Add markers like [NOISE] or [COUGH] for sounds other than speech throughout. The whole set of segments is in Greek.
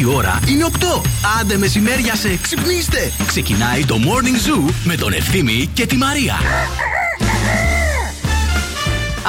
Η ώρα είναι 8. Άντε μεσημέρια σε ξυπνήστε. Ξεκινάει το Morning Zoo με τον Ευθύμη και τη Μαρία.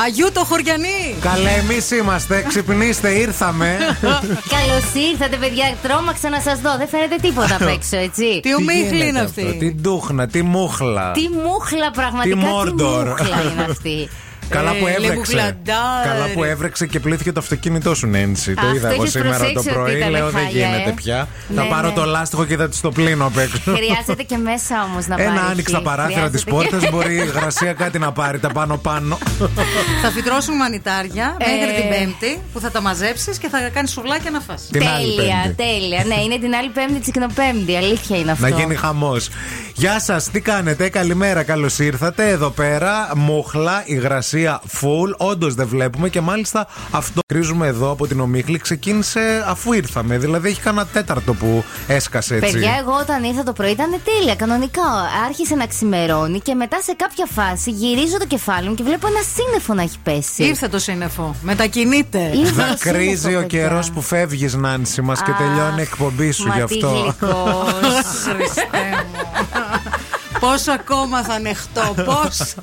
Αγίου το χωριανί! Καλέ, εμείς είμαστε. Ξυπνήστε, ήρθαμε. [LAUGHS] Καλώς ήρθατε, παιδιά. Τρόμαξα να σας δω. Δεν φαίνεται τίποτα απ' [LAUGHS] έξω, έτσι. Τι ομίχλη είναι γίνεται αυτή; αυτό, Τι ντούχνα, τι μούχλα. Τι μούχλα, πραγματικά. Τι Μόρντορ. μούχλα είναι αυτή. [LAUGHS] Καλά που Ε, έβρεξε. λεμουγλαντάρ. Καλά που έβρεξε και πλήθηκε το αυτοκίνητό σου, Νένση. Το Αυτό είδα εγώ έχεις σήμερα το προσέξεις ότι πρωί. ήταν Λέω δεν χάλια, γίνεται ε. πια. Ναι, Θα πάρω ναι. το λάστιχο και θα της το πλύνω απ' έξω. Χρειάζεται και μέσα όμως να πάρει. Ένα άνοιξε τα παράθυρα της πόρτας, μπορεί η υγρασία κάτι να πάρει τα πάνω-πάνω. Θα φυτρώσουν μανιτάρια Ε. μέχρι την Πέμπτη που θα τα μαζέψεις και θα κάνεις σουβλάκια να φας. Την άλλη Τέλεια, Πέμπτη. τέλεια. Ναι, είναι την άλλη Πέμπτη τσικνοπέμπτη. Αλήθεια είναι αυτό. Να γίνει χαμός. Γεια σας, τι κάνετε, καλημέρα, καλώς ήρθατε. Εδώ πέρα, μούχλα, υγρασία full. Όντως δεν βλέπουμε και μάλιστα αυτό κρίζουμε εδώ από την ομίχλη ξεκίνησε αφού ήρθαμε. Δηλαδή έχει κανένα τέταρτο που έσκασε έτσι. Παιδιά, εγώ όταν ήρθα το πρωί ήταν τέλεια, κανονικά. Άρχισε να ξημερώνει και μετά σε κάποια φάση γυρίζω το κεφάλι μου και βλέπω ένα σύννεφο να έχει πέσει. Ήρθε το σύννεφο. Μετακινείται. Ήρθε το Δακρύζει σύννεφο, ο παιδιά. καιρός που φεύγεις, Νάνση μας και Αχ, τελειώνει η εκπομπή σου μα γι' τι αυτό. γλυκός. Χριστέ μου. Πόσο ακόμα θα ανεχτώ, πόσα.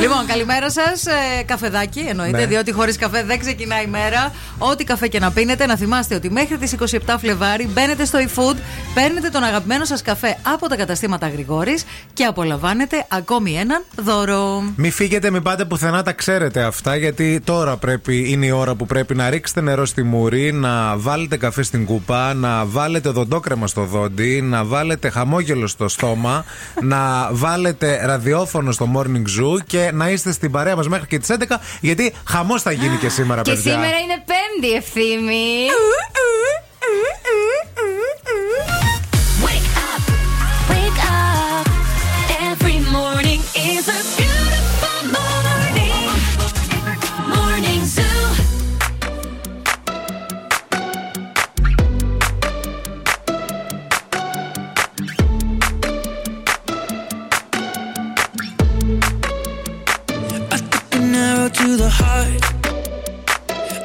λοιπόν, καλημέρα σας. καφεδάκι εννοείται, Ναι. διότι χωρίς καφέ δεν ξεκινάει η μέρα. Ό,τι καφέ και να πίνετε, να θυμάστε ότι μέχρι τις 27 Φλεβάρι μπαίνετε στο eFood, παίρνετε τον αγαπημένο σας καφέ από τα καταστήματα Γρηγόρης και απολαμβάνετε ακόμη έναν δώρο. Μην φύγετε, μην πάτε πουθενά, τα ξέρετε αυτά. Γιατί τώρα πρέπει, είναι η ώρα που πρέπει να ρίξετε νερό στη μουρή, να βάλετε καφέ στην κούπα, να βάλετε δοντόκρεμα στο δόντι, να βάλετε χαμόγελο στο στόμα, να βάλετε ραδιόφωνο στο morning zoo και να είστε στην παρέα μας μέχρι και τις 11. Γιατί χαμός θα γίνει και σήμερα, Και παιδιά. σήμερα είναι Πέμπτη ευθύμη.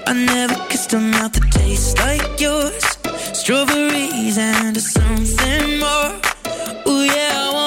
I never kissed a mouth that tastes like yours. Strawberries and something more. Ooh yeah, I want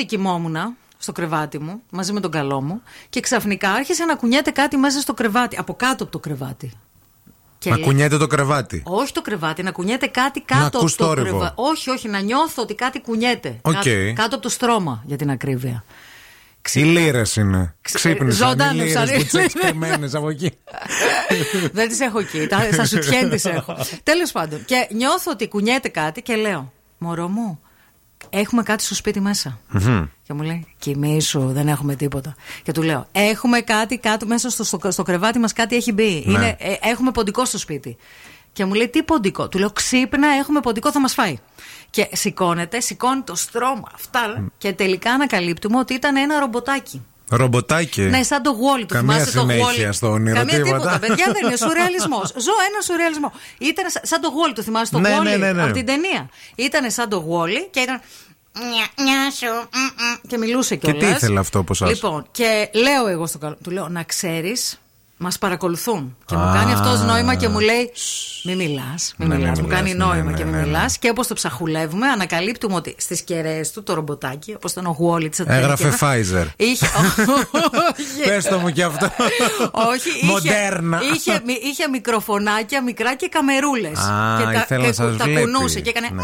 Ότι κοιμόμουν στο κρεβάτι μου μαζί με τον καλό μου και ξαφνικά άρχισε να κουνιέται κάτι μέσα στο κρεβάτι, από κάτω από το κρεβάτι. Και Να λέει- κουνιέται το κρεβάτι. Όχι το κρεβάτι, να κουνιέται κάτι κάτω από ακούς το θόρυβο. κρεβάτι. Όχι, όχι, να νιώθω ότι κάτι κουνιέται. Οκ. Κάτω, κάτω από το στρώμα, για την ακρίβεια. Οι λίρες είναι. Ξε- Ξύπνησαν. Οι ζωντάνευσαν, λίρες που οι τι έχει λίρες. κρυμμένες από εκεί. [LAUGHS] Δεν τις έχω εκεί. τα- Στα σουτιέν τις έχω. [LAUGHS] Τέλος πάντων. Και νιώθω ότι κουνιέται κάτι και λέω: Μωρό μου, έχουμε κάτι στο σπίτι μέσα. Και μου λέει: Κοιμήσου, δεν έχουμε τίποτα. Και του λέω: Έχουμε κάτι κάτω μέσα στο, στο, στο κρεβάτι μας, κάτι έχει μπει. Ναι. Είναι, ε, έχουμε ποντικό στο σπίτι. Και μου λέει: Τι ποντικό. Του λέω: Ξύπνα, έχουμε ποντικό, θα μας φάει. Και σηκώνεται, σηκώνει το στρώμα, αυτά. Και τελικά ανακαλύπτουμε ότι ήταν ένα ρομποτάκι. Ρομποτάκι. Ναι, σαν το Wall. Το Καμία θυμάστε το συνέχεια Wall. στο όνειρο, Καμία τίποτα. τίποτα. Παιδιά δεν είναι [LAUGHS] σουρεαλισμός. Ζω ένα σουρεαλισμό. Ήταν σα- σαν το Wall. Το θυμάστε το Ναι, Wall ναι, ναι, ναι. από την ταινία. Ήταν σαν το Wall και ήταν. «Νια, νια σου, μ, μ», και μιλούσε Και κιόλας. τι ήθελε αυτό από εσάς; Λοιπόν, και λέω εγώ στο καλό. Του λέω να ξέρεις, μας παρακολουθούν. Και μου Α. κάνει αυτός νόημα και μου λέει. Μη μιλάς, μη Ναι, μιλάς. μη Μου μιλάς, κάνει ναι, νόημα ναι, και μη ναι, ναι. μιλάς. Και όπως το ψαχουλεύουμε, ανακαλύπτουμε ότι στις κεραίες του το ρομποτάκι, όπως ήταν ο Wall της Έγραφε Pfizer. Είχε. Όχι. [LAUGHS] Πες το μου κι αυτό. Όχι, είχε, Μοντέρνα. είχε, μη- είχε μικροφωνάκια μικρά και καμερούλες. Α, και τα, ήθελα να και σας τα βλέπει. κουνούσε και έκανε. Ναι.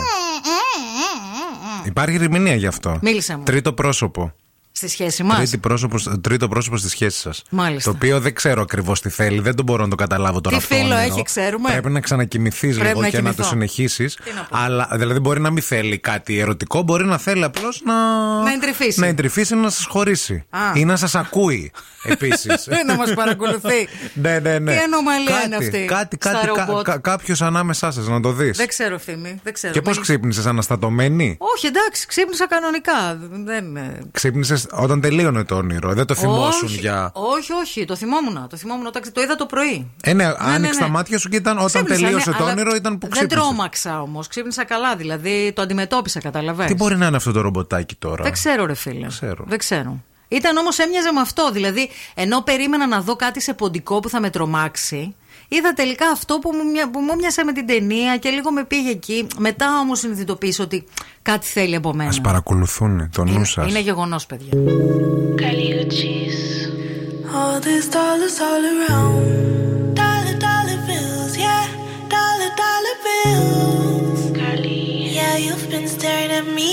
Υπάρχει ερμηνεία γι' αυτό. Μίλησε μου. Τρίτο πρόσωπο. Στη σχέση μας. Τρίτη πρόσωπος, τρίτο πρόσωπο στη σχέση σας. Μάλιστα. Το οποίο δεν ξέρω ακριβώς τι θέλει, δεν το μπορώ να το καταλάβω τώρα Τι αυτό. φίλο όνειρο. έχει, ξέρουμε; Πρέπει να ξανακοιμηθείς Πρέπει λίγο να και να κοιμηθώ. το συνεχίσει. να πω. Αλλά δηλαδή μπορεί να μην θέλει κάτι ερωτικό, μπορεί να θέλει απλώς να. Να εντρυφήσει. Να εντρυφήσει ή να σας χωρίσει. Α. Ή να σας ακούει επίσης. [LAUGHS] να μας παρακολουθεί. [LAUGHS] ναι, ναι, ναι. Τι ανομαλία κάτι, είναι αυτή. Κάτι, στα κάτι, ρομπότ. κάποιος ανάμεσά σας να το δεις. Δεν ξέρω, ευθύμη. Δεν ξέρω. Και πώς Μην- ξύπνησες, αναστατωμένη; Όχι, εντάξει, ξύπνησα κανονικά. Δεν. ε, Ξύπνησες Όταν τελείωνε το όνειρο, δεν το θυμόσουν όχι, για. όχι, όχι, το θυμόμουν. Το θυμόμουν όταν το είδα το πρωί. Ε, ναι, ναι, άνοιξε ναι. τα μάτια σου και ήταν όταν Ξύπνησα, τελείωσε ναι, το αλλά όνειρο ήταν που Δεν ξύπνησε. τρόμαξα όμως. Ξύπνησα καλά, δηλαδή το αντιμετώπισα, καταλαβαίνεις. Τι μπορεί να είναι αυτό το ρομποτάκι τώρα; Δεν ξέρω, ρε φίλε. Ξέρω. Δεν ξέρω. Ήταν όμως έμοιαζε με αυτό. Δηλαδή, ενώ περίμενα να δω κάτι σε ποντικό που θα με τρομάξει, είδα τελικά αυτό που μου, μοια- που μου μοιάσε με την ταινία και λίγο με πήγε εκεί. Μετά όμως συνειδητοποίησα ότι κάτι θέλει από μένα. Α παρακολουθούν το νου είναι, σας. είναι γεγονός, παιδιά. All these dollars all around. Dollar, dollar bills, yeah. Dollar, dollar bills. Yeah, you've been staring at me.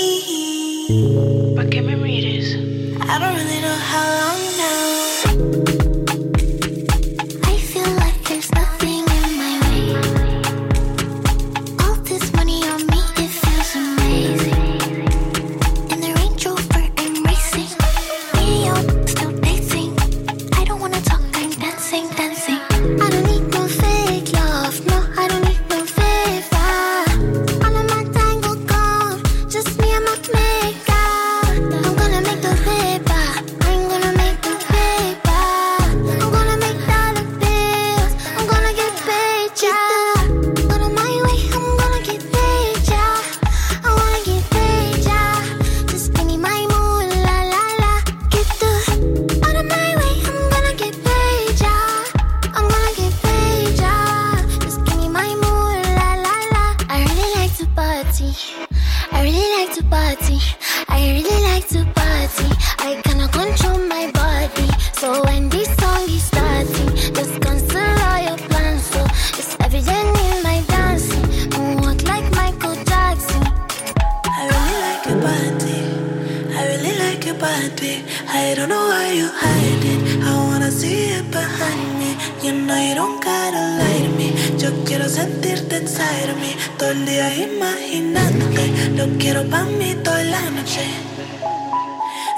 I don't really know how long sentirte inside of me. Todo el día imaginándote. Lo quiero pa' mí toda la noche.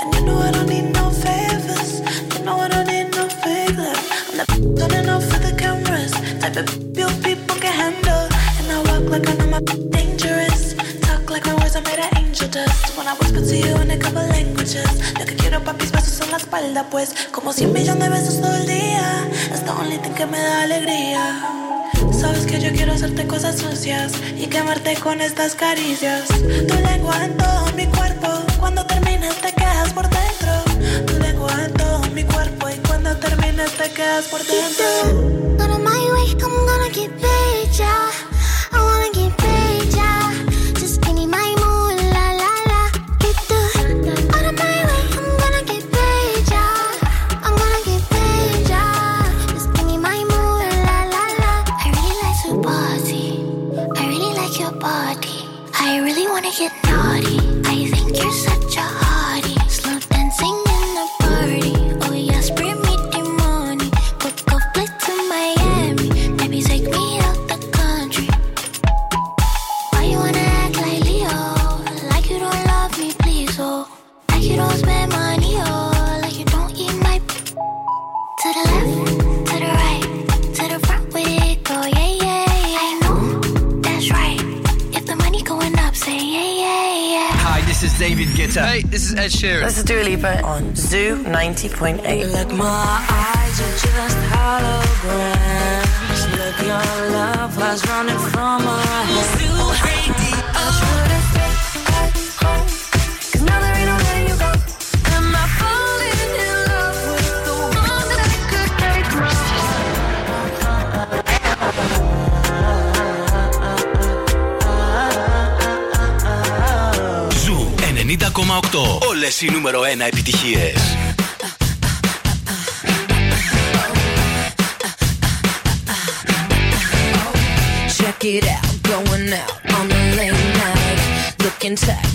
And you know I don't need no favors. You know I don't need no favors. I'm the turning off for the cameras. Type of you people can handle. And I walk like I know my dangerous. Talk like my words are made of angel dust. When I whisper to you in a couple languages. Lo que quiero papis besos en la espalda, pues. Como cien millones de besos todo el día. Es the only thing que me da alegría. Sabes que yo quiero hacerte cosas sucias y quemarte con estas caricias. Tu lengua en todo mi cuerpo, cuando termines te quedas por dentro. Tu lengua en todo mi cuerpo y cuando termines te quedas por dentro. Of my way, I'm gonna get. Ed Sheeran. This is Dua Lipa on Zoo 90.8. Like my eyes are just holograms. Look, your love was running from our heads. Όλες οι νούμερο 1 επιτυχίες. Check it out, going out on the late night. Looking tight,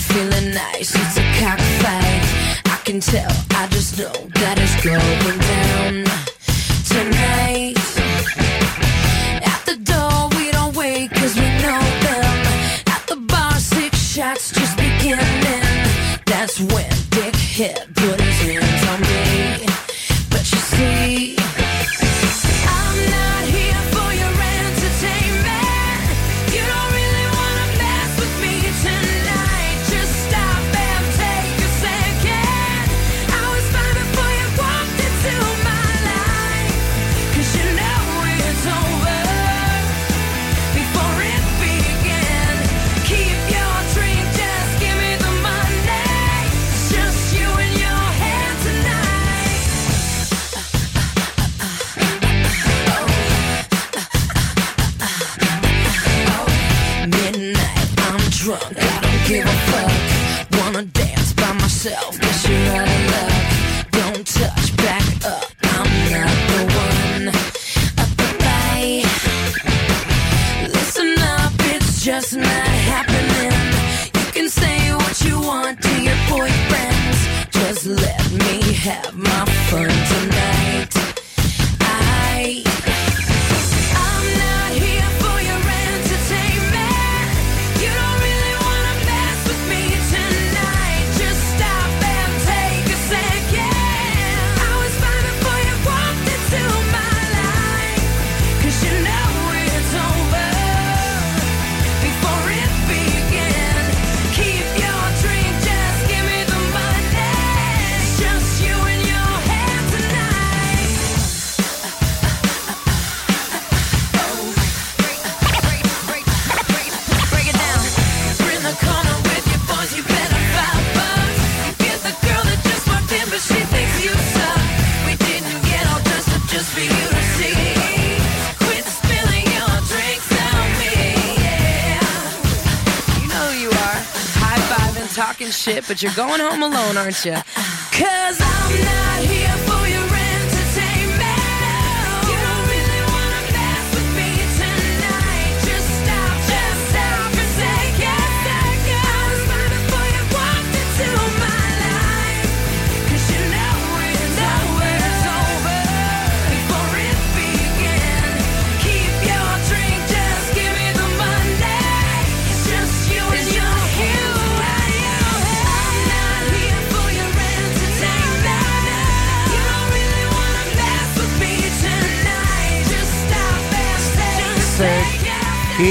but you're going home alone, aren't you?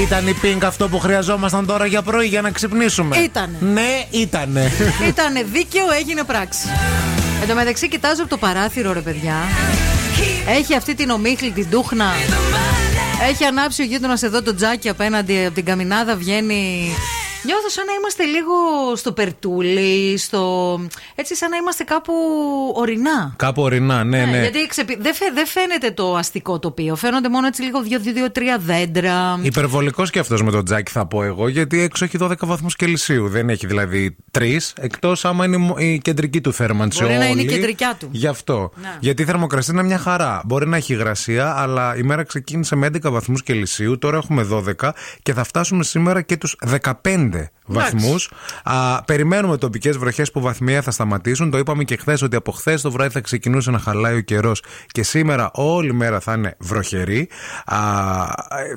Ήταν η Pink αυτό που χρειαζόμασταν τώρα για πρωί για να ξυπνήσουμε; Ήτανε. Ναι, ήτανε. [LAUGHS] Ήτανε δίκαιο, έγινε πράξη. Εν τω μεταξύ, κοιτάζω από το παράθυρο, ρε παιδιά. Έχει αυτή την ομίχλη, την τούχνα. Έχει ανάψει ο γείτονας εδώ το τζάκι απέναντι από την καμινάδα, βγαίνει. Νιώθω σαν να είμαστε λίγο στο περτούλι, στο. έτσι σαν να είμαστε κάπου ορεινά. Κάπου ορεινά, ναι, ναι. Γιατί ξεπι... δεν, φαι- δεν φαίνεται το αστικό τοπίο. Φαίνονται μόνο έτσι λίγο δύο-τρία δέντρα. Υπερβολικός και αυτός με τον τζάκι θα πω εγώ, γιατί έξω έχει 12 βαθμούς Κελσίου. Δεν έχει δηλαδή 3, εκτός άμα είναι η μο- η κεντρική του θέρμανση. Μπορεί να είναι η όλη. κεντρικιά του. Γι' αυτό. Ναι. Γιατί η θερμοκρασία είναι μια χαρά. Μπορεί να έχει υγρασία, αλλά η μέρα ξεκίνησε με 11 βαθμούς Κελσίου, τώρα έχουμε 12 και θα φτάσουμε σήμερα και τους 15 βαθμούς. Περιμένουμε τοπικές βροχές που βαθμία θα σταματήσουν. Το είπαμε και χθες ότι από χθες το βράδυ θα ξεκινούσε να χαλάει ο καιρός και σήμερα όλη μέρα θα είναι βροχερή. Α,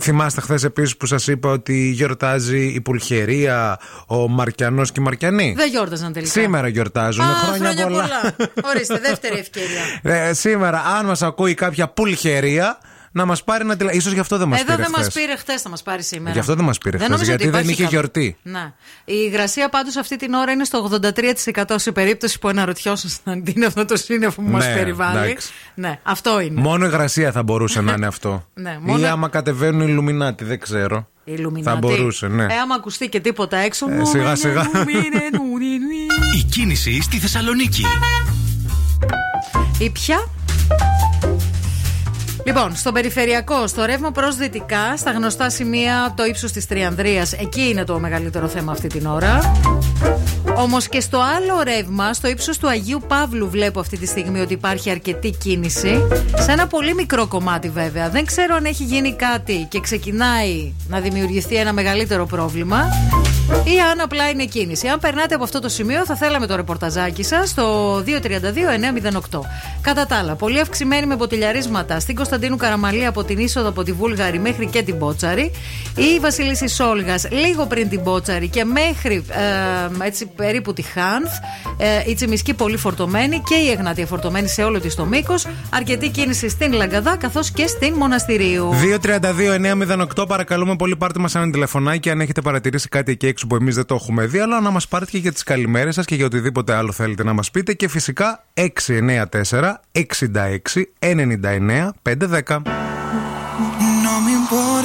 θυμάστε χθες επίσης που σας είπα ότι γιορτάζει η Πουλχερία, ο Μαρκιανός και η Μαρκιανή; Δεν γιόρταζαν τελικά. Σήμερα γιορτάζουν. Α, χρόνια, πολλά. Ορίστε, δεύτερη ευκαιρία. Ε, σήμερα, αν μας ακούει κάποια πουλχερία, να μας πάρει ένα τηλέφωνο. σω γι' αυτό δεν μας Εδώ πήρε. δεν μας χθες. πήρε χθες, θα μας πάρει σήμερα. Γι' αυτό δεν μας πήρε χθες, νομίζω γιατί ότι δεν υπάρχει είχε κάποιο- γιορτή. Ναι. Η υγρασία πάντως αυτή την ώρα είναι στο 83% σε περίπτωση που αναρωτιόσασταν τι είναι αυτό το σύννεφο που μας Ναι, περιβάλλει. εντάξει. Ναι, αυτό είναι. Μόνο υγρασία θα μπορούσε να είναι αυτό. [LAUGHS] Ναι, Ή μόνο- άμα κατεβαίνουν οι Ιλουμινάτι, δεν ξέρω. Η Ιλουμινάτη. Θα μπορούσε, ναι. Ε, άμα ακουστεί και τίποτα έξω. Ε, σιγά, σιγά. Η κίνηση στη Θεσσαλονίκη. Η ποια; Λοιπόν, στο περιφερειακό, στο ρεύμα προς δυτικά, στα γνωστά σημεία, το ύψος της Τριανδρίας, εκεί είναι το μεγαλύτερο θέμα αυτή την ώρα. Όμως και στο άλλο ρεύμα, στο ύψος του Αγίου Παύλου, βλέπω αυτή τη στιγμή ότι υπάρχει αρκετή κίνηση. Σε ένα πολύ μικρό κομμάτι, βέβαια. Δεν ξέρω αν έχει γίνει κάτι και ξεκινάει να δημιουργηθεί ένα μεγαλύτερο πρόβλημα ή αν απλά είναι κίνηση. Αν περνάτε από αυτό το σημείο, θα θέλαμε το ρεπορταζάκι σας στο 232-908. Κατά τα άλλα, πολύ αυξημένη με μποτιλιαρίσματα στην Κωνσταντίνου Καραμαλή από την είσοδο από τη Βούλγαρη μέχρι και την Μπότσαρη. Η Βασιλίση Σόλγας λίγο πριν την Μπότσαρη και μέχρι ε, έτσι περίπου τη Χάνθ. Ε, η Τσιμισκή πολύ φορτωμένη και η Εγνάτια φορτωμένη σε όλο της το μήκος. Αρκετή κίνηση στην Λαγκαδά καθώς και στην Μοναστηρίου. 232-908, παρακαλούμε πολύ, πάρτε μας ένα τηλεφωνάκι αν έχετε παρατηρήσει κάτι εκεί έξω που εμείς δεν το έχουμε δει, αλλά να μας πάρετε και για τις καλημέρες σας και για οτιδήποτε άλλο θέλετε να μας πείτε. Και φυσικά 694 66 99 510.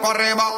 corremos.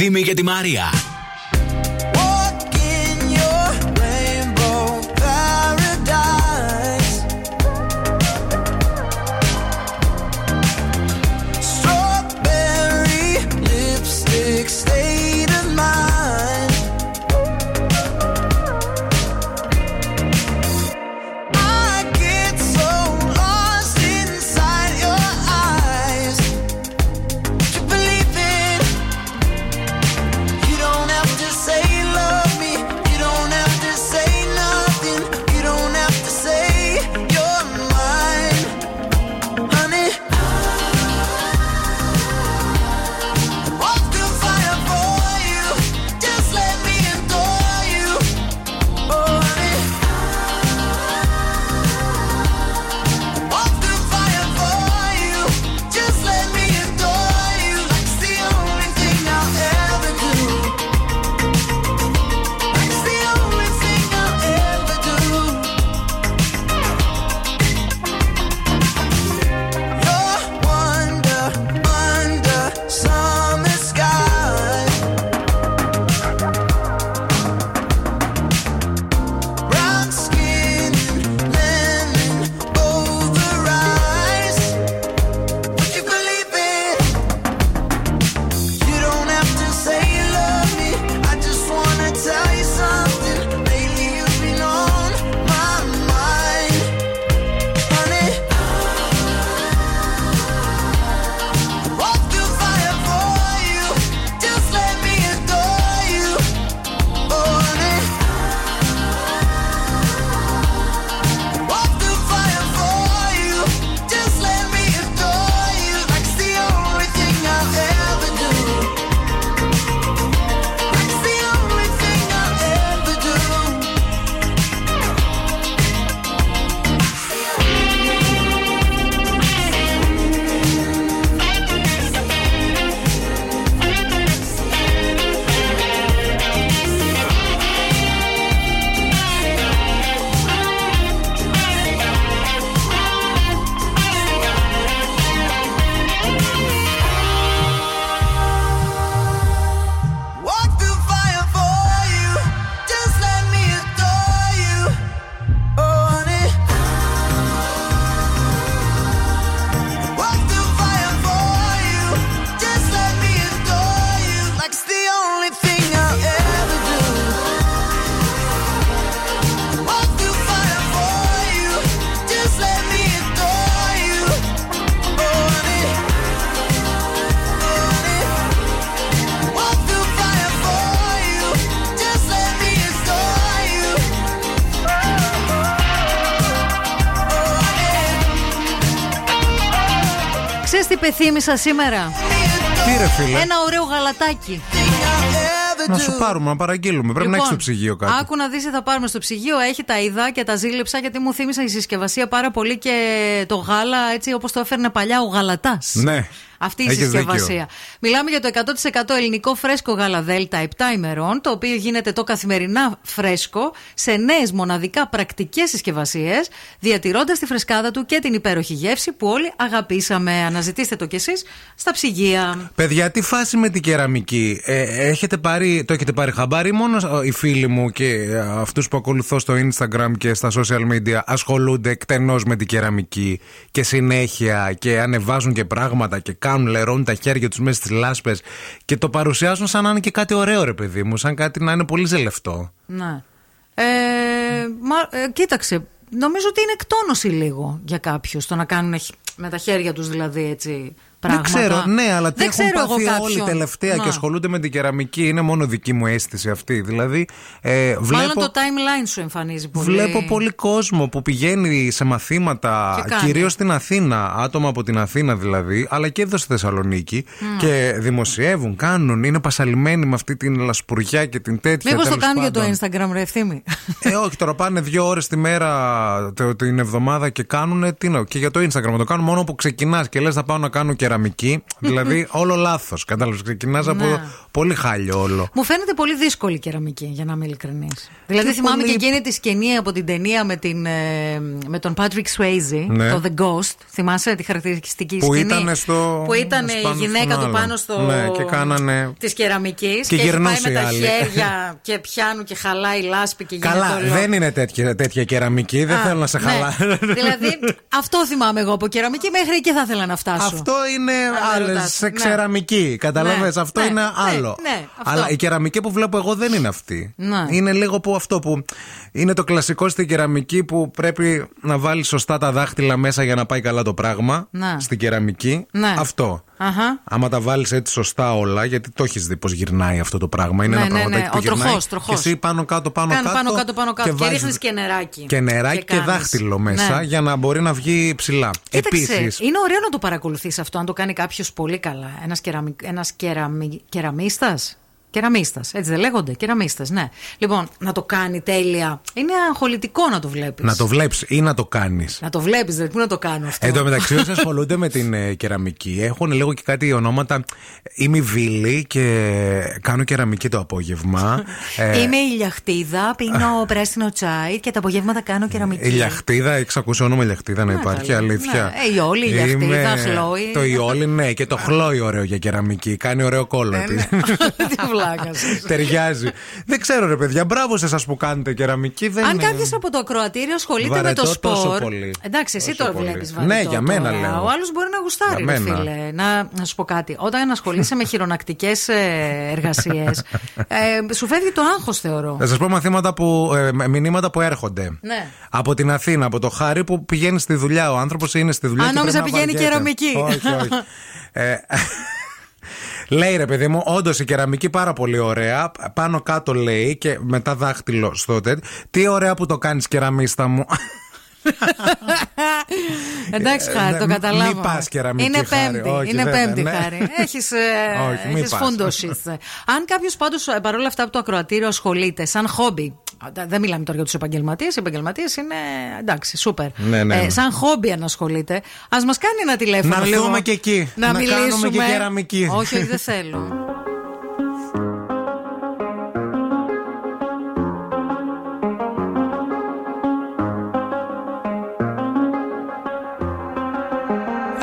Θύμη και τη Μαρία. Ξέρεις τι πεθύμησα σήμερα. Τι ρε φίλε; Ένα ωραίο γαλατάκι. Να σου πάρουμε, να παραγγείλουμε. Πρέπει να έχεις στο ψυγείο κάτι. Λοιπόν, Άκου να δεις, θα πάρουμε στο ψυγείο. Έχει τα είδα και τα ζήλεψα γιατί μου θύμισα η συσκευασία πάρα πολύ και το γάλα έτσι όπως το έφερνε παλιά ο γαλατάς. Ναι. Αυτή η Έχεις συσκευασία. δίκιο. Μιλάμε για το 100% ελληνικό φρέσκο γάλα δέλτα 7 ημερών, το οποίο γίνεται το καθημερινά φρέσκο σε νέες μοναδικά πρακτικές συσκευασίες, διατηρώντας τη φρεσκάδα του και την υπέροχη γεύση που όλοι αγαπήσαμε. Αναζητήστε το κι εσείς στα ψυγεία. Παιδιά, τι φάση με την κεραμική; Ε, έχετε πάρει, το έχετε πάρει χαμπάρι, ή μόνο οι φίλοι μου και ε, αυτούς που ακολουθώ στο Instagram και στα social media ασχολούνται εκτενώς με την κεραμική και συνέχεια και ανεβάζουν και πράγματα και κάνουν, λερώνουν τα χέρια τους μέσα στι λάσπες και το παρουσιάζουν σαν να είναι και κάτι ωραίο, ρε παιδί μου, σαν κάτι να είναι πολύ ζελευτό. Ναι. Ε, μα, ε, κοίταξε, νομίζω ότι είναι εκτόνωση λίγο για κάποιους το να κάνουν χ- με τα χέρια τους δηλαδή έτσι πράγματα. Δεν ξέρω, ναι, αλλά τι Δεν έχουν ξέρω εγώ πάθει κάποιον. όλοι τελευταία Να. και ασχολούνται με την κεραμική. Είναι μόνο δική μου αίσθηση αυτή. Δηλαδή, ε, Μάλλον βλέπω. το timeline σου εμφανίζει πολύ. Βλέπω πολύ κόσμο που πηγαίνει σε μαθήματα, Και κάνει. κυρίως στην Αθήνα, άτομα από την Αθήνα δηλαδή, αλλά και εδώ στη Θεσσαλονίκη, και δημοσιεύουν, κάνουν, είναι πασαλημένοι με αυτή την λασπουριά και την τέτοια. Μήπως το τέλος κάνουν για το πάντων. Instagram, ρε ευθύμη; Ε, όχι, τώρα πάνε δύο ώρες τη μέρα το- την εβδομάδα και κάνουν. Τι να, και για το Instagram το κάνουν μόνο που ξεκινάς και λες θα πάω να κάνω κεραμική. δηλαδή, όλο λάθος. Κατάλαβες, ξεκινάς από Ναι. πολύ χάλιο όλο. Μου φαίνεται πολύ δύσκολη η κεραμική, για να είμαι ειλικρινής. Δηλαδή, Και θυμάμαι πολύ- και εκείνη τη σκηνή από την ταινία με, την, ε, με τον Patrick Swayze, Ναι. το The Ghost. Θυμάσαι τη χαρακτηριστική Που σκηνή; ήταν στο- Που ήταν η πάνω γυναίκα στον του άλλο. πάνω στο. Ναι, και κάνανε- Της κεραμικής. Και Και, έχει πάει γυρνούσε με η τα άλλη. χέρια και πιάνουν και χαλάει λάσπη και γίνεται Καλά, όλο. δεν είναι τέτοια, τέτοια κεραμική, δεν Α, θέλω να σε ναι. χαλά. δηλαδή, αυτό θυμάμαι εγώ από κεραμική μέχρι εκεί θα ήθελα να φτάσω. Αυτό είναι με άλλες ρωτάς. σε Ναι. ξεραμική. Καταλαβες, Ναι, αυτό ναι, είναι ναι, άλλο. ναι, αυτό. Αλλά η κεραμική που βλέπω εγώ δεν είναι αυτή. Ναι. Είναι λίγο που αυτό που. Είναι το κλασικό στην κεραμική που πρέπει να βάλεις σωστά τα δάχτυλα μέσα για να πάει καλά το πράγμα. Ναι. Στην κεραμική. Ναι. Αυτό. Αχα. Άμα τα βάλεις έτσι σωστά όλα, γιατί το έχεις δει πώς γυρνάει αυτό το πράγμα. Είναι Ναι, ένα ναι, πραγματάκι ναι. που Ο γυρνάει τροχός, τροχός. Και εσύ πάνω κάτω, πάνω Κάνω κάτω. πάνω κάτω, πάνω κάτω. Και, βάζεις ρίχνεις και νεράκι. Και νεράκι και, κάνεις. δάχτυλο μέσα Ναι. για να μπορεί να βγει ψηλά. Κοίταξε, Επίση. είναι ωραίο να το παρακολουθείς αυτό, αν το κάνει κάποιος πολύ καλά. Ένας κεραμι... ένας κεραμι... κεραμίστας; Κεραμίστας, έτσι δεν λέγονται. Κεραμίστας, ναι. Λοιπόν, να το κάνει τέλεια. Είναι αγχολητικό να το βλέπεις. Να το βλέπεις ή να το κάνεις. Να το βλέπεις, δηλαδή. Πού να το κάνω αυτό. Εν τω μεταξύ, όσοι ασχολούνται με την ε, κεραμική, έχουν λίγο και κάτι ονόματα. Είμαι βίλη και κάνω κεραμική το απόγευμα. [LAUGHS] Ε, Είμαι η Λιαχτίδα, πίνω [LAUGHS] πράσινο τσάι και τα απογεύματα κάνω κεραμική. η Λιαχτίδα, έχει ακούσει όνομα Λιαχτίδα να Ναι, υπάρχει, καλά. αλήθεια. Ναι, ε, η Όλη, η Λιαχτίδα, Είμαι- Χλόη. Το Ιόλι, ναι, και το Χλόι ωραίο για κεραμική. Κάνει ωραίο κόλλο. [LAUGHS] Ναι, της. ναι. Τι βλάκα. Ταιριάζει. Δεν ξέρω, ρε παιδιά, μπράβο σε εσάς που κάνετε κεραμική. Δεν Αν είναι- κάποιος από το ακροατήριο ασχολείται Βαρετό με το τόσο σπορ. πολύ. Εντάξει, εσύ Τόσο το πολύ. βλέπεις βαρετό. Ναι, για μένα τώρα. λέω. Ο άλλος μπορεί να γουστάρει, Για ρε μένα. φίλε. Να, να σου πω κάτι. Όταν ασχολείσαι με χειρονακτικές εργασίες, ε, σου φεύγει το άγχος, θεωρώ. Θα σας πω μαθήματα που, ε, μηνύματα που έρχονται. Ναι. Από την Αθήνα, από το Χάρη που πηγαίνει στη δουλειά. Ο άνθρωπος είναι στη δουλειά. Α, και νόμιζα πρέπει να πηγαίνει βαριέται. κεραμική. Όχι, όχι. [LAUGHS] ε, λέει ρε παιδί μου, όντως η κεραμική πάρα πολύ ωραία. Πάνω κάτω λέει και μετά δάχτυλο στο τέτοιο. Τι ωραία που το κάνεις κεραμίστα μου. [LAUGHS] Εντάξει, χάρη, Ε, το μη- καταλάβω. μη πας κεραμική, Είναι Χάρη. πέμπτη. Όχι, είναι δεν πέμπτη, θα, ναι. χάρη. [LAUGHS] Έχεις Όχι, μη πας. φούντοση. [LAUGHS] Αν κάποιος πάντως παρόλα αυτά από το ακροατήριο ασχολείται σαν χόμπι. Δεν μιλάμε τώρα για τους επαγγελματίες. Οι επαγγελματίες είναι εντάξει, σούπερ. Ναι, ναι, Ε, ναι. σαν χόμπι αν ασχολείται, ας μας κάνει ένα τηλέφωνο. Να λίγο. έρθουμε και εκεί. Να, Να κάνουμε μιλήσουμε. και κεραμική. Όχι, όχι, δεν θέλω.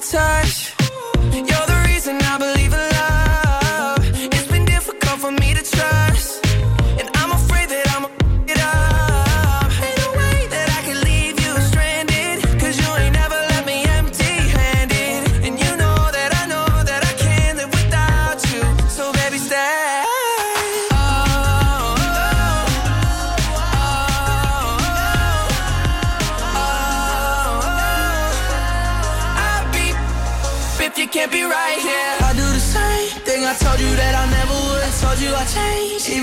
touch. You're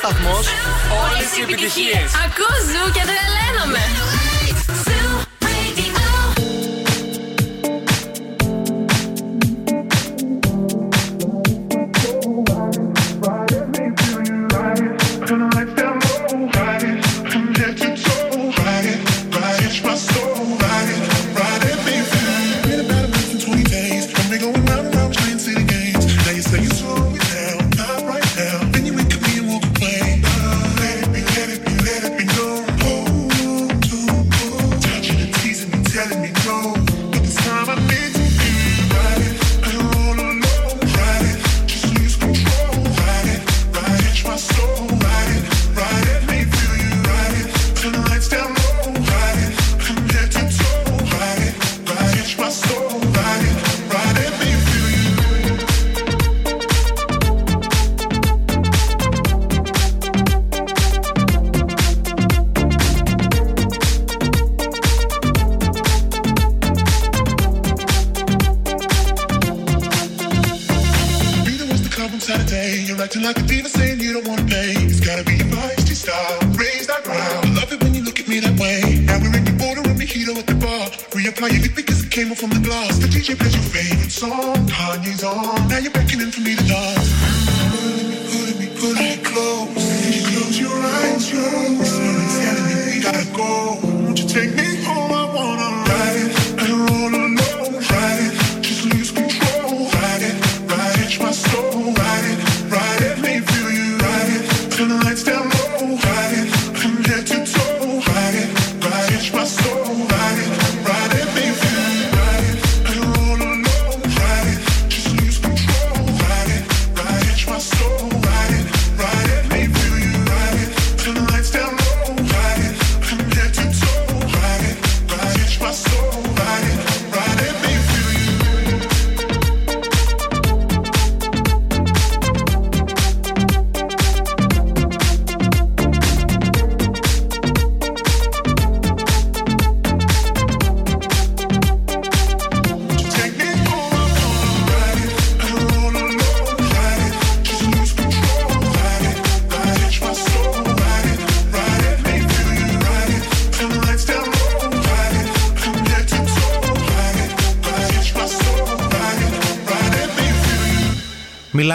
σταθμός, όλες οι επιτυχίες. Ακούς ζου και τρελαίνομαι. Ones on Saturday. You're acting like a diva saying you don't wanna pay. It's gotta be your feisty style. Raise that ground. I love it when you look at me that way. Now we're in the border and mojito at the bar. Reapply your lip because it came off from the glass. The DJ plays your favorite song. Kanye's on. Now you're beckoning for me to dance. Put me, pulling me, pulling me close. Close your eyes, me we gotta go. Won't you take me home? I wanna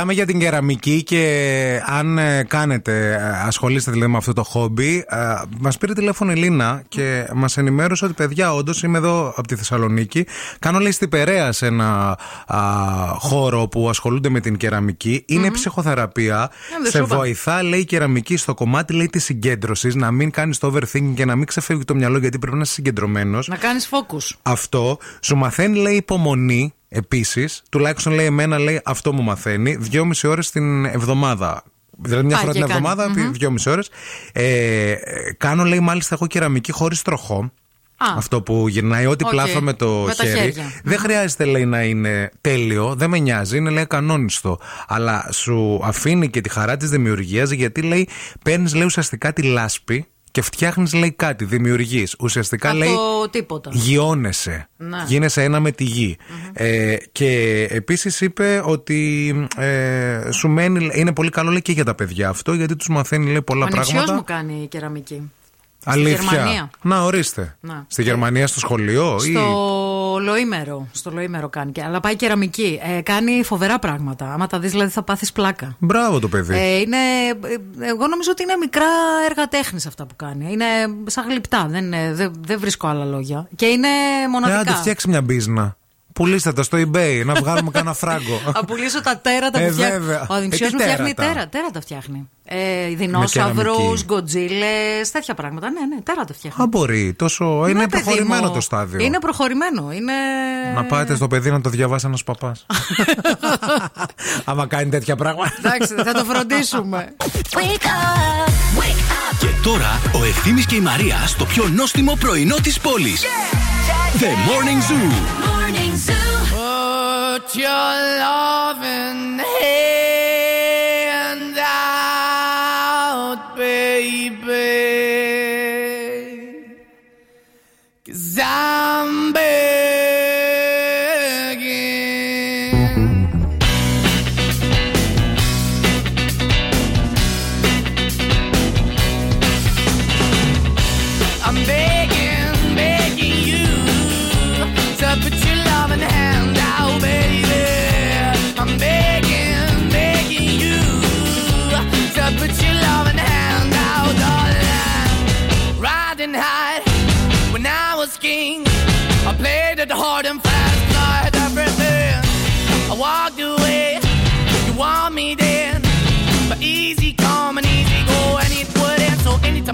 Μιλάμε για την κεραμική και αν ε, κάνετε, ε, ασχολείστε δηλαδή με αυτό το χόμπι, ε, μας πήρε τηλέφωνο η Λίνα και μας ενημέρωσε ότι παιδιά, όντως είμαι εδώ από τη Θεσσαλονίκη. Κάνω λέει στην Περαία σε ένα α, χώρο που ασχολούνται με την κεραμική. Είναι ψυχοθεραπεία. δεν Σε σου είπα. βοηθά, λέει η κεραμική, στο κομμάτι λέει της συγκέντρωσης, να μην κάνεις το overthinking και να μην ξεφεύγει το μυαλό γιατί πρέπει να είσαι συγκεντρωμένος. Να κάνεις focus. Αυτό σου μαθαίνει, λέει, υπομονή επίσης. Τουλάχιστον λέει εμένα, λέει, αυτό μου μαθαίνει. Δυόμιση ώρες την εβδομάδα. Δηλαδή μια Α, φορά και την κάνει. εβδομάδα, Μμμ. δυόμιση ώρες. Ε, ε, κάνω, λέει, μάλιστα εγώ κεραμική χωρίς τροχό. Α. Αυτό που γυρνάει ό,τι Οκ. πλάθα με το Με τα χέρι. χέρια. Δεν χρειάζεται, λέει, να είναι τέλειο. Δεν με νοιάζει. Είναι, λέει, ακανόνιστο. Αλλά σου αφήνει και τη χαρά της δημιουργίας γιατί, λέει, παίρνεις, λέει, ουσιαστικά τη λάσπη και φτιάχνεις, λέει, κάτι. Δημιουργείς. Ουσιαστικά, Από λέει. τίποτα. Γειώνεσαι. Ναι. Γίνεσαι ένα με τη γη. Ε, και επίσης είπε ότι ε, σου μένει. Είναι πολύ καλό λέει, και για τα παιδιά αυτό, γιατί τους μαθαίνει λέει, πολλά Ο ανιψιός πράγματα. μου κάνει κεραμική. Αλήθεια. Στη Γερμανία. Να, ορίστε. Να. Στη Γερμανία στο σχολείο, ή. Στο λοήμερο. Στο λοήμερο κάνει. και- Αλλά πάει κεραμική. Ε, κάνει φοβερά πράγματα. Άμα τα δεις, δηλαδή θα πάθεις πλάκα. Μπράβο το παιδί. Ε, είναι, ε, εγώ νομίζω ότι είναι μικρά έργα τέχνης αυτά που κάνει. Είναι σαν γλυπτά. Δεν, είναι- δεν, δεν βρίσκω άλλα λόγια. Και είναι Ε, άντε, μοναδικά. φτιάξει μια μπίζνα. Πουλήστε τα στο eBay να βγάλουμε κανένα φράγκο. [LAUGHS] Θα πουλήσω τα τέρατα Ε, που φτιάχνει. βέβαια. Ο αδυνξιό Ε, τι μου φτιάχνει τέρατα; τέρα, τέρατα φτιάχνει. Ε, δεινόσαυρους, κεραμική. γκοτζίλε, τέτοια πράγματα. Ναι, ναι, τέρατα φτιάχνει. Α, μπορεί. Τόσο... Ναι, είναι παιδί προχωρημένο μου. το στάδιο. Είναι προχωρημένο. Είναι... Να πάτε στο παιδί να το διαβάσει ένας παπάς. [LAUGHS] Άμα κάνει τέτοια πράγματα. Εντάξει, θα το φροντίσουμε. Wake up, wake up. Και τώρα ο Ευθύμης και η Μαρία στο πιο νόστιμο πρωινό της πόλης. The Morning Zoo. Morning Put your love in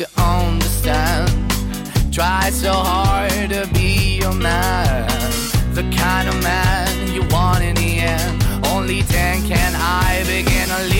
to understand. Try so hard to be your man. The kind of man you want in the end. Only then can I begin to live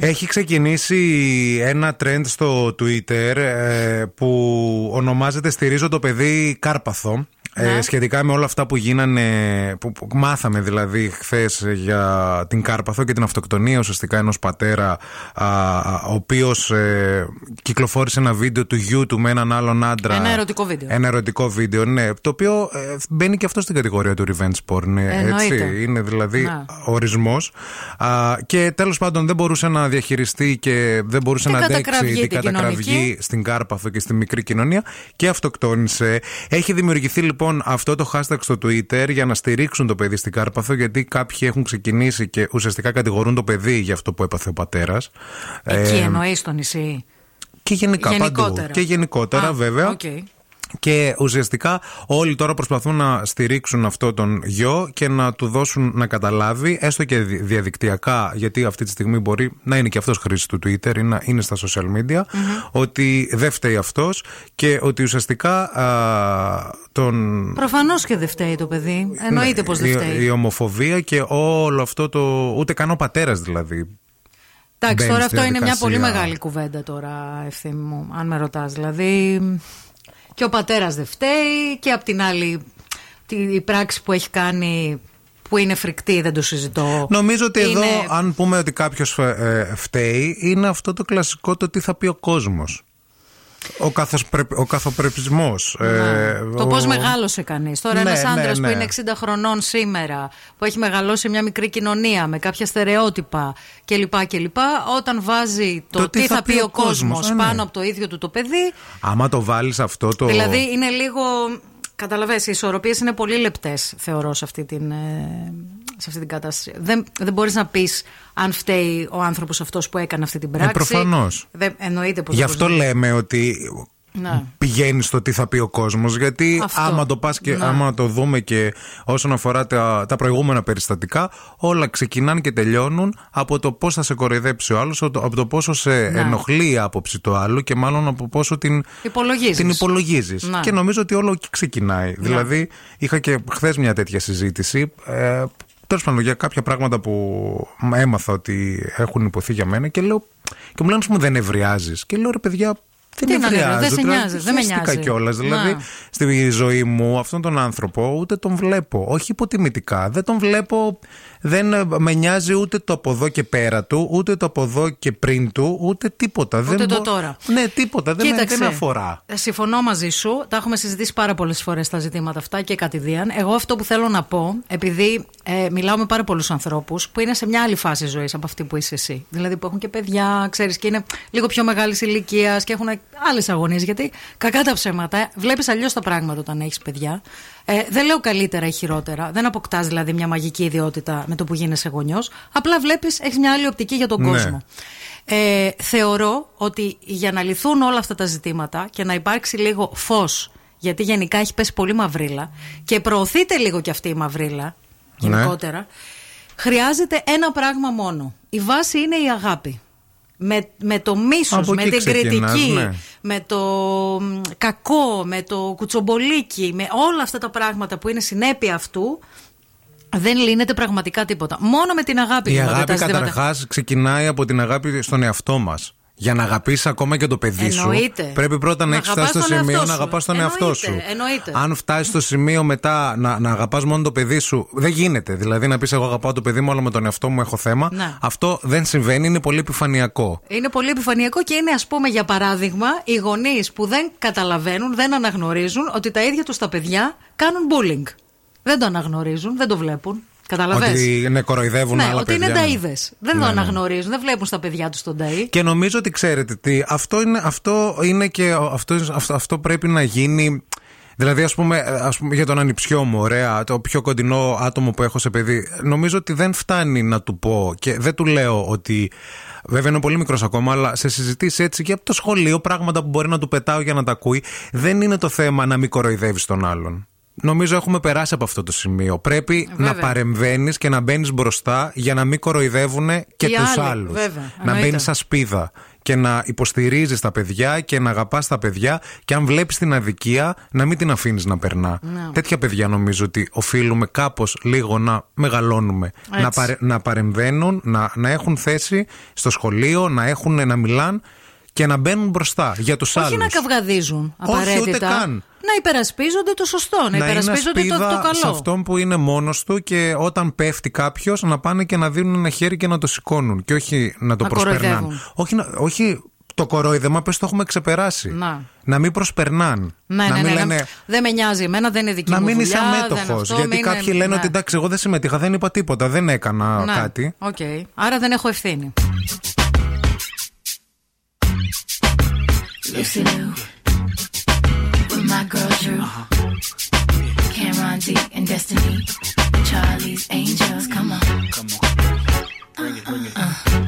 Έχει ξεκινήσει ένα trend στο Twitter ε, που ονομάζεται Στηρίζω το παιδί Κάρπαθο. Ε, σχετικά με όλα αυτά που γίνανε, που, που μάθαμε δηλαδή χθες για την Κάρπαθο και την αυτοκτονία ουσιαστικά ενός πατέρα α, α, ο οποίος ε, κυκλοφόρησε ένα βίντεο του γιού του με έναν άλλον άντρα. Ένα ερωτικό βίντεο. Ένα ερωτικό βίντεο, ναι. Το οποίο ε, μπαίνει και αυτό στην κατηγορία του revenge porn. ε, Εννοείται. Έτσι. Είναι δηλαδή Να. ορισμός. Και τέλος πάντων δεν μπορούσε να διαχειριστεί και δεν μπορούσε Την να αντέξει κατακραυγή την την κατακραυγή κοινωνική. στην Κάρπαθο και στη μικρή κοινωνία και αυτοκτόνησε. Έχει δημιουργηθεί λοιπόν αυτό το hashtag στο Twitter για να στηρίξουν το παιδί στην Κάρπαθο γιατί κάποιοι έχουν ξεκινήσει και ουσιαστικά κατηγορούν το παιδί για αυτό που έπαθε ο πατέρας. Εκεί εννοείς στο νησί; Και γενικά παντού. Γενικότερα. Και γενικότερα Α, βέβαια. οκ. Και ουσιαστικά όλοι τώρα προσπαθούν να στηρίξουν αυτό τον γιο και να του δώσουν να καταλάβει, έστω και δι- διαδικτυακά, γιατί αυτή τη στιγμή μπορεί να είναι και αυτός χρήστης του Twitter ή να είναι στα social media, ότι δεν φταίει αυτός και ότι ουσιαστικά α, τον. Προφανώς και δεν φταίει το παιδί. Εννοείται πως δεν Ναι, η, φταίει. η ομοφοβία και όλο αυτό το. ούτε καν ο πατέρας δηλαδή. Εντάξει, μπαίνει τώρα στη αυτό είναι μια διαδικασία. πολύ μεγάλη κουβέντα τώρα, ευθύνη μου, αν με ρωτάς. Δηλαδή, και ο πατέρας δεν φταίει, και απ' την άλλη, τη- η πράξη που έχει κάνει που είναι φρικτή, δεν το συζητώ. Νομίζω ότι εδώ, Είναι- αν πούμε ότι κάποιος φταίει, είναι αυτό το κλασικό το τι θα πει ο κόσμος. Ο, καθος, ο καθοπρεπισμός. ε, Το ο- πώς μεγάλωσε κανείς. Τώρα, Ναι, ένας άντρα ναι, ναι. που είναι 60 χρονών σήμερα, που έχει μεγαλώσει σε μια μικρή κοινωνία με κάποια στερεότυπα κλπ. κλπ όταν βάζει το, τι, θα, πει ο κόσμος κόσμος, ε, ναι. πάνω από το ίδιο του το παιδί. Άμα το βάλεις αυτό το... Δηλαδή, είναι λίγο. Καταλαβαίνεις, οι ισορροπίες είναι πολύ λεπτές, θεωρώ, σε αυτή την, ε, σε αυτή την κατάσταση. Δεν, δεν μπορείς να πεις αν φταίει ο άνθρωπος αυτός που έκανε αυτή την πράξη. Ε, προφανώς. Δεν, εννοείται πως Γι' αυτό λέμε ότι Ναι. πηγαίνει στο τι θα πει ο κόσμος. Γιατί Αυτό. άμα το πας και Ναι. άμα το δούμε και όσον αφορά τα, τα προηγούμενα περιστατικά, όλα ξεκινάνε και τελειώνουν από το πώς θα σε κοροϊδέψει ο άλλος, από το πόσο σε Ναι. ενοχλεί η άποψη του άλλου και μάλλον από πόσο την, Υπολογίζεις. την υπολογίζεις. Ναι. Και νομίζω ότι όλο εκεί ξεκινάει. Δηλαδή, είχα και χθες μια τέτοια συζήτηση. Ε, Τέλος πάντων, για κάποια πράγματα που έμαθα ότι έχουν υποθεί για μένα και λέω. Και μου λένε, ας πούμε, δεν ευριάζεις. Και λέω, ρε παιδιά, δεν Τι να νευριάζω, ευριάζω. δεν σε δηλαδή, νοιάζει, δεν με χαίστηκα νοιάζει. κιόλας. Δηλαδή, Να. στη ζωή μου αυτόν τον άνθρωπο ούτε τον βλέπω. Όχι υποτιμητικά. Δεν τον βλέπω. Δεν ε, με νοιάζει ούτε το από εδώ και πέρα του, ούτε το από εδώ και πριν του, ούτε τίποτα. Ούτε δεν το μπο- τώρα. Ναι, τίποτα. Δεν, με, Κοίταξε, δεν με αφορά. ε, Συμφωνώ μαζί σου. Τα έχουμε συζητήσει πάρα πολλές φορές τα ζητήματα αυτά και κατηδίαν. Εγώ αυτό που θέλω να πω, επειδή ε, μιλάω με πάρα πολλούς ανθρώπους που είναι σε μια άλλη φάση ζωής από αυτή που είσαι εσύ. Δηλαδή που έχουν και παιδιά, ξέρεις, και είναι λίγο πιο μεγάλης ηλικίας και έχουν άλλες αγωνίες. Γιατί κακά τα ψέματα, βλέπεις αλλιώς τα πράγματα όταν έχεις παιδιά. Ε, δεν λέω καλύτερα ή χειρότερα. Δεν αποκτάς δηλαδή μια μαγική ιδιότητα με το που γίνεσαι γονιός. Απλά βλέπεις, έχεις μια άλλη οπτική για τον Ναι. κόσμο. Ε, θεωρώ ότι για να λυθούν όλα αυτά τα ζητήματα και να υπάρξει λίγο φως γιατί γενικά έχει πέσει πολύ μαυρίλα και προωθείται λίγο και αυτή η μαυρίλα γενικότερα χρειάζεται ένα πράγμα μόνο η βάση είναι η αγάπη με, με το μίσος, Από με εκεί την ξεκινάς, κριτική, ναι. με το μ, κακό, με το κουτσομπολίκι, με όλα αυτά τα πράγματα που είναι συνέπεια αυτού, δεν λύνεται πραγματικά τίποτα. Μόνο με την αγάπη Η λύνονται αγάπη τα ζητήματα. καταρχάς ξεκινάει από την αγάπη στον εαυτό μας. Για να αγαπήσει ακόμα και το παιδί Εννοείται. σου, πρέπει πρώτα να, Να έχεις αγαπάς φτάσει στο τον σημείο εαυτό να σου. αγαπάς τον εαυτό σου. Εννοείται, εννοείται. Αν φτάσεις στο σημείο μετά να, να αγαπάς μόνο το παιδί σου, δεν γίνεται. Δηλαδή να πεις: Εγώ αγαπάω το παιδί μου, αλλά με τον εαυτό μου έχω θέμα. Ναι. Αυτό δεν συμβαίνει, είναι πολύ επιφανειακό. Είναι πολύ επιφανειακό και είναι, ας πούμε, για παράδειγμα, οι γονείς που δεν καταλαβαίνουν, δεν αναγνωρίζουν ότι τα ίδια τους τα παιδιά κάνουν bullying. Δεν το αναγνωρίζουν, δεν το βλέπουν. Καταλαβαίνεις. Ότι ναι, κοροϊδεύουν ναι, άλλα ότι παιδιά. είναι ταΐδε. Δεν Ναι, το ναι. αναγνωρίζουν, δεν βλέπουν στα παιδιά τους τον ταΐ. Και νομίζω ότι ξέρετε τι, αυτό είναι, αυτό είναι και αυτό, αυτό, αυτό πρέπει να γίνει. Δηλαδή, ας πούμε, ας πούμε, για τον ανιψιό μου, ωραία, το πιο κοντινό άτομο που έχω σε παιδί, νομίζω ότι δεν φτάνει να του πω και δεν του λέω ότι. Βέβαια είναι πολύ μικρός ακόμα, αλλά σε συζητήσεις έτσι και από το σχολείο, πράγματα που μπορεί να του πετάω για να τα ακούει, δεν είναι το θέμα να μην κοροϊδεύεις τον άλλον. Νομίζω έχουμε περάσει από αυτό το σημείο. Πρέπει Βέβαια. να παρεμβαίνεις και να μπαίνεις μπροστά για να μην κοροϊδεύουν και Οι τους άλλοι, άλλους. βέβαια, Να εννοείται. μπαίνει σαν σπίδα και να υποστηρίζεις τα παιδιά και να αγαπάς τα παιδιά και αν βλέπεις την αδικία να μην την αφήνεις να περνά. Ναι. Τέτοια παιδιά νομίζω ότι οφείλουμε κάπως λίγο να μεγαλώνουμε. Έτσι. Να, παρε- να παρεμβαίνουν, να, να έχουν θέση στο σχολείο, να, έχουν, να μιλάν και να μπαίνουν μπροστά για τους άλλου. Όχι να καυγαδίζουν Όχι, απαραίτητα. ούτε καν. Να υπερασπίζονται το σωστό, να, να είναι υπερασπίζονται το, το ασπίδα καλό. σε αυτόν που είναι μόνος του και όταν πέφτει κάποιος να πάνε και να δίνουν ένα χέρι και να το σηκώνουν και όχι να το Να προσπερνάνε. κοροϊδεύουν. Όχι, να- όχι το κορόιδεμα, πες το έχουμε ξεπεράσει. Να. Να μην προσπερνάν. Ναι, να ναι, μην ναι, λένε. ναι. Δεν με νοιάζει, εμένα δεν είναι δική Να μου μην είσαι δουλειά, δεν αμέτωχος. αυτό, Γιατί μην κάποιοι είναι- λένε ναι. ότι εντάξει, εγώ δεν συμμετείχα, δεν είπα τίποτα, δεν έκανα Ναι, κάτι. Οκ. Άρα δεν έχω ευθύνη. Lucy Liu with my girl Drew. Uh-huh. Cameron D and Destiny. Charlie's Angels, come on. Come on. Bring it, bring it. Uh-uh.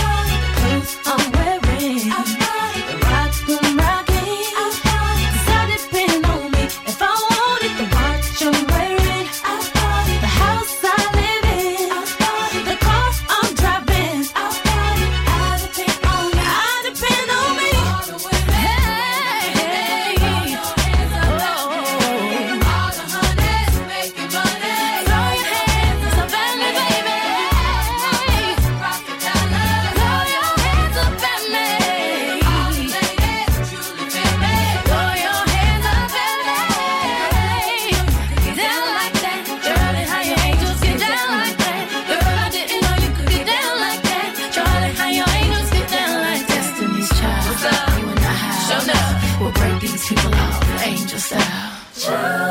Ciao.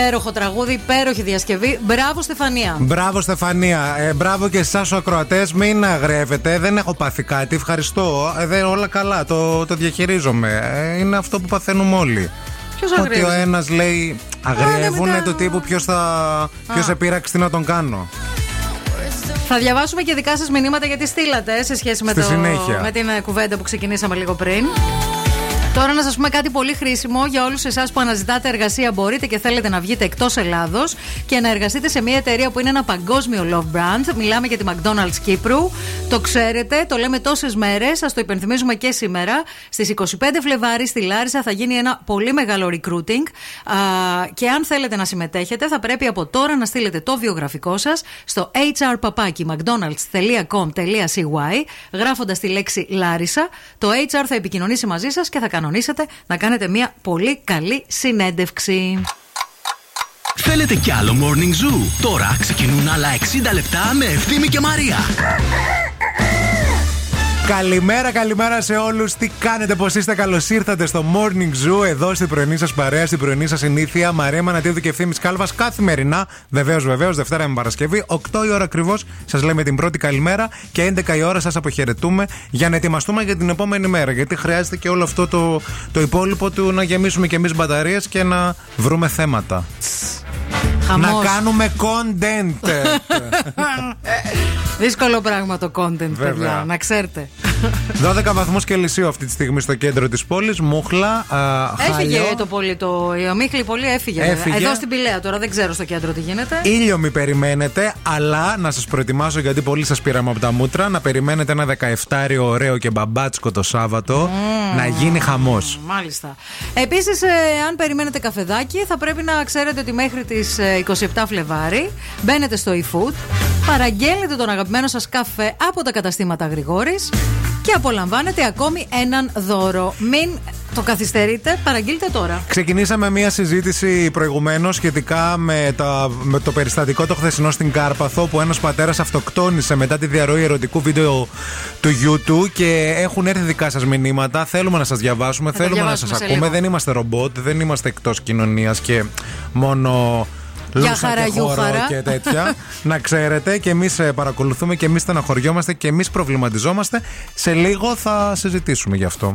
Υπέροχο τραγούδι, υπέροχη διασκευή. Μπράβο, Στεφανία. Μπράβο, Στεφανία. Ε, μπράβο και εσάς, ο ακροατές. Μην αγρεύετε. Δεν έχω πάθει κάτι. Ευχαριστώ. Ε, δεν, όλα καλά. Το, το διαχειρίζομαι. Ε, είναι αυτό που παθαίνουμε όλοι. Ποιος Ότι αγριεύει. ο ένας λέει αγριεύουνε μετά- το τύπου ποιος θα. Ποιος επήραξε τι να τον κάνω. Θα διαβάσουμε και δικά σας μηνύματα γιατί στείλατε σε σχέση με, Στη το, συνέχεια. με την ε, κουβέντα που ξεκινήσαμε λίγο πριν. Τώρα να σας πούμε κάτι πολύ χρήσιμο για όλους εσάς που αναζητάτε εργασία. Μπορείτε και θέλετε να βγείτε εκτός Ελλάδος και να εργαστείτε σε μια εταιρεία που είναι ένα παγκόσμιο love brand. Μιλάμε για τη McDonald's Κύπρου. Το ξέρετε, το λέμε τόσες μέρες. Σα το υπενθυμίζουμε και σήμερα. Στις 25 Φλεβάρι στη Λάρισα θα γίνει ένα πολύ μεγάλο recruiting. Α, και αν θέλετε να συμμετέχετε, θα πρέπει από τώρα να στείλετε το βιογραφικό σας στο hrpapaki.mcdonalds.com.cy γράφοντας τη λέξη Λάρισα. Το HR θα επικοινωνήσει μαζί σας και θα κανονίσετε να κάνετε μια πολύ καλή συνέντευξη. Θέλετε κι άλλο Morning Zoo; Τώρα ξεκινούν άλλα 60 λεπτά με Ευθύμη και Μαρία. Καλημέρα, καλημέρα σε όλους. Τι κάνετε, πώς είστε, καλώς ήρθατε στο Morning Zoo, εδώ στην πρωινή σας παρέα, στην πρωινή σας συνήθεια. Μαρία Μανατίδου και ευθύνη Κάλβας καθημερινά. Βεβαίως, βεβαίως, Δευτέρα με Παρασκευή. 8 η ώρα ακριβώς σας λέμε την πρώτη καλημέρα και 11 η ώρα σας αποχαιρετούμε για να ετοιμαστούμε για την επόμενη μέρα. Γιατί χρειάζεται και όλο αυτό το, το υπόλοιπο του να γεμίσουμε κι εμείς μπαταρίες και να βρούμε θέματα. Χαμός. Να κάνουμε content. [LAUGHS] [LAUGHS] Δύσκολο πράγμα το content, παιδιά, Βέβαια. να ξέρετε. 12 βαθμούς Κελσίου αυτή τη στιγμή στο κέντρο της πόλης. Μούχλα, α, Έφυγε χάλιο. το πολύ, το, η ομίχλη πολύ έφυγε. Έφυγε. Εδώ στην Πηλαία τώρα δεν ξέρω στο κέντρο τι γίνεται. Ήλιο μη περιμένετε, αλλά να σας προετοιμάσω γιατί πολύ σας πήραμε από τα μούτρα. Να περιμένετε ένα 17 ωραίο και μπαμπάτσκο το Σάββατο. Να γίνει χαμός. Μάλιστα. Επίσης, αν περιμένετε καφεδάκι, θα πρέπει να ξέρετε ότι μέχρι τις 27 Φλεβάρι μπαίνετε στο eFood, παραγγέλνετε τον αγαπημένο σας καφέ από τα καταστήματα Γρηγόρης και απολαμβάνετε ακόμη έναν δώρο. Μην το καθυστερείτε, παραγγείλτε τώρα. Ξεκινήσαμε μία συζήτηση προηγουμένως σχετικά με, τα, με το περιστατικό το χθεσινό στην Κάρπαθο που ένας πατέρας αυτοκτόνησε μετά τη διαρροή ερωτικού βίντεο του YouTube και έχουν έρθει δικά σας μηνύματα. Θέλουμε να σας διαβάσουμε, τα θέλουμε να διαβάσουμε σας σε ακούμε. λίγο. Δεν είμαστε ρομπότ, δεν είμαστε εκτός κοινωνίας και μόνο για χαρά, και τέτοια. [LAUGHS] να ξέρετε και εμείς ε, παρακολουθούμε και εμείς στεναχωριόμαστε και εμείς προβληματιζόμαστε. Σε λίγο θα συζητήσουμε γι' αυτό.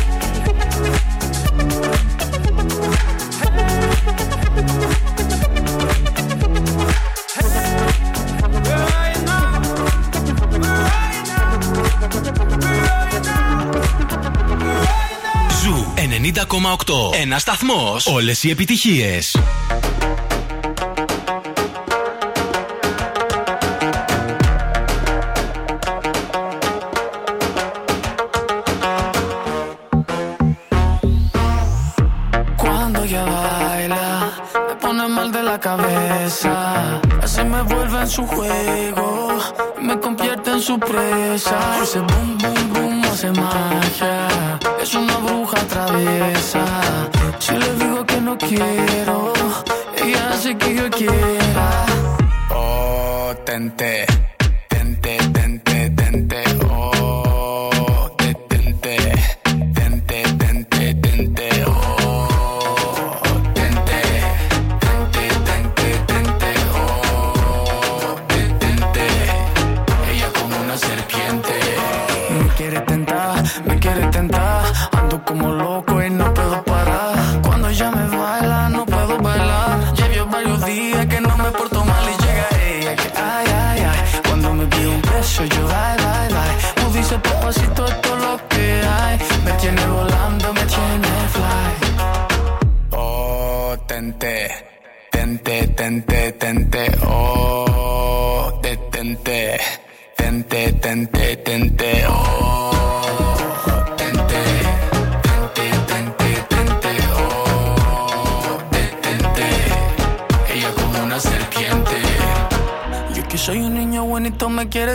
Ζου 90,8. Ένας σταθμός. Όλες οι επιτυχίες. cabeza. Se me vuelve en su juego. Su presa. Ese boom, boom, boom hace magia. Es una bruja traviesa. Si le digo que no quiero, ella hace que yo quiera. Oh,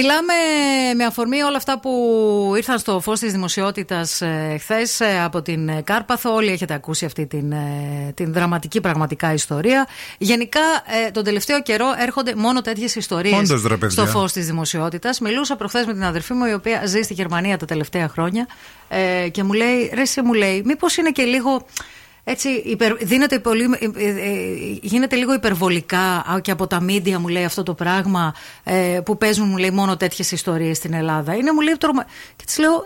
Μιλάμε με αφορμή όλα αυτά που ήρθαν στο φως της δημοσιότητας ε, χθες ε, από την ε, Κάρπαθο. Όλοι έχετε ακούσει αυτή την, ε, την δραματική πραγματικά ιστορία. Γενικά ε, τον τελευταίο καιρό έρχονται μόνο τέτοιες ιστορίες Όντως, ρε, παιδιά. στο φως της δημοσιότητας. Μιλούσα προχθές με την αδερφή μου η οποία ζει στη Γερμανία τα τελευταία χρόνια ε, και μου λέει, ρε εσύ μου λέει, μήπως είναι και λίγο... Έτσι, υπερ, δίνεται πολύ, ε, ε, ε, γίνεται λίγο υπερβολικά α, και από τα μίντια μου λέει αυτό το πράγμα ε, που παίζουν μου λέει μόνο τέτοιες ιστορίες στην Ελλάδα. Είναι μου λέει τρομα... Και της λέω,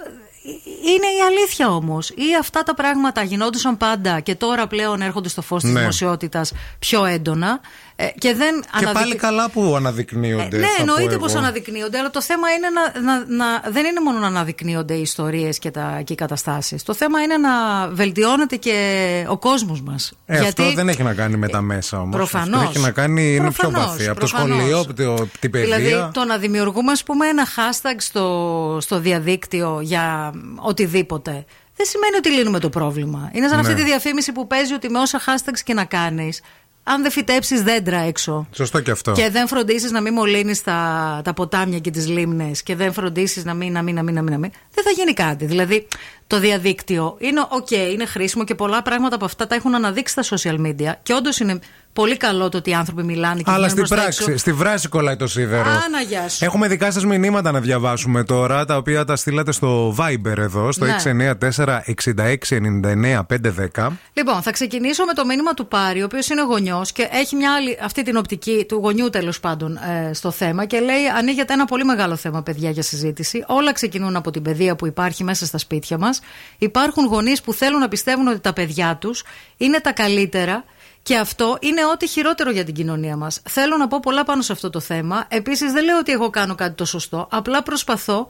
είναι η αλήθεια όμως. Ή αυτά τα πράγματα γινόντουσαν πάντα και τώρα πλέον έρχονται στο φως της Ναι. δημοσιότητας πιο έντονα ε, και δεν Και αναδεικ- πάλι καλά που αναδεικνύονται. ναι, θα πω εννοείται εγώ. πω αναδεικνύονται, αλλά το θέμα είναι να, να, να, δεν είναι μόνο να αναδεικνύονται οι ιστορίες και, τα- και οι καταστάσεις. Το θέμα είναι να βελτιώνεται και ο κόσμος μας. Ε, Αυτό δεν έχει να κάνει με τα μέσα όμως. Προφανώς. Αυτό έχει να κάνει, είναι πιο Προφανώς, βαθύ. Από το προφανώς. σχολείο, από το- την παιδεία. Δηλαδή το να δημιουργούμε ας πούμε ένα hashtag στο, στο διαδίκτυο για οτιδήποτε δεν σημαίνει ότι λύνουμε το πρόβλημα. Είναι σαν Ναι. αυτή τη διαφήμιση που παίζει ότι με όσα hashtags και να κάνεις αν δεν φυτέψεις δέντρα έξω Σωστό και αυτό. και δεν φροντίσεις να μην μολύνεις τα, τα ποτάμια και τις λίμνες και δεν φροντίσεις να μην, να μην, να μην, να μην, να μην, δεν θα γίνει κάτι. Δηλαδή, το διαδίκτυο είναι οκ, είναι χρήσιμο και πολλά πράγματα από αυτά τα έχουν αναδείξει στα social media. Και όντως είναι πολύ καλό το ότι οι άνθρωποι μιλάνε και Αλλά βγαίνουν στην προς τα πράξη, έξω. στη βράση κολλάει το σίδερο. Άννα, γεια σου. Έχουμε δικά σας μηνύματα να διαβάσουμε τώρα, τα οποία τα στείλατε στο Viber εδώ, στο Ναι. 694-6699-510. Λοιπόν, θα ξεκινήσω με το μήνυμα του Πάρη, ο οποίος είναι γονιός και έχει μια άλλη, αυτή την οπτική του γονιού τέλος πάντων ε, στο θέμα και λέει: Ανοίγεται ένα πολύ μεγάλο θέμα, παιδιά, για συζήτηση. Όλα ξεκινούν από την παιδεία που υπάρχει μέσα στα σπίτια μας. Υπάρχουν γονείς που θέλουν να πιστεύουν ότι τα παιδιά τους είναι τα καλύτερα. Και αυτό είναι ό,τι χειρότερο για την κοινωνία μας. Θέλω να πω πολλά πάνω σε αυτό το θέμα. Επίσης, δεν λέω ότι εγώ κάνω κάτι το σωστό. Απλά προσπαθώ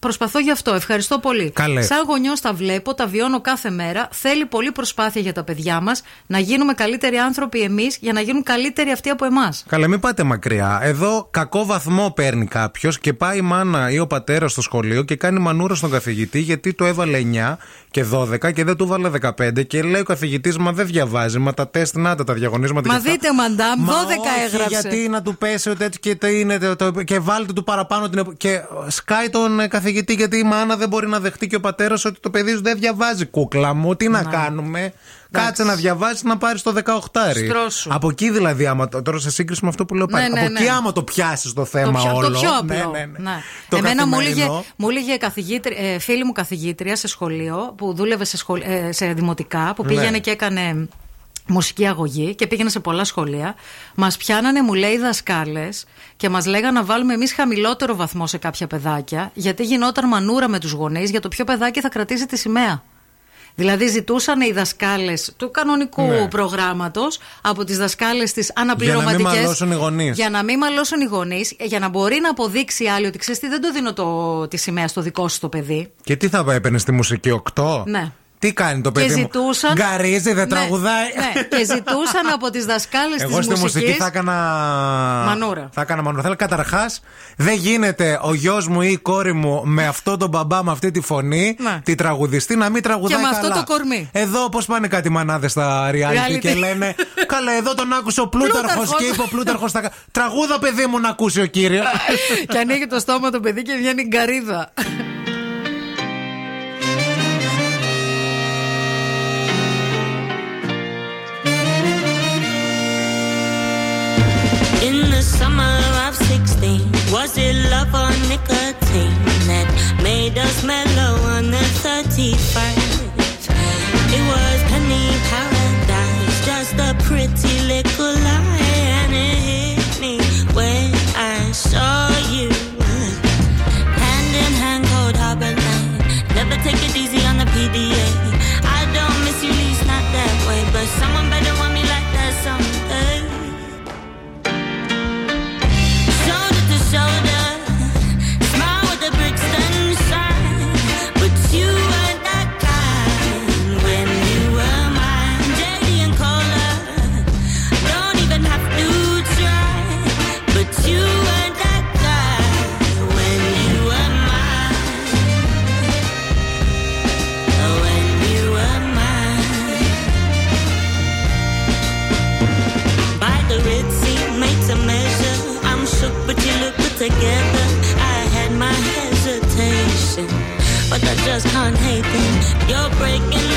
Προσπαθώ γι' αυτό. Ευχαριστώ πολύ. Καλές. Σαν γονιός τα βλέπω, τα βιώνω κάθε μέρα. Θέλει πολύ προσπάθεια για τα παιδιά μας να γίνουμε καλύτεροι άνθρωποι εμείς για να γίνουν καλύτεροι αυτοί από εμάς. Καλά, μην πάτε μακριά. Εδώ κακό βαθμό παίρνει κάποιος και πάει η μάνα ή ο πατέρας στο σχολείο και κάνει μανούρα στον καθηγητή γιατί το έβαλε 9 και 12 και δεν του βάλε 15 και λέει ο καθηγητής Μα δεν διαβάζει, μα τα τεστ να τα, τα διαγωνίσματα. Μα και αυτά». δείτε, μαντάμ, 12 Μα όχι, έγραψε. Γιατί να του πέσει ότι έτσι και, το είναι, το, το- και βάλτε του παραπάνω την. επο- Και σκάει τον ε, καθηγητή καθηγητή, γιατί η μάνα δεν μπορεί να δεχτεί και ο πατέρας ότι το παιδί σου δεν διαβάζει. Κούκλα μου, τι να κάνουμε; Κάτσε να διαβάσεις να πάρεις το 18. Στρώσου. Από εκεί δηλαδή, άμα, το- τώρα σε σύγκριση με αυτό που λέω πάλι. Ναι, ναι, από εκεί, ναι. άμα το πιάσεις το Το θέμα πιο, όλο. το πιο απλό. Ναι, ναι, ναι. Ναι. Το Εμένα μου έλεγε, καθημερινό. μου έλεγε καθηγήτρια, ε, φίλη μου καθηγήτρια σε σχολείο που δούλευε σε, σχολ- ε, σε δημοτικά, που Ναι. πήγαινε και έκανε μουσική αγωγή και πήγαινε σε πολλά σχολεία. Μας πιάνανε, μου λέει, δασκάλες και μας λέγανε να βάλουμε εμείς χαμηλότερο βαθμό σε κάποια παιδάκια, γιατί γινόταν μανούρα με τους γονείς για το ποιο παιδάκι θα κρατήσει τη σημαία. Δηλαδή ζητούσαν οι δασκάλες του κανονικού Ναι. προγράμματος από τις δασκάλες της Για να αναπληρωματικέ. μην μαλώσουν οι γονείς. Για να μην μαλώσουν οι γονείς, για να μπορεί να αποδείξει η άλλη ότι ξέρεις τι, δεν το δίνω το, τη σημαία στο δικό σου το παιδί. Και τι θα έπαιρνες στη μουσική 8. Ναι. Τι κάνει το Και παιδί μου; ζητούσαν. Γκαρίζει, δεν Ναι, τραγουδάει. Ναι, και ζητούσαν από τις δασκάλες τη Εγώ μουσική. στη μουσική θα έκανα. Μανούρα. Θα έκανα μανούρα. Θέλω καταρχάς, δεν γίνεται ο γιος μου ή η κόρη μου με αυτόν τον μπαμπά, με αυτή τη φωνή, Ναι. τη τραγουδιστή, να μην τραγουδάει. Και με αυτό καλά. το κορμί. Εδώ πώς πάνε κάτι μανάδες στα reality, Reality. και λένε. Καλά, εδώ τον άκουσε ο Πλούταρχος Πλούταρχος. και είπε ο Πλούταρχος. Θα... Τραγούδα, παιδί μου, να ακούσει ο κύριος. [LAUGHS] και ανοίγει το στόμα το παιδί και βγαίνει γκαρίδα. Was it love or nicotine that made us mellow on the 31st? It was penny paradise, just a pretty Can't hate them. You're breaking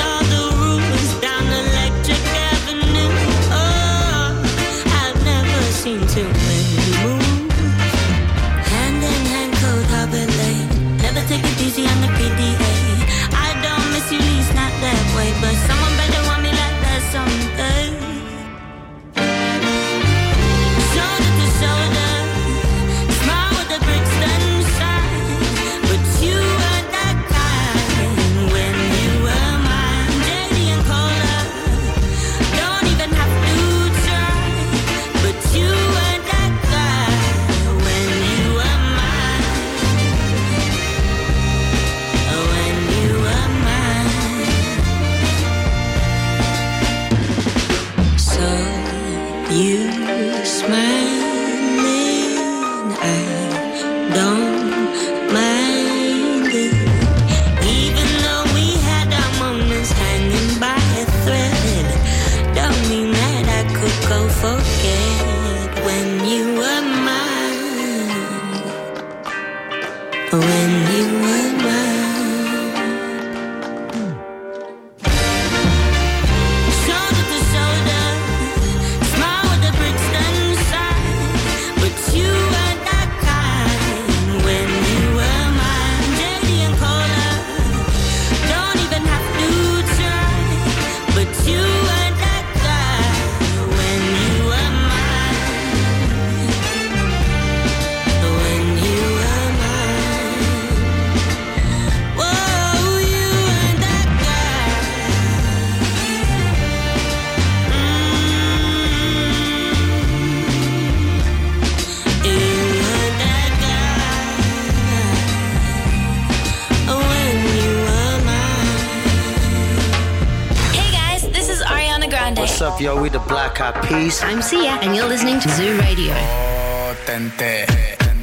We the Black Eyed Peas. I'm Sia, and you're listening to Zoo Radio. Oh, tente,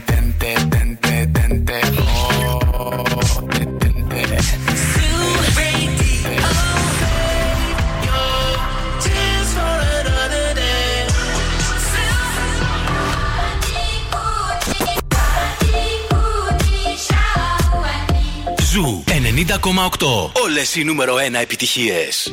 tente, tente, tente, oh, tente. Tears for another day. 90,8. Όλες οι νούμερο 1 επιτυχίες.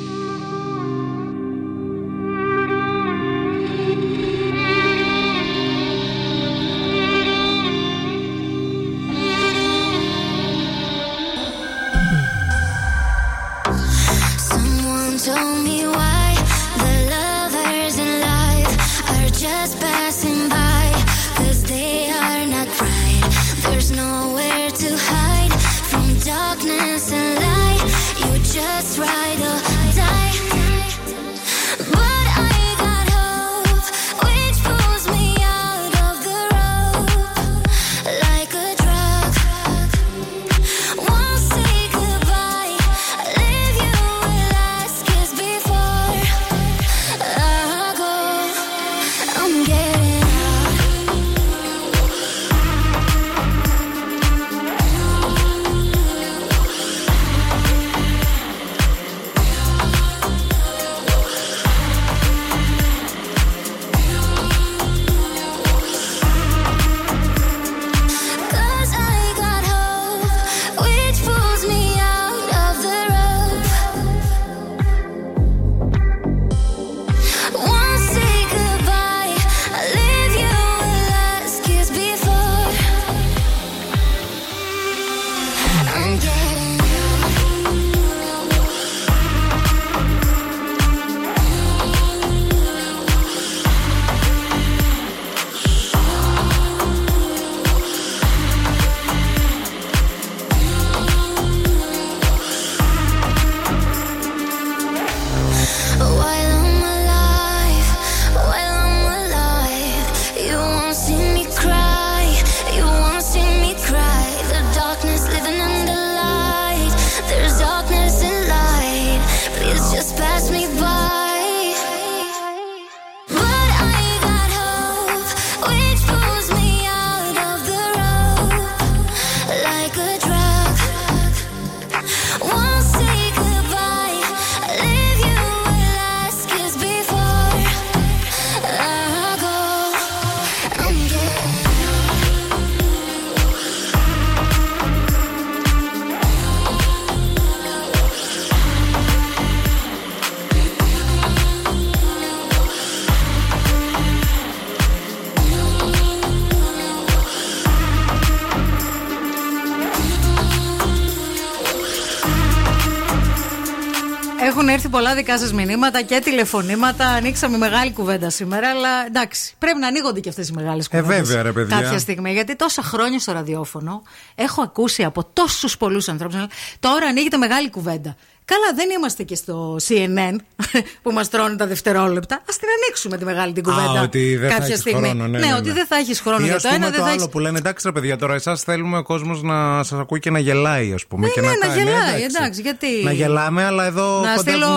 Δικά σας μηνύματα και τηλεφωνήματα. Ανοίξαμε μεγάλη κουβέντα σήμερα, αλλά εντάξει, πρέπει να ανοίγονται και αυτές οι μεγάλες Ε, κουβέντες. βέβαια, ρε, παιδιά. Κάποια στιγμή. Γιατί τόσα χρόνια στο ραδιόφωνο έχω ακούσει από τόσους πολλούς ανθρώπους. Τώρα ανοίγεται μεγάλη κουβέντα. Καλά, δεν είμαστε και στο CNN [LAUGHS] που μας τρώνε τα δευτερόλεπτα. Α την ανοίξουμε τη μεγάλη την κουβέντα. Α, ότι δεν θα κάποια έχεις στιγμή. χρόνο, ναι, ναι, ότι ναι. δεν θα έχεις χρόνο Ή για ας το πούμε ένα, δεν το θα άλλο έχεις που λένε εντάξει ρε παιδιά, τώρα εσάς θέλουμε ο κόσμος να σας ακούει και να γελάει, ας πούμε. Ναι, και ναι, να κάνει, γελάει, εντάξει, γιατί- Να γελάμε, αλλά εδώ. Να κοντεύουμε- στείλω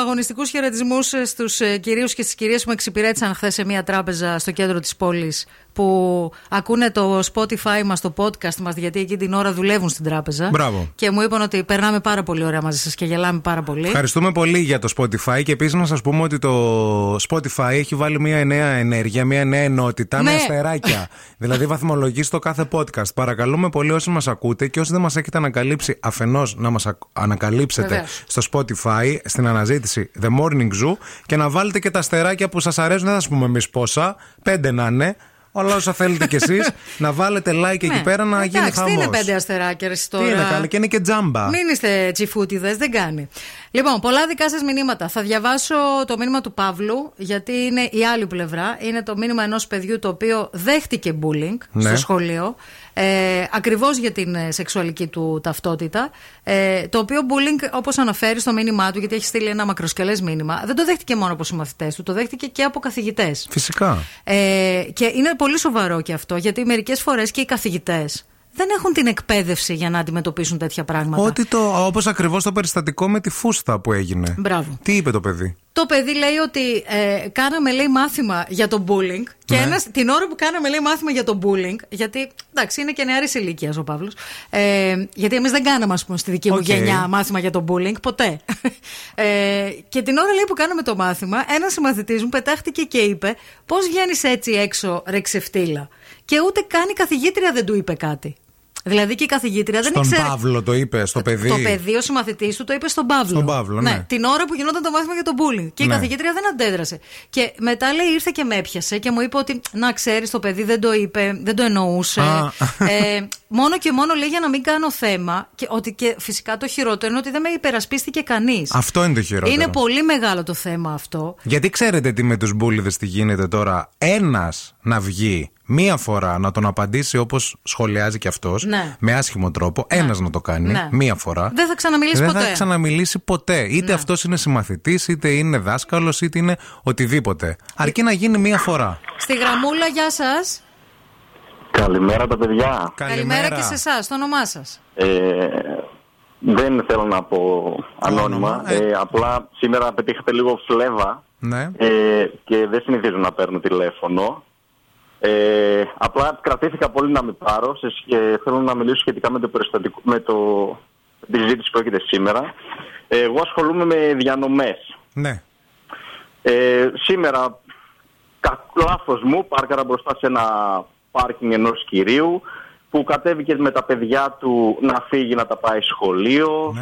αγωνιστικούς χαιρετισμούς στους κυρίους και στις κυρίες που με εξυπηρέτησαν χθες σε μια τράπεζα στο κέντρο της πόλης που ακούνε το Spotify μας, το podcast μας, γιατί εκεί την ώρα δουλεύουν στην τράπεζα. Μπράβο. Και μου είπαν ότι περνάμε πάρα πολύ ωραία μαζί σας και γελάμε πάρα πολύ. Ευχαριστούμε πολύ για το Spotify και επίσης να σας πούμε ότι το Spotify έχει βάλει μια νέα ενέργεια, μια νέα ενότητα με Ναι. αστεράκια. [LAUGHS] δηλαδή βαθμολογείς στο κάθε podcast. Παρακαλούμε πολύ όσοι μας ακούτε και όσοι δεν μας έχετε ανακαλύψει, αφενός να μας ανακαλύψετε Βεβαίως. στο Spotify στην αναζήτηση The Morning Zoo και να βάλετε και τα αστεράκια που σας αρέσουν. Δεν θα σας πούμε εμείς πόσα, πέντε να είναι. Αλλά όσα θέλετε κι εσείς, [LAUGHS] να βάλετε like εκεί Ναι. πέρα να γίνει Εντάξει, τι χαμός. είναι πέντε αστεράκια, ρε, εσύ Τι τώρα; είναι καλή και είναι και τζάμπα. Μην είστε τσιφούτιδες, δεν κάνει. Λοιπόν, πολλά δικά σας μηνύματα. Θα διαβάσω το μήνυμα του Παύλου, γιατί είναι η άλλη πλευρά. Είναι το μήνυμα ενός παιδιού το οποίο δέχτηκε bullying Ναι. στο σχολείο. Ε, Ακριβώς για την ε, σεξουαλική του ταυτότητα. Ε, το οποίο bullying, όπως αναφέρει στο μήνυμά του, γιατί έχει στείλει ένα μακροσκελές μήνυμα, δεν το δέχτηκε μόνο από συμμαθητές του, το δέχτηκε και από καθηγητές. Φυσικά. Ε, και είναι πολύ σοβαρό και αυτό, γιατί μερικές φορές και οι καθηγητές δεν έχουν την εκπαίδευση για να αντιμετωπίσουν τέτοια πράγματα. Ότι το. Όπως ακριβώς το περιστατικό με τη φούστα που έγινε. Μπράβο. Τι είπε το παιδί; Το παιδί λέει ότι ε, κάναμε λέει μάθημα για το bullying και Ναι. ένας, την ώρα που κάναμε λέει μάθημα για το bullying, γιατί εντάξει είναι και νεαρής ηλικίας ο Παύλος. Ε, γιατί εμείς δεν κάναμε, ας πούμε, στη δική μου Οκ. γενιά μάθημα για το bullying, ποτέ. [LAUGHS] Ε, και την ώρα λέει που κάναμε το μάθημα, ένας συμμαθητής μου πετάχτηκε και είπε: Πώς βγαίνεις έτσι έξω, ρε ξεφτύλα; Και ούτε καν η καθηγήτρια δεν του είπε κάτι. Δηλαδή και η καθηγήτρια δεν Στον ήξερε. Παύλο το είπε, στο παιδί. Το παιδί, ο συμμαθητής του, το είπε στον Παύλο. Στον Παύλο, ναι. Την ώρα που γινόταν το μάθημα για τον bullying. Και η Ναι. καθηγήτρια δεν αντέδρασε. Και μετά λέει ήρθε και με έπιασε και μου είπε ότι να ξέρεις, το παιδί δεν το είπε, δεν το εννοούσε. Α. ε, μόνο και μόνο λέει για να μην κάνω θέμα. Και ότι και φυσικά το χειρότερο είναι ότι δεν με υπερασπίστηκε κανείς. Αυτό είναι το χειρότερο. Είναι πολύ μεγάλο το θέμα αυτό. Γιατί ξέρετε τι με τους μπούλιδε τι γίνεται τώρα. Ένας να βγει μία φορά να τον απαντήσει όπως σχολιάζει και αυτός. Ναι. Με άσχημο τρόπο. Ένας να το κάνει Ναι. μία φορά. Δεν θα ξαναμιλήσει δεν ποτέ. Ναι. θα ξαναμιλήσει ποτέ. Είτε αυτός είναι συμμαθητής, είτε είναι δάσκαλος, είτε είναι οτιδήποτε. Αρκεί να γίνει μία φορά. Στη γραμμούλα, γεια σας. Καλημέρα τα παιδιά. Καλημέρα και σε εσάς, το όνομά σας. Ε, δεν θέλω να πω ανώνυμα. Ε, απλά σήμερα πετύχατε λίγο φλέβα Ναι. ε, και δεν συνηθίζω να παίρνω τηλέφωνο. Ε, απλά κρατήθηκα πολύ να μην πάρω σε, σχ- και θέλω να μιλήσω σχετικά με το περιστατικό, με το, τη συζήτηση που έχετε σήμερα. Ε, εγώ ασχολούμαι με διανομές. Ναι. Ε, σήμερα, κα- λάθος μου, πάρκαρα μπροστά σε ένα πάρκινγκ ενός κυρίου που κατέβηκες με τα παιδιά του να φύγει να τα πάει σχολείο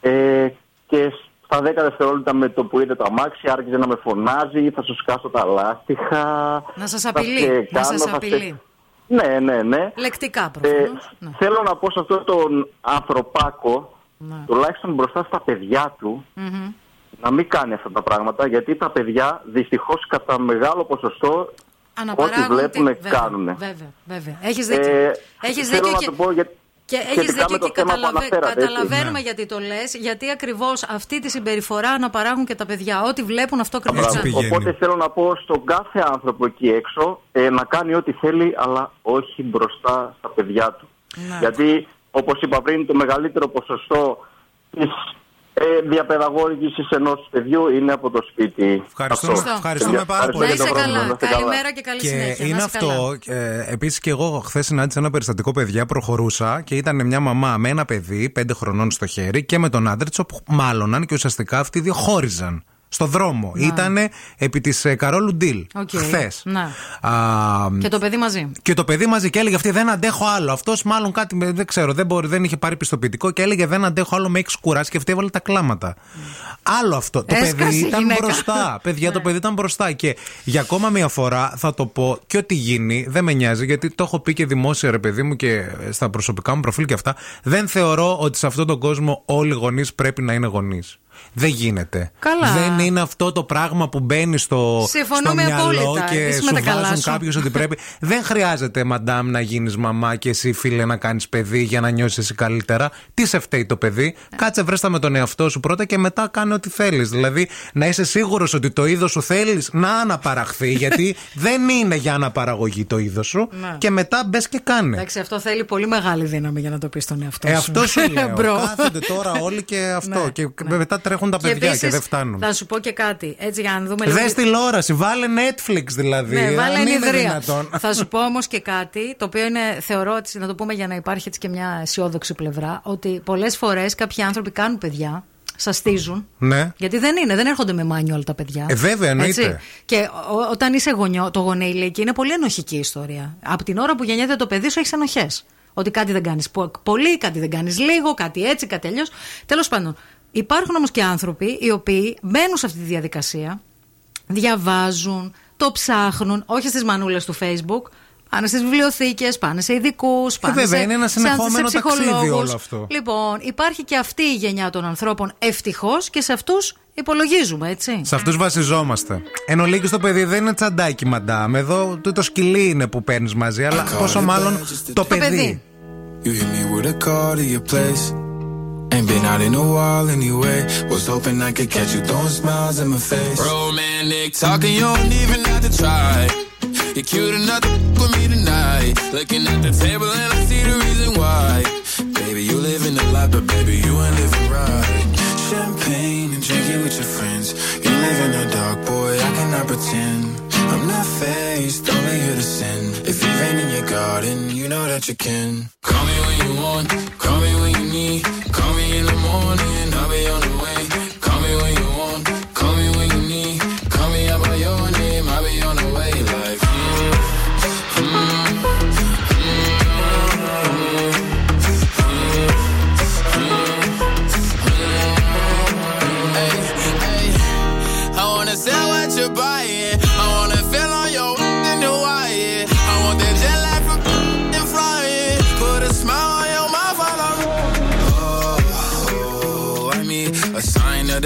ε, και στα 10 δευτερόλεπτα με το που είδε το αμάξι άρχισε να με φωνάζει, θα σου σκάσω τα λάστιχα. Να σας θα απειλεί. σε Να κάνω, σας θα σε- απειλεί. Ναι, ναι, ναι. Λεκτικά Ε, προφανώς. Θέλω να πω σε αυτόν τον ανθρωπάκο, Ναι. τουλάχιστον μπροστά στα παιδιά του, Μμμ. να μην κάνει αυτά τα πράγματα γιατί τα παιδιά δυστυχώς κατά μεγάλο ποσοστό ό,τι Αναπαράγουν βλέπουν τη- βέβαια, κάνουν. Βέβαια, βέβαια. Έχεις δίκιο. Ε, Έχεις θέλω δίκιο να και, το πω για... και έχεις σχετικά δίκιο με το και θέμα που καταλαβα- αναφέρατε, έτσι. καταλαβαίνουμε Ναι. γιατί το λες. Γιατί ακριβώς αυτή τη συμπεριφορά αναπαράγουν και τα παιδιά. Ό,τι βλέπουν αυτό ακριβώ Μπράβο. Οπότε θέλω να πω στον κάθε άνθρωπο εκεί έξω ε, να κάνει ό,τι θέλει, αλλά όχι μπροστά στα παιδιά του. Ναι. Γιατί, όπως είπα πριν, το μεγαλύτερο ποσοστό της ε, διαπαιδαγώγησης ενός παιδιού είναι από το σπίτι. Ευχαριστούμε, Αυτό. ευχαριστούμε Παιδιά, πάρα πολύ. Να για το είσαι πρόβλημα. καλά. Να είστε καλά. Καλημέρα και καλή Και συνέχεια. είναι Να είσαι καλά. αυτό. Ε, Επίσης και εγώ χθες συνάντησα ένα περιστατικό παιδιά, προχωρούσα και ήταν μια μαμά με ένα παιδί πέντε χρονών στο χέρι και με τον άντρα της, όπου μάλωναν και ουσιαστικά αυτοί οι δύο χώριζαν. Στο δρόμο. Ναι. Ήτανε επί της Καρόλου Ντίλ. Οκ. Χθες. Ναι. Και το παιδί μαζί. Και το παιδί μαζί και έλεγε αυτή δεν αντέχω άλλο. Αυτός μάλλον κάτι με- δεν ξέρω, δεν, μπορεί, δεν είχε πάρει πιστοποιητικό και έλεγε δεν αντέχω άλλο, με έχεις κουράσει και αυτή έβαλε τα κλάματα. Άλλο αυτό. Το Έσκασε παιδί η ήταν γυναίκα. μπροστά. [LAUGHS] Παιδιά, το παιδί ήταν μπροστά. Και για ακόμα μία φορά θα το πω και ό,τι γίνει δεν με νοιάζει γιατί το έχω πει και δημόσια ρε παιδί μου και στα προσωπικά μου προφίλ και αυτά. Δεν θεωρώ ότι σε αυτόν τον κόσμο όλοι οι γονείς πρέπει να είναι γονείς. Δεν γίνεται. Καλά. Δεν είναι αυτό το πράγμα που μπαίνει στο, στο Συμφωνούμε μυαλό απόλυτα. και Είσαι με σου τα καλά βάζουν σου. κάποιος ότι πρέπει. [LAUGHS] Δεν χρειάζεται, μαντάμ, να γίνεις μαμά και εσύ, φίλε, να κάνεις παιδί για να νιώσεις εσύ καλύτερα. Τι σε φταίει το παιδί. Κάτσε βρέστα με τον εαυτό σου πρώτα και μετά κάνε ό,τι θέλεις. Δηλαδή, να είσαι σίγουρος ότι το είδος σου θέλεις να αναπαραχθεί, [LAUGHS] γιατί δεν είναι για αναπαραγωγή το είδος σου. Ναι. Και μετά μπες και κάνε. Εντάξει, αυτό θέλει πολύ μεγάλη δύναμη για να το πεις στον εαυτό Ε, σου. αυτό σου [LAUGHS] λέω. Μπρο. Κάθονται τώρα όλοι και αυτό. Ναι, και μετά τρέχουν τα παιδιά και, επίσης, δεν φτάνουν. Θα σου πω και κάτι. Έτσι για να δούμε λίγο. Δε τηλεόραση, βάλε Netflix δηλαδή. Ναι, βάλε αν είναι ενιδρία. δυνατόν. [LAUGHS] Θα σου πω όμως και κάτι, το οποίο είναι, θεωρώ ότι να το πούμε για να υπάρχει έτσι και μια αισιόδοξη πλευρά, ότι πολλές φορές κάποιοι άνθρωποι κάνουν παιδιά, σαστίζουν. Ναι. Γιατί δεν είναι, δεν έρχονται με μάνιο όλα τα παιδιά. Ε, βέβαια, εννοείται. Και ο- όταν είσαι γονιό, το γονέι ηλικία είναι πολύ ενοχική ιστορία. Από την ώρα που γεννιέται το παιδί σου έχει ενοχές. Ότι κάτι δεν κάνεις πολύ, κάτι δεν κάνεις λίγο, κάτι έτσι, κάτι αλλιώς. Τέλος πάντων, υπάρχουν όμως και άνθρωποι οι οποίοι μπαίνουν σε αυτή τη διαδικασία, διαβάζουν, το ψάχνουν, όχι στις μανούλες του Facebook. Πάνε στις βιβλιοθήκες, πάνε σε ειδικούς, πάνε Ε, βέβαια, σε, είναι ένα σε- συνεχόμενο σε ταξίδι ψυχολόγους. όλο αυτό. Λοιπόν, υπάρχει και αυτή η γενιά των ανθρώπων ευτυχώς και σε αυτούς υπολογίζουμε, έτσι. Σε αυτούς βασιζόμαστε. Εν ολίγης το παιδί δεν είναι τσαντάκι, μαντάμ. Εδώ το, το σκυλί είναι που παίρνεις μαζί, αλλά πόσο μάλλον το παιδί. Ain't been out in a while anyway. Was hoping I could catch you throwing smiles in my face. Romantic talking, you don't even have to try. You're cute enough to with me tonight. Looking at the table and I see the reason why. Baby, you live in the life, but baby, you ain't living right. Champagne and drinking with your friends. You live in the dark, boy, I cannot pretend. I'm not faced, only here to sin. If rain in your garden, you know that you can. Call me when you want, call me when you need. Call me in the morning,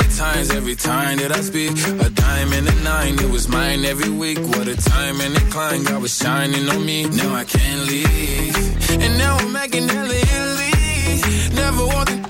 times every time that I speak. A dime and a nine, it was mine every week. What a time and a climb, God was shining on me. Now I can't leave. And now I'm making hella Never want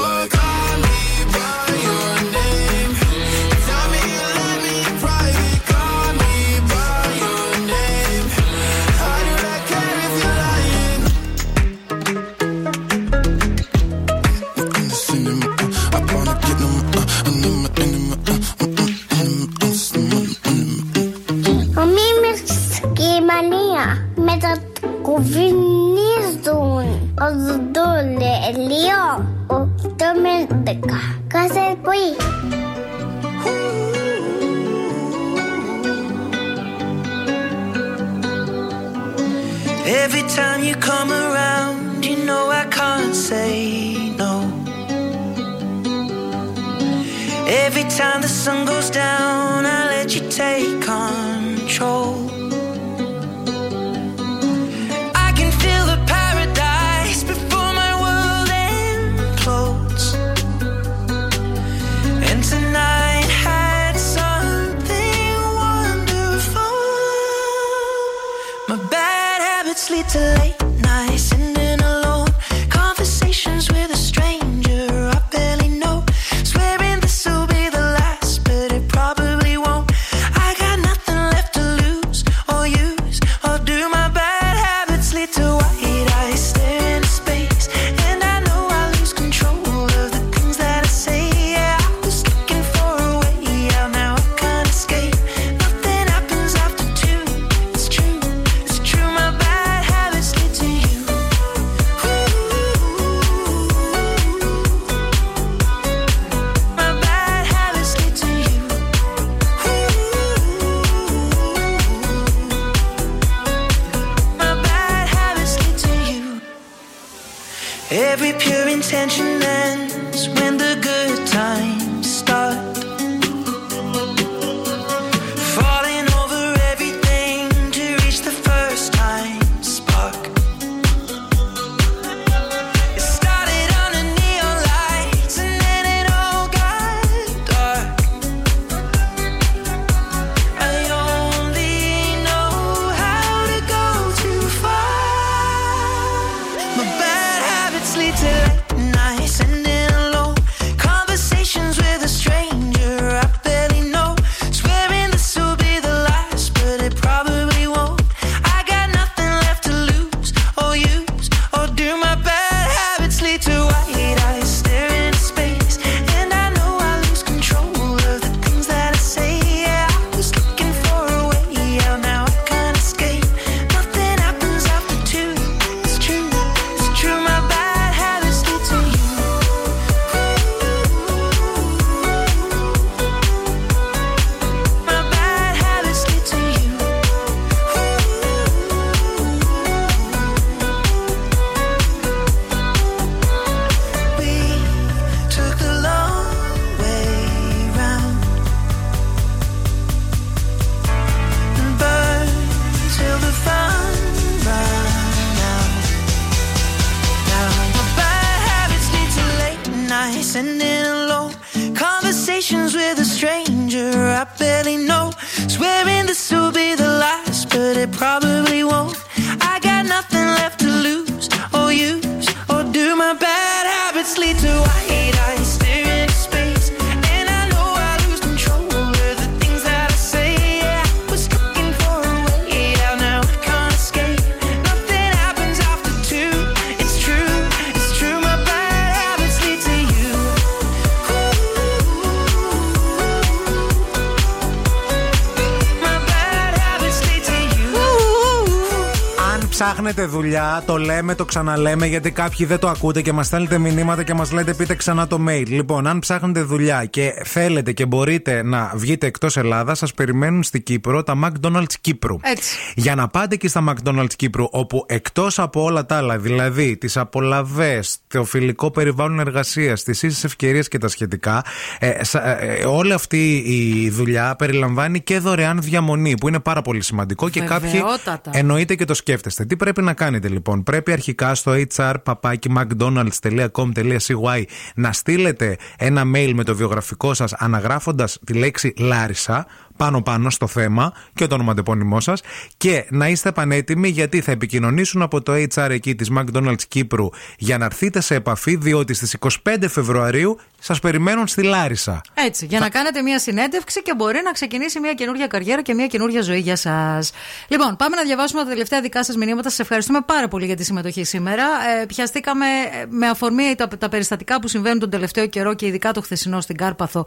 Δουλειά, το λέμε, το ξαναλέμε, γιατί κάποιοι δεν το ακούτε και μας στέλνετε μηνύματα και μας λέτε πείτε ξανά το mail. Λοιπόν, αν ψάχνετε δουλειά και θέλετε και μπορείτε να βγείτε εκτός Ελλάδας, σας περιμένουν στην Κύπρο τα McDonald's Κύπρου. Έτσι. Για να πάτε και στα McDonald's Κύπρου, όπου εκτός από όλα τα άλλα, δηλαδή τις απολαυέ, το φιλικό περιβάλλον εργασίας, τις ίσες ευκαιρίες και τα σχετικά, ε, σα- ε, όλη αυτή η δουλειά περιλαμβάνει και δωρεάν διαμονή, που είναι πάρα πολύ σημαντικό και κάποιοι Βεβαιότατα. εννοείται και το σκέφτεστε. Τι πρέπει να κάνετε λοιπόν, πρέπει αρχικά στο hr.mcdonalds.com.cy να στείλετε ένα mail με το βιογραφικό σας αναγράφοντας τη λέξη Λάρισα πάνω πάνω στο θέμα και το ονοματεπώνυμό σας και να είστε πανέτοιμοι γιατί θα επικοινωνήσουν από το HR εκεί της McDonald's Κύπρου για να έρθετε σε επαφή διότι στις 25 Φεβρουαρίου σας περιμένουν στη Λάρισα. Έτσι, για να κάνετε μια συνέντευξη και μπορεί να ξεκινήσει μια καινούργια καριέρα και μια καινούργια ζωή για σας. Λοιπόν, πάμε να διαβάσουμε τα τελευταία δικά σας μηνύματα. Σας ευχαριστούμε πάρα πολύ για τη συμμετοχή σήμερα. Ε, πιαστήκαμε ε, με αφορμή τα, τα περιστατικά που συμβαίνουν τον τελευταίο καιρό και ειδικά το χθεσινό στην Κάρπαθο,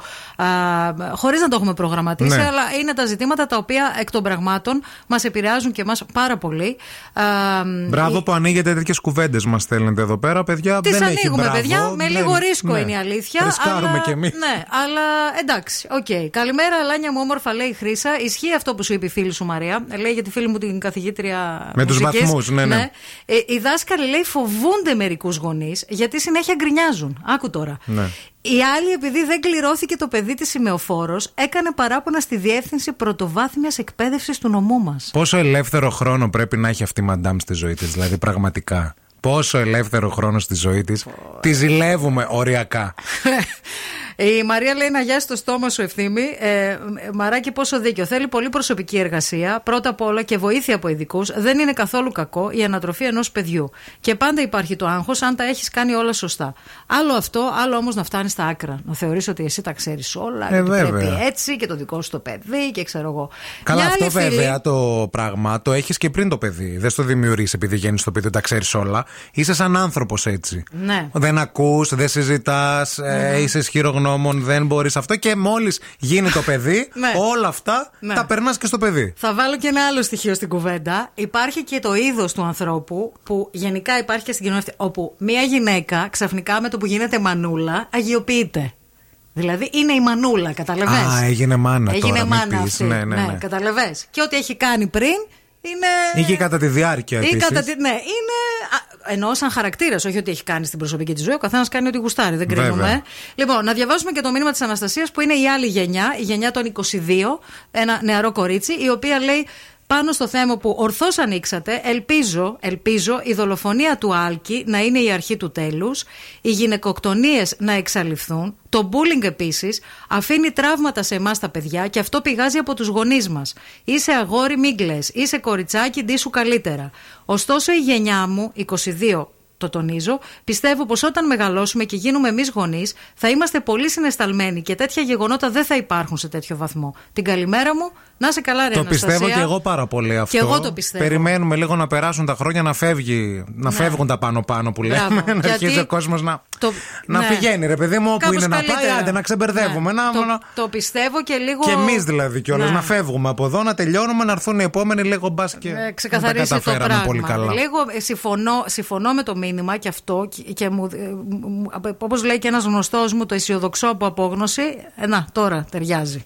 χωρίς να το έχουμε προγραμματίσει, Ναι. αλλά είναι τα ζητήματα τα οποία εκ των πραγμάτων μας επηρεάζουν και εμάς πάρα πολύ. Α, Μπράβο που ανοίγετε τέτοιες κουβέντες, μας στέλνετε εδώ πέρα, παιδιά. Τις δεν έχει ανοίγουμε, μπράβο, παιδιά. Με δεν- λίγο ρίσκο ναι. είναι η αλήθεια. Ρισκάρουμε αλλά... κι εμείς. Ναι, αλλά εντάξει, οκ. Καλημέρα, Λάνια μου, όμορφα, λέει η Χρύσα. Ισχύει αυτό που σου είπε η φίλη σου Μαρία. Λέει για τη φίλη μου την καθηγήτρια. Με τους μουσικής. βαθμούς, ναι, ναι. Ε, οι δάσκαλοι, λέει, φοβούνται μερικούς γονείς γιατί συνέχεια γκρινιάζουν. Άκου τώρα. Ναι. Η άλλη, επειδή δεν κληρώθηκε το παιδί της σημεοφόρος, έκανε παράπονα στη διεύθυνση πρωτοβάθμιας εκπαίδευσης του νομού μας. Πόσο ελεύθερο χρόνο πρέπει να έχει αυτή η μαντάμ στη ζωή της, δηλαδή πραγματικά; Πόσο ελεύθερο χρόνο στη ζωή της. Τη ζηλεύουμε οριακά. [LAUGHS] Η Μαρία λέει να γιάσει το στόμα σου ευθύμη. Ε, μαράκι, πόσο δίκιο. Θέλει πολύ προσωπική εργασία. Πρώτα απ' όλα και βοήθεια από ειδικούς. Δεν είναι καθόλου κακό η ανατροφή ενός παιδιού. Και πάντα υπάρχει το άγχος αν τα έχεις κάνει όλα σωστά. Άλλο αυτό, άλλο όμως να φτάνεις στα άκρα. Να θεωρείς ότι εσύ τα ξέρεις όλα. Ε, και ότι βέβαια. πρέπει έτσι και το δικό σου το παιδί και ξέρω εγώ. Καλά, Μια αυτό άλλη φίλη- βέβαια το πράγμα το έχεις και πριν το παιδί. Δεν στο δημιουργείς επειδή γίνει το παιδί, τα ξέρεις όλα. Είσαι σαν άνθρωπος έτσι. Ναι. Δεν ακούς, δεν συζητάς, ε, είσαι ισχυρογνώμων, δεν μπορείς αυτό. Και μόλις γίνει το παιδί, [LAUGHS] Ναι. όλα αυτά Ναι. τα περνάς και στο παιδί. Θα βάλω και ένα άλλο στοιχείο στην κουβέντα. Υπάρχει και το είδος του ανθρώπου που γενικά υπάρχει και στην κοινωνία αυτή, όπου μία γυναίκα ξαφνικά με το που γίνεται μανούλα αγιοποιείται. Δηλαδή είναι η μανούλα, καταλαβες; Α, έγινε μάνα Έγινε τώρα. μάνα μην πεις. αυτή. Ναι, ναι, ναι. καταλαβες; Και ό,τι έχει κάνει πριν είναι. Ή και κατά τη διάρκεια Ή επίσης. κατά τη- ναι, είναι. α, Εννοώ σαν χαρακτήρας, όχι ότι έχει κάνει στην προσωπική της ζωή. Ο καθένας κάνει ό,τι γουστάρει, δεν κρίνουμε. Βέβαια. Λοιπόν, να διαβάσουμε και το μήνυμα της Αναστασίας που είναι η άλλη γενιά, η γενιά των 22, ένα νεαρό κορίτσι, η οποία λέει πάνω στο θέμα που ορθώς ανοίξατε, ελπίζω, ελπίζω η δολοφονία του Άλκη να είναι η αρχή του τέλους, οι γυναικοκτονίες να εξαλειφθούν, το bullying επίσης αφήνει τραύματα σε εμάς τα παιδιά και αυτό πηγάζει από τους γονείς μας. Είσαι αγόρι μη κλαις, είσαι κοριτσάκι ντύσου καλύτερα. Ωστόσο η γενιά μου, 22 το τονίζω, πιστεύω πως όταν μεγαλώσουμε και γίνουμε εμείς γονείς, θα είμαστε πολύ συναισθαλμένοι και τέτοια γεγονότα δεν θα υπάρχουν σε τέτοιο βαθμό. Την καλημέρα μου, να σε καλά, ρε Το Αναστασία. πιστεύω και εγώ πάρα πολύ αυτό. Και εγώ το πιστεύω. Περιμένουμε λίγο να περάσουν τα χρόνια να, φεύγει, να Ναι. φεύγουν τα πάνω-πάνω που λέμε. Μπράβο. [LAUGHS] να Γιατί αρχίζει ο κόσμος να, το- να ναι. πηγαίνει, ρε παιδί μου, όπου Κάπως είναι να πάει, καλύτερα. άντε να ξεμπερδεύουμε. Ναι. Να, το, να- το πιστεύω και λίγο. Και εμείς δηλαδή κιόλας Ναι. να φεύγουμε από εδώ, να τελειώνουμε, να έρθουν οι επόμενοι λίγο μπας και. Ε, να τα ξεκαθαρίσει το καταφέραμε πράγμα. πολύ καλά. Λίγο ε, συμφωνώ, συμφωνώ με το μήνυμα και αυτό και, και μου, ε, μου- όπως λέει και ένας γνωστός μου το αισιοδοξώ από απόγνωση ε, να τώρα ταιριάζει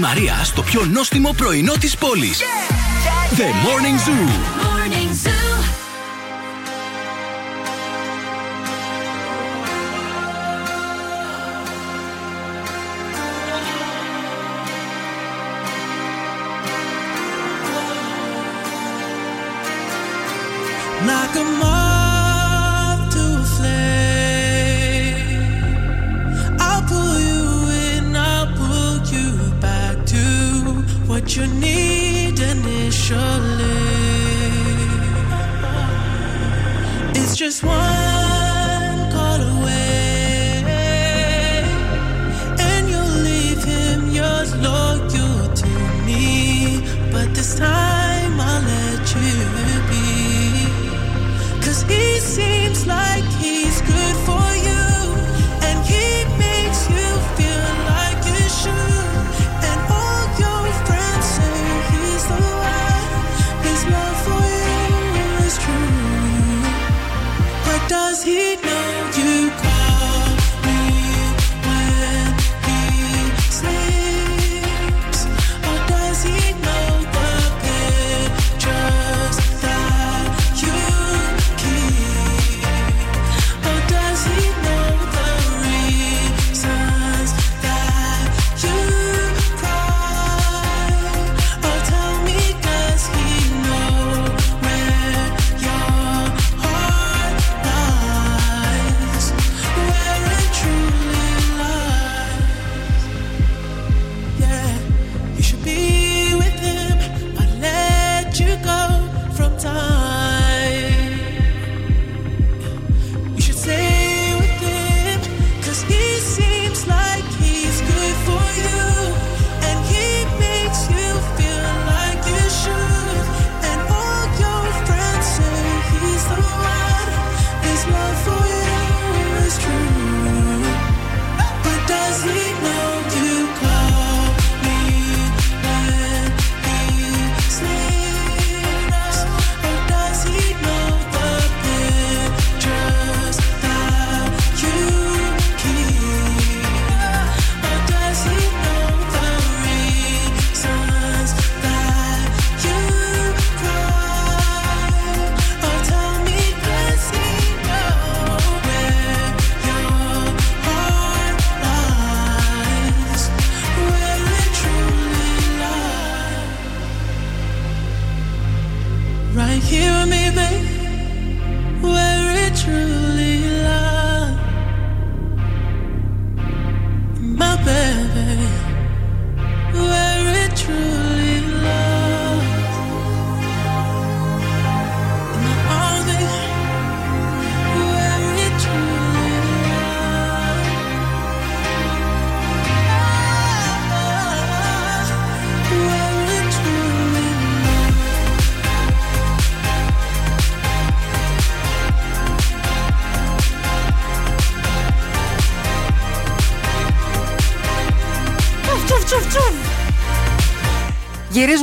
Μαρία στο πιο νόστιμο πρωινό της πόλης. Yeah! The Morning Zoo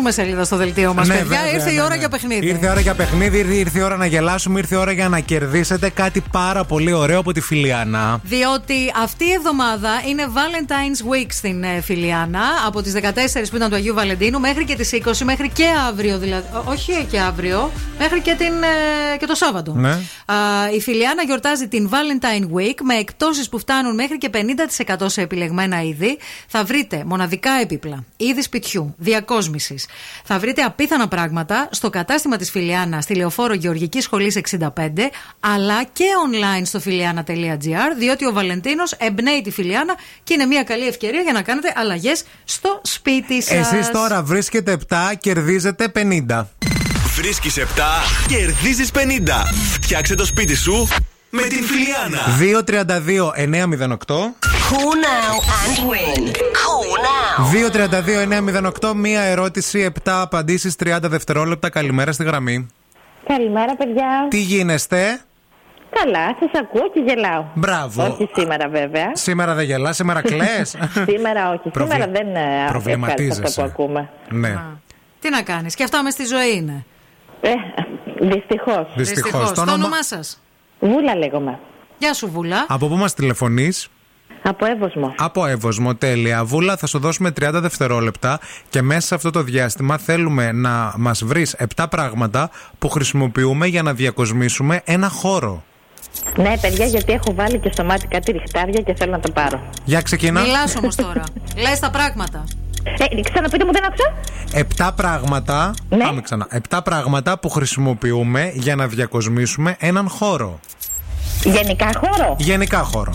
Γυρίζουμε σελίδα στο δελτίο μας, Ναι, παιδιά. βέβαια, Ήρθε η ναι, ώρα ναι. για παιχνίδι. Ήρθε η ώρα για παιχνίδι, ήρθε, ήρθε η ώρα να γελάσουμε, ήρθε η ώρα για να κερδίσετε κάτι πάρα πολύ ωραίο από τη Φιλιανά. Διότι αυτή η εβδομάδα είναι Valentine's Week στην ε, Φιλιάνα. Από τις 14 που ήταν του Αγίου Βαλεντίνου μέχρι και τις 20, μέχρι και αύριο δηλαδή. Ό, Όχι και αύριο, μέχρι και, την, ε, και το Σάββατο. Ναι. Α, η Φιλιάνα γιορτάζει την Valentine Week με εκτόσει που φτάνουν μέχρι και 50% σε επιλεγμένα είδη. Θα βρείτε μοναδικά έπιπλα, είδη σπιτιού, διακόσμησης. Θα βρείτε απίθανα πράγματα στο κατάστημα της Φιλιάνα στη Λεωφόρο Γεωργικής Σχολής 65, αλλά και online στο φιλιάνα.gr, διότι ο Βαλεντίνος εμπνέει τη Φιλιάνα και είναι μια καλή ευκαιρία για να κάνετε αλλαγές στο σπίτι σας. Εσείς τώρα βρίσκετε 7, κερδίζετε 50. Βρίσκεις 7, κερδίζεις 50. Φτιάξε το σπίτι σου με την Φιλιάνα. 232-908. Call now and win. Call now. 232-908, μία ερώτηση, 7 απαντήσεις, 30 δευτερόλεπτα. Καλημέρα στη γραμμή. Καλημέρα, παιδιά. Τι γίνεστε, Καλά, σας ακούω και γελάω. Μπράβο. Όχι σήμερα, βέβαια. Σήμερα δεν γελάς, σήμερα κλε. [LAUGHS] σήμερα όχι. Προβλε- Σήμερα δεν ε, ευχαριστώ προβληματίζεσαι. αυτό που ακούμε. ναι. Τι να κάνεις, και αυτά μες στη ζωή είναι. Ε, Δυστυχώς. Δυστυχώς. Το Το όνομα- όνομά σας; Βούλα λέγομαι. Γεια σου, Βούλα. Από πού μας τηλεφωνείς, Από Εύωσμο. Από Εύωσμο, τέλεια. Βούλα, θα σου δώσουμε 30 δευτερόλεπτα και μέσα σε αυτό το διάστημα θέλουμε να μας βρεις 7 πράγματα που χρησιμοποιούμε για να διακοσμήσουμε ένα χώρο. Ναι, παιδιά, γιατί έχω βάλει και στο μάτι κάτι ριχτάρια και θέλω να το πάρω. Για ξεκινά. Μιλάς όμως τώρα. [LAUGHS] Λες τα πράγματα. Ε, ξαναπείτε μου, δεν άκουσα. 7 πράγματα. Ναι. Πάμε ξανά. 7 πράγματα που χρησιμοποιούμε για να διακοσμήσουμε έναν χώρο. Γενικά χώρο. Γενικά χώρο.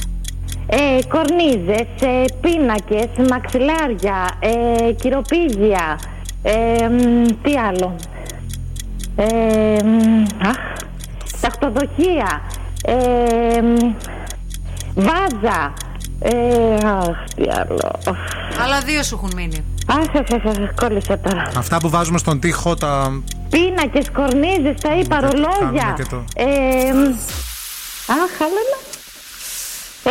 Ε, κορνίζες, ε, πίνακες, μαξιλάρια, ε, κυροπήγια, ε, μ, τι άλλο. Ε, μ, αχ, τακτοδοχεία, ε, μ, βάζα, ε, αχ, τι άλλο. Άλλα δύο σου έχουν μείνει. Αχ, αχ, αχ, αχ, κόλλησα τώρα. Αυτά που βάζουμε στον τοίχο, τα. Πίνακες, κορνίζες, τα είπα, Δεν ρολόγια. κάνουμε και το- Ε, μ, αχ, άλλο ένα. Ε,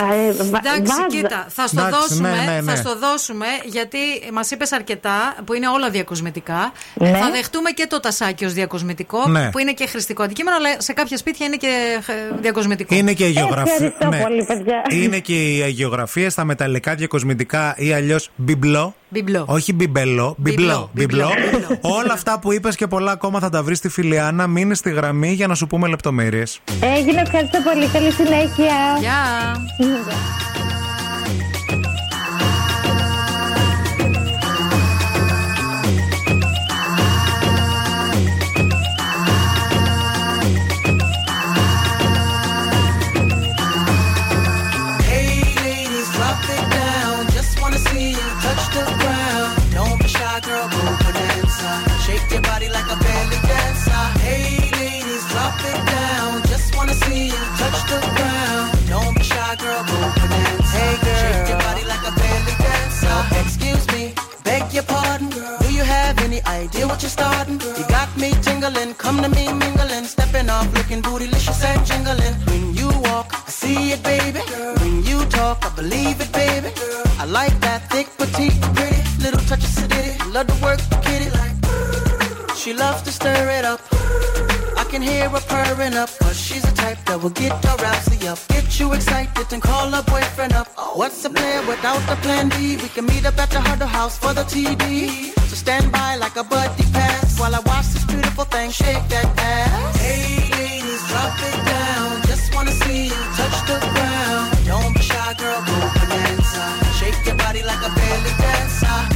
α, ε, βα- Εντάξει, βάζα. κοίτα, θα στο Εντάξει, δώσουμε. ναι, ναι, ναι. Θα στο δώσουμε γιατί μας είπες αρκετά που είναι όλα διακοσμητικά. Ναι. Θα δεχτούμε και το τασάκι ως διακοσμητικό Ναι. που είναι και χρηστικό αντικείμενο, αλλά σε κάποια σπίτια είναι και ε, διακοσμητικό. Είναι και η γεωγραφία. Ευχαριστώ πολύ, παιδιά. Είναι και οι αγιογραφίε στα μεταλλικά διακοσμητικά ή αλλιώς μπιμπλό. Μπιμπλό. Όχι μπιμπέλο, μπιμπλό. Μπιμπλό, μπιμπλό. [LAUGHS] Όλα αυτά που είπες και πολλά ακόμα θα τα βρεις στη Φιλιάνα. Μείνε στη γραμμή για να σου πούμε λεπτομέρειες. Έγινε, ευχαριστώ πολύ. Καλή συνέχεια. Γεια. Any idea what you're starting? You got me tingling, come to me mingling, stepping off, looking bootylicious and jingling. When you walk, I see it, baby. When you talk, I believe it, baby. I like that thick, petite, pretty, little touch of sedity. Love to work kitty like. She loves to stir it up. Can hear her purring up, cause she's a type that will get her rousey up. Get you excited and call her boyfriend up. What's the plan without the plan B? We can meet up at the Huddle House for the TD. So stand by like a buddy pass while I watch this beautiful thing shake that ass. Hey ladies, drop it down. Just wanna see you touch the ground. Don't be shy, girl, go bonanza. Shake your body like a belly dancer.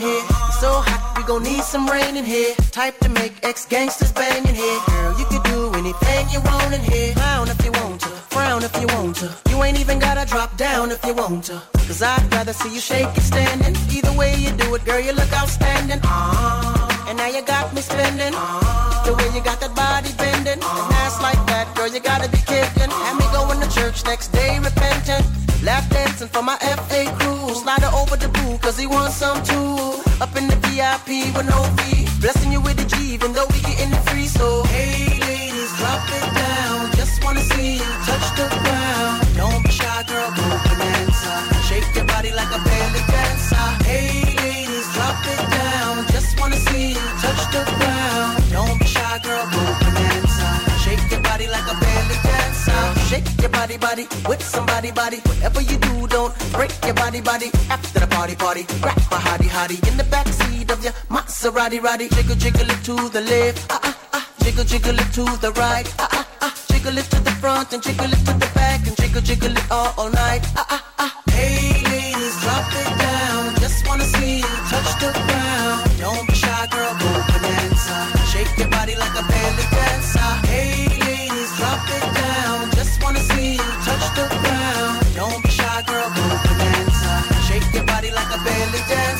Here. So hot, we gon' need some rain in here. Type to make ex gangsters bang in here. Girl, you can do anything you want in here. Clown if you want to, frown if you want to. You ain't even gotta drop down if you want to. Cause I'd rather see you shake it standing. Either way you do it, girl, you look outstanding. Ah, and now you got me spending. The way you got that body bending. And ass like that, girl, you gotta be kidding. Had me going to church next day some too. Up in the VIP with no fee. Blessing you with Shake your body, body with somebody, body. Whatever you do, don't break your body, body. After the party, party, grab my hottie, hottie in the backseat of your Maserati, roddy. Jiggle, jiggle it to the left, ah ah ah. Jiggle, jiggle it to the right, ah ah ah. Jiggle it to the front and jiggle it to the back and jiggle, jiggle it all, all night, ah ah ah.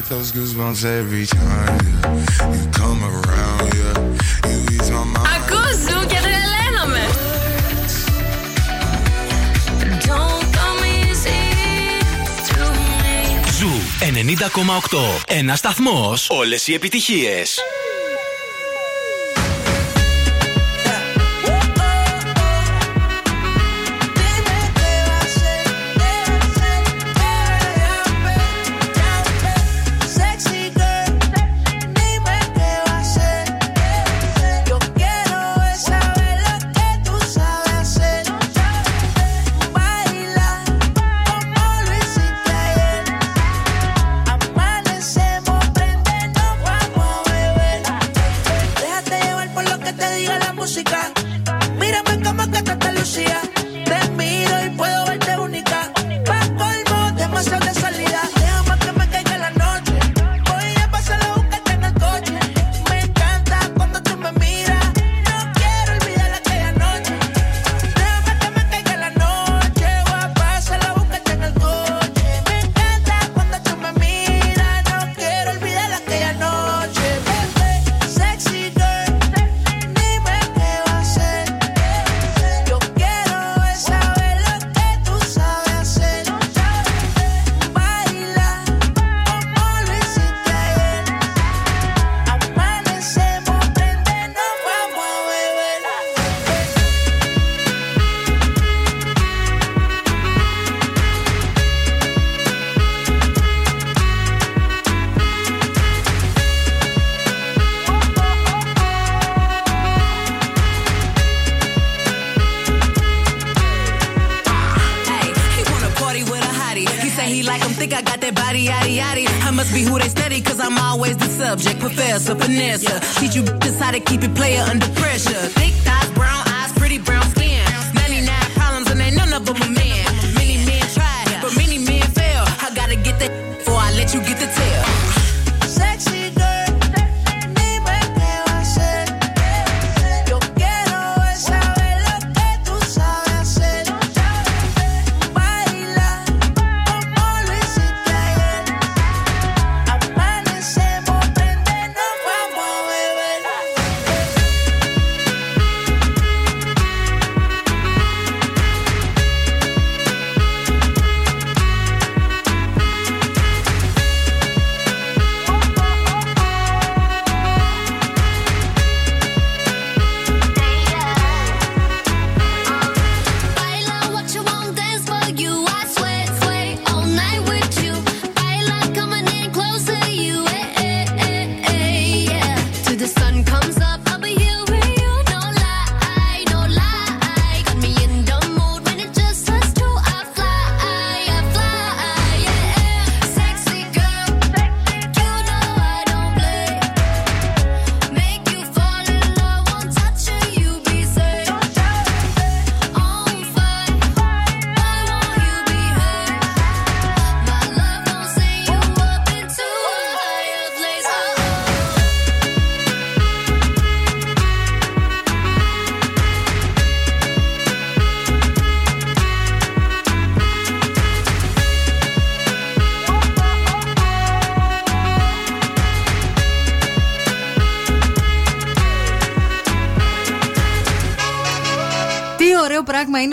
Get those goosebumps every time yeah. you come around. Yeah. You ease my mind. Ακούς Ζου και τρελαίνομαι. Don't come easy to me. Ζου 90,8. Ένα σταθμό. Όλε οι επιτυχίε.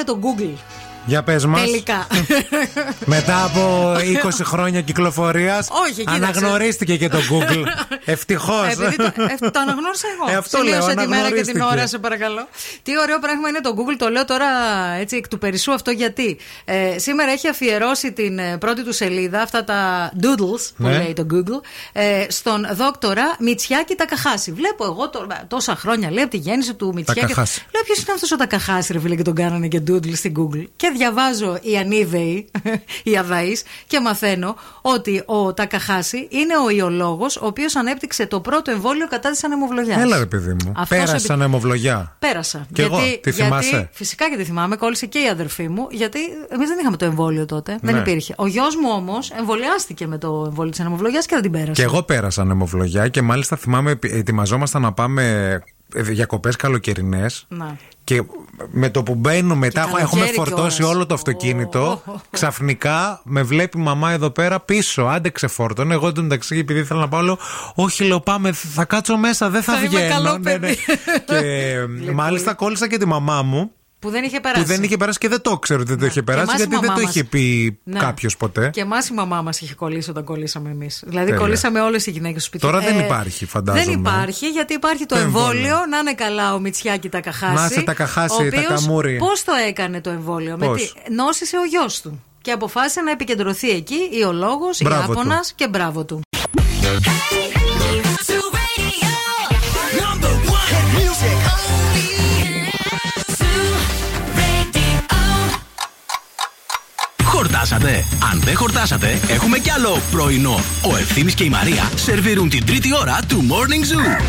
Πράγμα είναι το Google. Για πες μας. Τελικά. [LAUGHS] Μετά από 20 χρόνια κυκλοφορίας, Όχι, κοίταξε. αναγνωρίστηκε και το Google. [LAUGHS] Ευτυχώς. Επειδή το, ε, το αναγνώρισα εγώ. Ε, αυτό Σημείωσε λέω, τη μέρα και την αναγνωρίστηκε. ώρα, σε παρακαλώ. Τι ωραίο πράγμα είναι το Google, το λέω τώρα έτσι εκ του περισσού αυτό γιατί. Ε, σήμερα έχει αφιερώσει την ε, πρώτη του σελίδα, αυτά τα doodles που Ναι. λέει το Google, ε, στον δόκτορα Μητσιάκη Τακαχάση. Βλέπω εγώ τώρα, τόσα χρόνια λέει από τη γέννηση του Μητσιάκη. Τακαχάση. Λέω ποιος είναι αυτός ο Τακαχάση, ρε φίλε, και τον κάνανε και doodle στην Google. Και διαβάζω οι ανίδεοι, οι αδαεί, και μαθαίνω ότι ο Τακαχάση είναι ο ιολόγος ο οποίος ανέπτυξε το πρώτο εμβόλιο κατά της ανεμοβλογιάς. Έλα ρε παιδί μου. Αυτός Πέρασαν αιμοβλογιά. Πέρασα. Κι εγώ. Τη θυμάσαι; Γιατί, φυσικά και τη θυμάμαι, κόλλησε και η αδερφή μου, γιατί εμείς δεν είχαμε το εμβόλιο τότε. Δεν Ναι. υπήρχε. Ο γιος μου όμως εμβολιάστηκε με το εμβόλιο της ανεμοβλογιάς και δεν την πέρασε. Και εγώ πέρασα αιμοβλογιά και μάλιστα θυμάμαι επι- ετοιμαζόμασταν να πάμε διακοπές καλοκαιρινές. Να. Και με το που μπαίνουμε μετά, Και έχουμε καλοκαίρι φορτώσει κιόλας. όλο το αυτοκίνητο. Ξαφνικά με βλέπει η μαμά εδώ πέρα πίσω. Άντε ξεφόρτωνε. Εγώ τον ταξί, επειδή ήθελα να πάω, λέω: Όχι, λέω, πάμε, θα κάτσω μέσα, δεν θα, Θα είμαι βγαίνω. καλό Ναι, ναι. παιδί. και μάλιστα κόλλησα και τη μαμά μου. Που δεν είχε περάσει. Που δεν είχε περάσει και δεν το ξέρω ότι δεν το είχε περάσει, εμάς η γιατί δεν μαμά το μας. είχε πει Ναι. κάποιο ποτέ. Και εμά η μαμά μα είχε κολλήσει όταν κολλήσαμε εμεί. Δηλαδή, Τέλεια. κολλήσαμε όλε οι γυναίκε του σπιτιού. Τώρα δεν υπάρχει, φαντάζομαι. Δεν υπάρχει, γιατί υπάρχει το, Το εμβόλιο. εμβόλιο. Να είναι καλά ο Μητσιάκη τα καχάσει. Να σε τα καχάσει, τα καμούρι. Πώ το έκανε το εμβόλιο. Με Πώς? τι, νόσησε ο γιο του. Και αποφάσισε να επικεντρωθεί εκεί ο λόγο, η Μπράβο του. Άπωνα και μπράβο του. Χορτάσατε; Αν δεν χορτάσατε, έχουμε κι άλλο πρωινό. Ο Ευθύμης και η Μαρία σερβίρουν την τρίτη ώρα του Morning Zoo.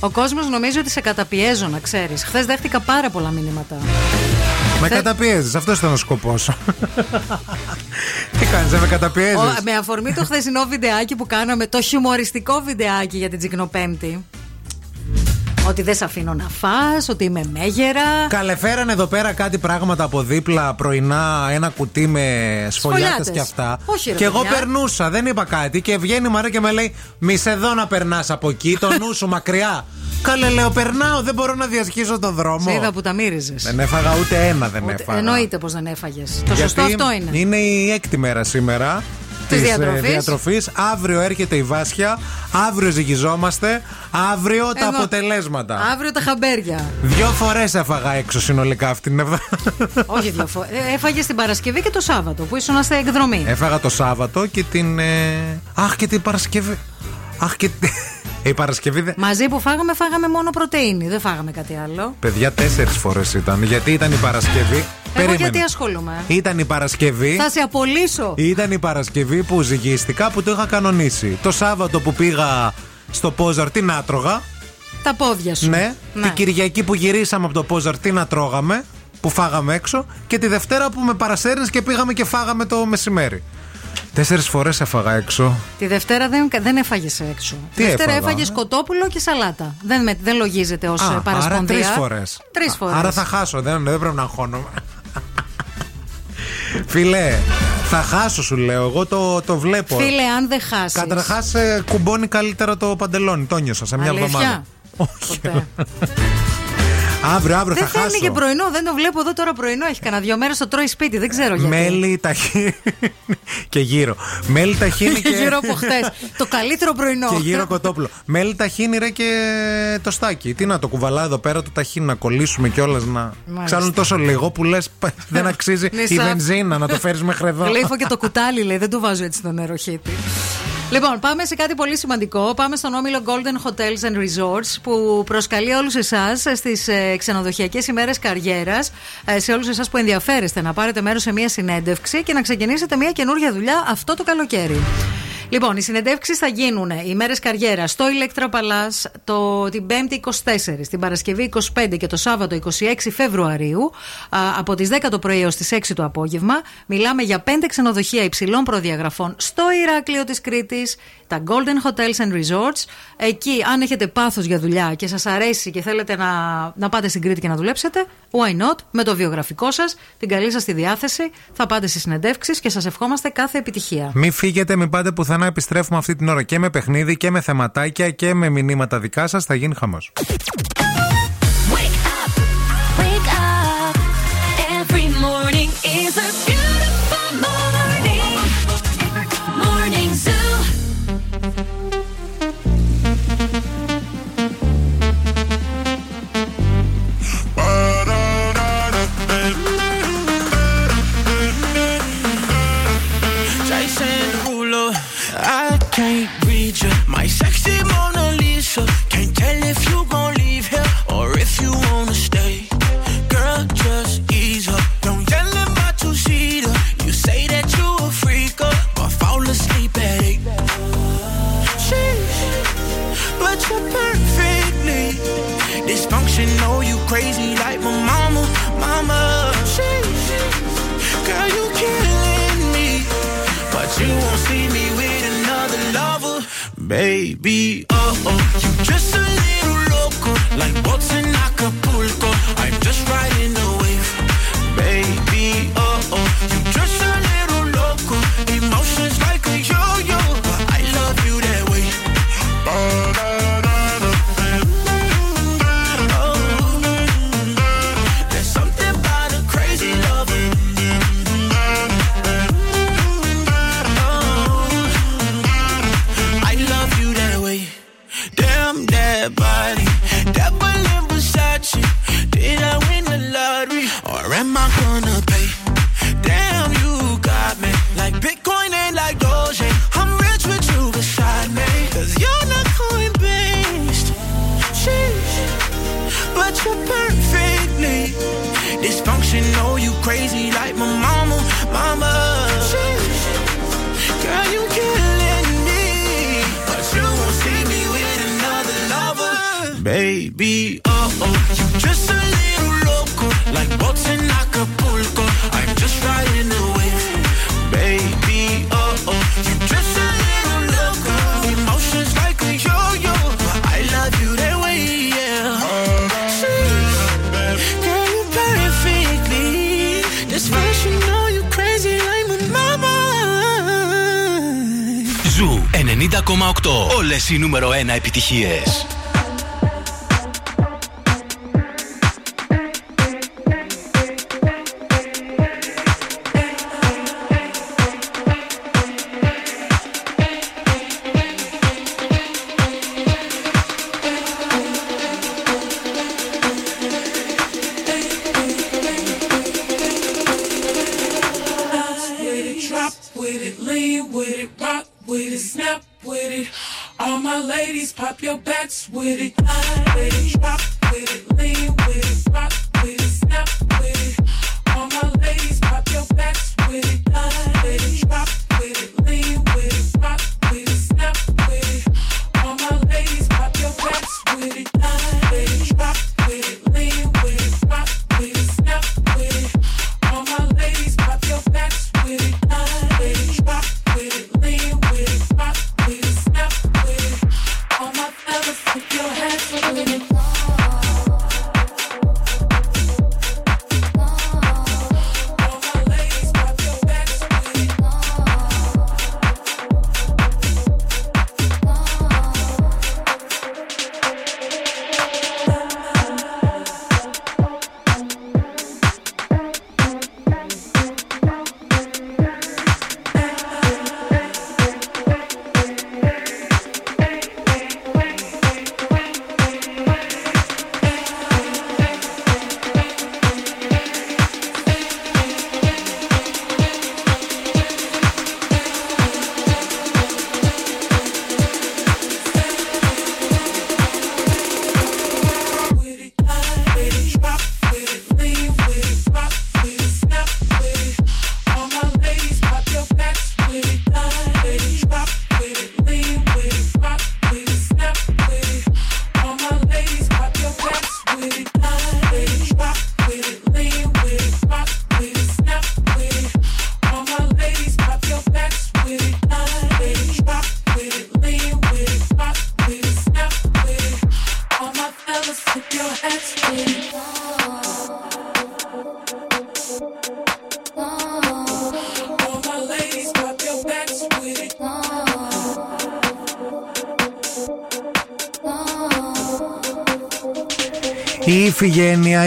Ο κόσμος νομίζει ότι σε καταπιέζω, να ξέρεις. Χθες δέχτηκα πάρα πολλά μηνύματα. Με Θε- καταπιέζεις, αυτός ήταν ο σκοπός. [LAUGHS] Τι κάνεις, δεν με καταπιέζεις; Ο- με αφορμή το χθεσινό βιντεάκι που κάναμε, το χιουμοριστικό βιντεάκι για την Τσικνοπέμπτη. Ότι δεν σε αφήνω να φας, ότι είμαι μέγερα. Καλεφέρανε εδώ πέρα κάτι πράγματα από δίπλα πρωινά, ένα κουτί με σφολιάτες Σφολιάτες. και αυτά. Όχι, ρε και εγώ παιδιά. περνούσα, δεν είπα κάτι. Και βγαίνει η Μαρία και με λέει: Μη σε δω να περνάς από εκεί, το νου σου μακριά. Καλέ, λέω, περνάω, δεν μπορώ να διασχίσω τον δρόμο. Σε είδα που τα μύριζες. Δεν έφαγα ούτε ένα, δεν έφαγα. Εννοείται πως δεν έφαγες. Το Γιατί σωστό αυτό είναι. Είναι η έκτη μέρα σήμερα. Της της, ε, διατροφής. διατροφής. Αύριο έρχεται η Βάσια. Αύριο ζυγιζόμαστε. Αύριο τα Εγώ. αποτελέσματα. Αύριο τα χαμπέρια. Δυο φορές έφαγα έξω συνολικά αυτήν την εβδομάδα. Όχι δύο φορέ. Έφαγες την Παρασκευή και το Σάββατο που ήσουν σε εκδρομή. Έφαγα το Σάββατο και την. ε, Αχ, και την Παρασκευή. Αχ, και. την- [LAUGHS] Η Παρασκευή δεν. Μαζί που φάγαμε, φάγαμε μόνο πρωτενη. Δεν φάγαμε κάτι άλλο. Παιδιά, τέσσερις φορές ήταν. Γιατί ήταν η Παρασκευή. Εγώ γιατί ασχολούμαι. Ήταν η Παρασκευή. Θα σε απολύσω. Ήταν η Παρασκευή που ζυγίστηκα που το είχα κανονίσει. Το Σάββατο που πήγα στο Πόζαρ, τι να τρώγα. Τα πόδια σου. Ναι. Την Κυριακή που γυρίσαμε από το Πόζαρ, τι να τρώγαμε. Που φάγαμε έξω. Και τη Δευτέρα που με παρασέρνεις και πήγαμε και φάγαμε το μεσημέρι. Τέσσερις φορές έφαγα έξω. Τη Δευτέρα δεν, δεν έφαγες έξω. Τι Τη Δευτέρα έφαγα; έφαγες κοτόπουλο και σαλάτα. Δεν, με, δεν λογίζεται ως Α, παρασπονδία. άρα τρεις φορές. Τρεις φορές. Άρα θα χάσω. Δεν, δεν πρέπει να αγχώνομαι. Φίλε, θα χάσω σου λέω. Εγώ το, το βλέπω. Φίλε, αν δεν χάσεις. Καταρχάς, κουμπώνει καλύτερα το παντελόνι. Το νιώσα σε μια Αλήθεια; εβδομάδα. Αύριο, αύριο Δεν θα φέρνει χάσω. και πρωινό, δεν το βλέπω εδώ τώρα πρωινό. Έχει κανένα δύο μέρες το τρώει σπίτι, δεν ξέρω γιατί. Μέλι, ταχύνη [LAUGHS] και γύρω. Μέλι, ταχύνη [LAUGHS] και. Γύρω από χτες. το καλύτερο πρωινό. και γύρω κοτόπουλο. Μέλι, ταχύνη, ρε και το στάκι. Τι να το κουβαλά εδώ πέρα το ταχύνη να κολλήσουμε κιόλας να. Μάλιστα. Ξάλλον τόσο λίγο που λες δεν αξίζει η Νησά. βενζίνα να το φέρεις μέχρι εδώ. Γλύφω και το κουτάλι, λέει. Δεν του βάζω έτσι το νεροχύτη. Λοιπόν, πάμε σε κάτι πολύ σημαντικό. Πάμε στον όμιλο Golden Hotels and Resorts που προσκαλεί όλους εσάς στις ε, ξενοδοχειακές ημέρες καριέρας, σε όλους εσάς που ενδιαφέρεστε να πάρετε μέρος σε μια συνέντευξη και να ξεκινήσετε μια καινούργια δουλειά αυτό το καλοκαίρι. Λοιπόν, οι συνεντεύξεις θα γίνουν οι ημέρε καριέρας στο Electra Palace το, την 5η 24, την Παρασκευή 25 και το Σάββατο 26 Φεβρουαρίου α, από τις 10 το πρωί έως τις 6 το απόγευμα. Μιλάμε για 5 ξενοδοχεία υψηλών προδιαγραφών στο Ηράκλειο της Κρήτης, τα Golden Hotels and Resorts. Εκεί, αν έχετε πάθος για δουλειά και σας αρέσει και θέλετε να, να πάτε στην Κρήτη και να δουλέψετε, why not, με το βιογραφικό σας, την καλή σας τη διάθεση, θα πάτε στις συνεντεύξεις και σας ευχόμαστε κάθε επιτυχία. Μην φύγετε, μην πάτε πουθενά. Επιστρέφουμε αυτή την ώρα και με παιχνίδι και με θεματάκια και με μηνύματα δικά σας. Θα γίνει χαμός. Baby. Oh oh, you just a little loco, like boats in Acapulco. I'm baby. Oh oh, you just a little loco, like boats in Acapulco. I'm just riding the wave, baby. Oh oh, you just a little loco, emotions like a yo-yo, but I love you that way, yeah. Sheesh. Girl, you perfectly dysfunctional. You crazy like my mama. Ζου 90,8. Όλες οι νούμερο 1 επιτυχίες. city.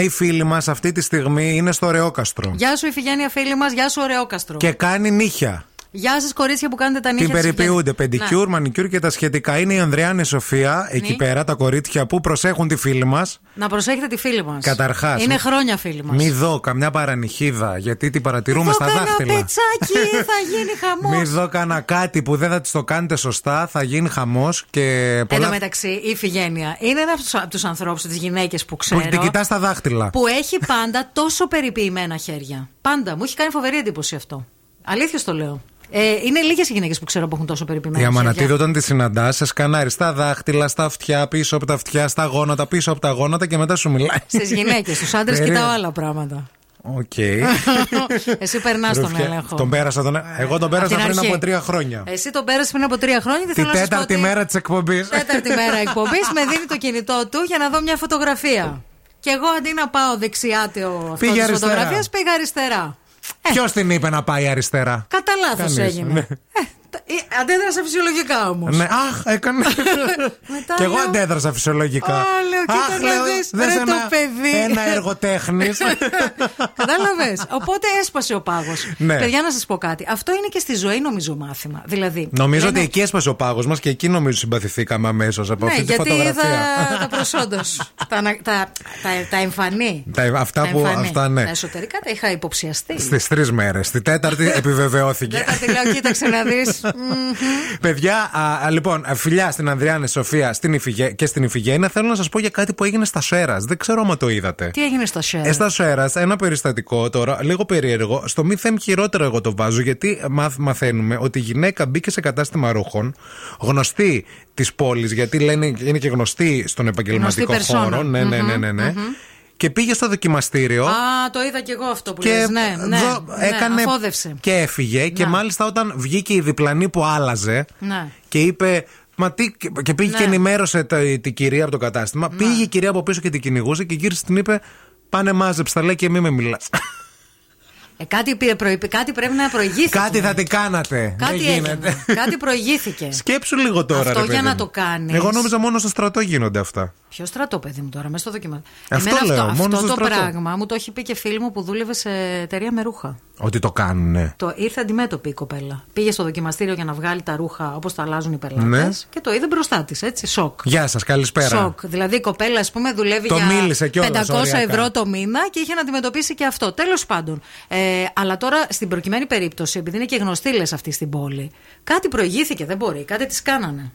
Ιφηγένεια, η φίλη μας αυτή τη στιγμή είναι στο Ωραιόκαστρο. Γεια σου, Ιφιγένεια φίλη μας, γεια σου, Ωραιόκαστρο. Και κάνει νύχια. Γεια σας, κορίτσια που κάνετε τα νύχια Την της περιποιούνται. Ιφιγένειας. Πεντικιούρ, Ναι. μανικιούρ και τα σχετικά. Είναι η Ανδριάννη Σοφία εκεί Ναι. πέρα, τα κορίτσια που προσέχουν τη φίλη μας. Να προσέχετε τη φίλη μας. Καταρχάς. Είναι χρόνια φίλη μας. Μη δω καμιά παρανυχίδα, γιατί την παρατηρούμε στα Κάνα δάχτυλα. πετσάκι, [LAUGHS] θα γίνει χαμός. Μη δω κανένα κάτι που δεν θα της το κάνετε σωστά, θα γίνει χαμός και Εν τω πολλά. μεταξύ, η Ιφιγένεια είναι ένας από τους ανθρώπους, τις γυναίκες που ξέρω. Που την κοιτάς στα δάχτυλα. που έχει πάντα τόσο περιποιημένα χέρια. Πάντα. Μου έχει κάνει φοβερή εντύπωση αυτό. Αλήθεια το λέω. Ε, είναι λίγες οι γυναίκες που ξέρω που έχουν τόσο περιποιημένα. Η Αμανατίδου χέρια. όταν τη συναντάς, σε σκανάρει στα δάχτυλα, στα αυτιά, πίσω από τα αυτιά, στα γόνατα, πίσω από τα γόνατα και μετά σου μιλάει. Στις γυναίκες, στους άντρες Περίμενε. κοιτάω άλλα πράγματα. Οκ. [LAUGHS] Εσύ περνάς τον Ρουφιά. έλεγχο. Τον πέρασα τον... Εγώ τον πέρασα την πριν αρχή. από τρία χρόνια. Εσύ τον πέρασες πριν από τρία χρόνια και Τη θέλω να σας πω τέταρτη ότι μέρα της εκπομπής. τέταρτη μέρα [LAUGHS] εκπομπής με δίνει το κινητό του για να δω μια φωτογραφία. Και εγώ αντί να πάω δεξιά το Πήγε της αριστερά. φωτογραφίας, πήγα αριστερά. Ποιος την είπε να πάει αριστερά; Κατά λάθος Κανείς, έγινε. ναι. Ε, τα- ε, Αντέδρασα φυσιολογικά όμως. Ναι, αχ, έκανε. [LAUGHS] Μετά Κι εγώ λέω, αντέδρασα φυσιολογικά. Α, λέω, κοίτα Αχ, να λέω, δεις, δες ρε το ένα- παιδί. Ένα έργο τέχνης. [LAUGHS] Κατάλαβες. Οπότε έσπασε ο πάγος. Ναι. Παιδιά, να σας πω κάτι. Αυτό είναι και στη ζωή, νομίζω, μάθημα. Δηλαδή. Νομίζω λένε- ότι εκεί έσπασε ο πάγος μας και εκεί νομίζω συμπαθηθήκαμε αμέσως από Ναι, αυτή τη γιατί φωτογραφία. είδα [LAUGHS] τα προσόντα σου. τα, ανα- τα, τα, τα εμφανή. Τα- αυτά Τα που- εμφανή. αυτά, ναι. Τα εσωτερικά τα είχα υποψιαστεί. Στις τρεις μέρες. Στη τέταρτη επιβεβαιώθηκε. Τέταρτη λέω, κοίταξε να δεις. Παιδιά, α, α, λοιπόν, α, φιλιά στην Ανδριάννη Σοφία στην Ιφηγέ, και στην Ιφηγένεια, θέλω να σας πω για κάτι που έγινε στα Σέρας. Δεν ξέρω αν το είδατε. Τι έγινε στο share. Ε, στα Σέρας, ένα περιστατικό τώρα, λίγο περίεργο. Στο μη θέμ χειρότερο εγώ το βάζω, γιατί μαθ, μαθαίνουμε ότι η γυναίκα μπήκε σε κατάστημα ρούχων, γνωστή της πόλης, γιατί λένε είναι και γνωστή στον επαγγελματικό Γνωστή χώρο. περσόνα. Ναι, ναι, ναι, ναι. ναι. Και πήγε στο δοκιμαστήριο. Α, το είδα και εγώ αυτό που Και λες. Ναι, ναι, δω- ναι, έκανε αφόδευσε. και έφυγε. Και μάλιστα όταν βγήκε η διπλανή που άλλαζε Ναι. και είπε. Μα τι, και πήγε Ναι. και ενημέρωσε τα- την κυρία από το κατάστημα. Πήγε η κυρία από πίσω και την κυνηγούσε και γύρισε την είπε: Πάνε μάζεψε τα λέει και μη με μιλάς. Ε, κάτι, πήρε προϋπη- κάτι πρέπει να προηγήθηκε. Κάτι θα την κάνατε. Κάτι Δεν γίνεται. έγινε. κάτι προηγήθηκε. Σκέψου λίγο τώρα. Αυτό ρε για παιδί να μου. το κάνεις. Εγώ νόμιζα μόνο στο στρατό γίνονται αυτά. Ποιο στρατό, παιδί μου, τώρα, μέσα στο δοκιμά. Αυτό Εμένα λέω, αυτό, μόνο αυτό στο το στρατό. πράγμα μου το έχει πει και φίλη μου που δούλευε σε εταιρεία με ρούχα. Ότι το κάνουνε. Το ήρθε αντιμέτωπη η κοπέλα. Πήγε στο δοκιμαστήριο για να βγάλει τα ρούχα όπως τα αλλάζουν οι πελάτες. Ναι. Και το είδε μπροστά της, έτσι. Σοκ. Γεια σας, καλησπέρα. Σοκ. Δηλαδή η κοπέλα, ας πούμε, δουλεύει Το για μίλησε κιόλας, 500 οριακά. ευρώ το μήνα και είχε να αντιμετωπίσει και αυτό. Τέλος πάντων. Ε, αλλά τώρα στην προκειμένη περίπτωση, επειδή είναι και γνωστή λες αυτή στην πόλη, κάτι προηγήθηκε, δεν μπορεί. Κάτι της κάνανε.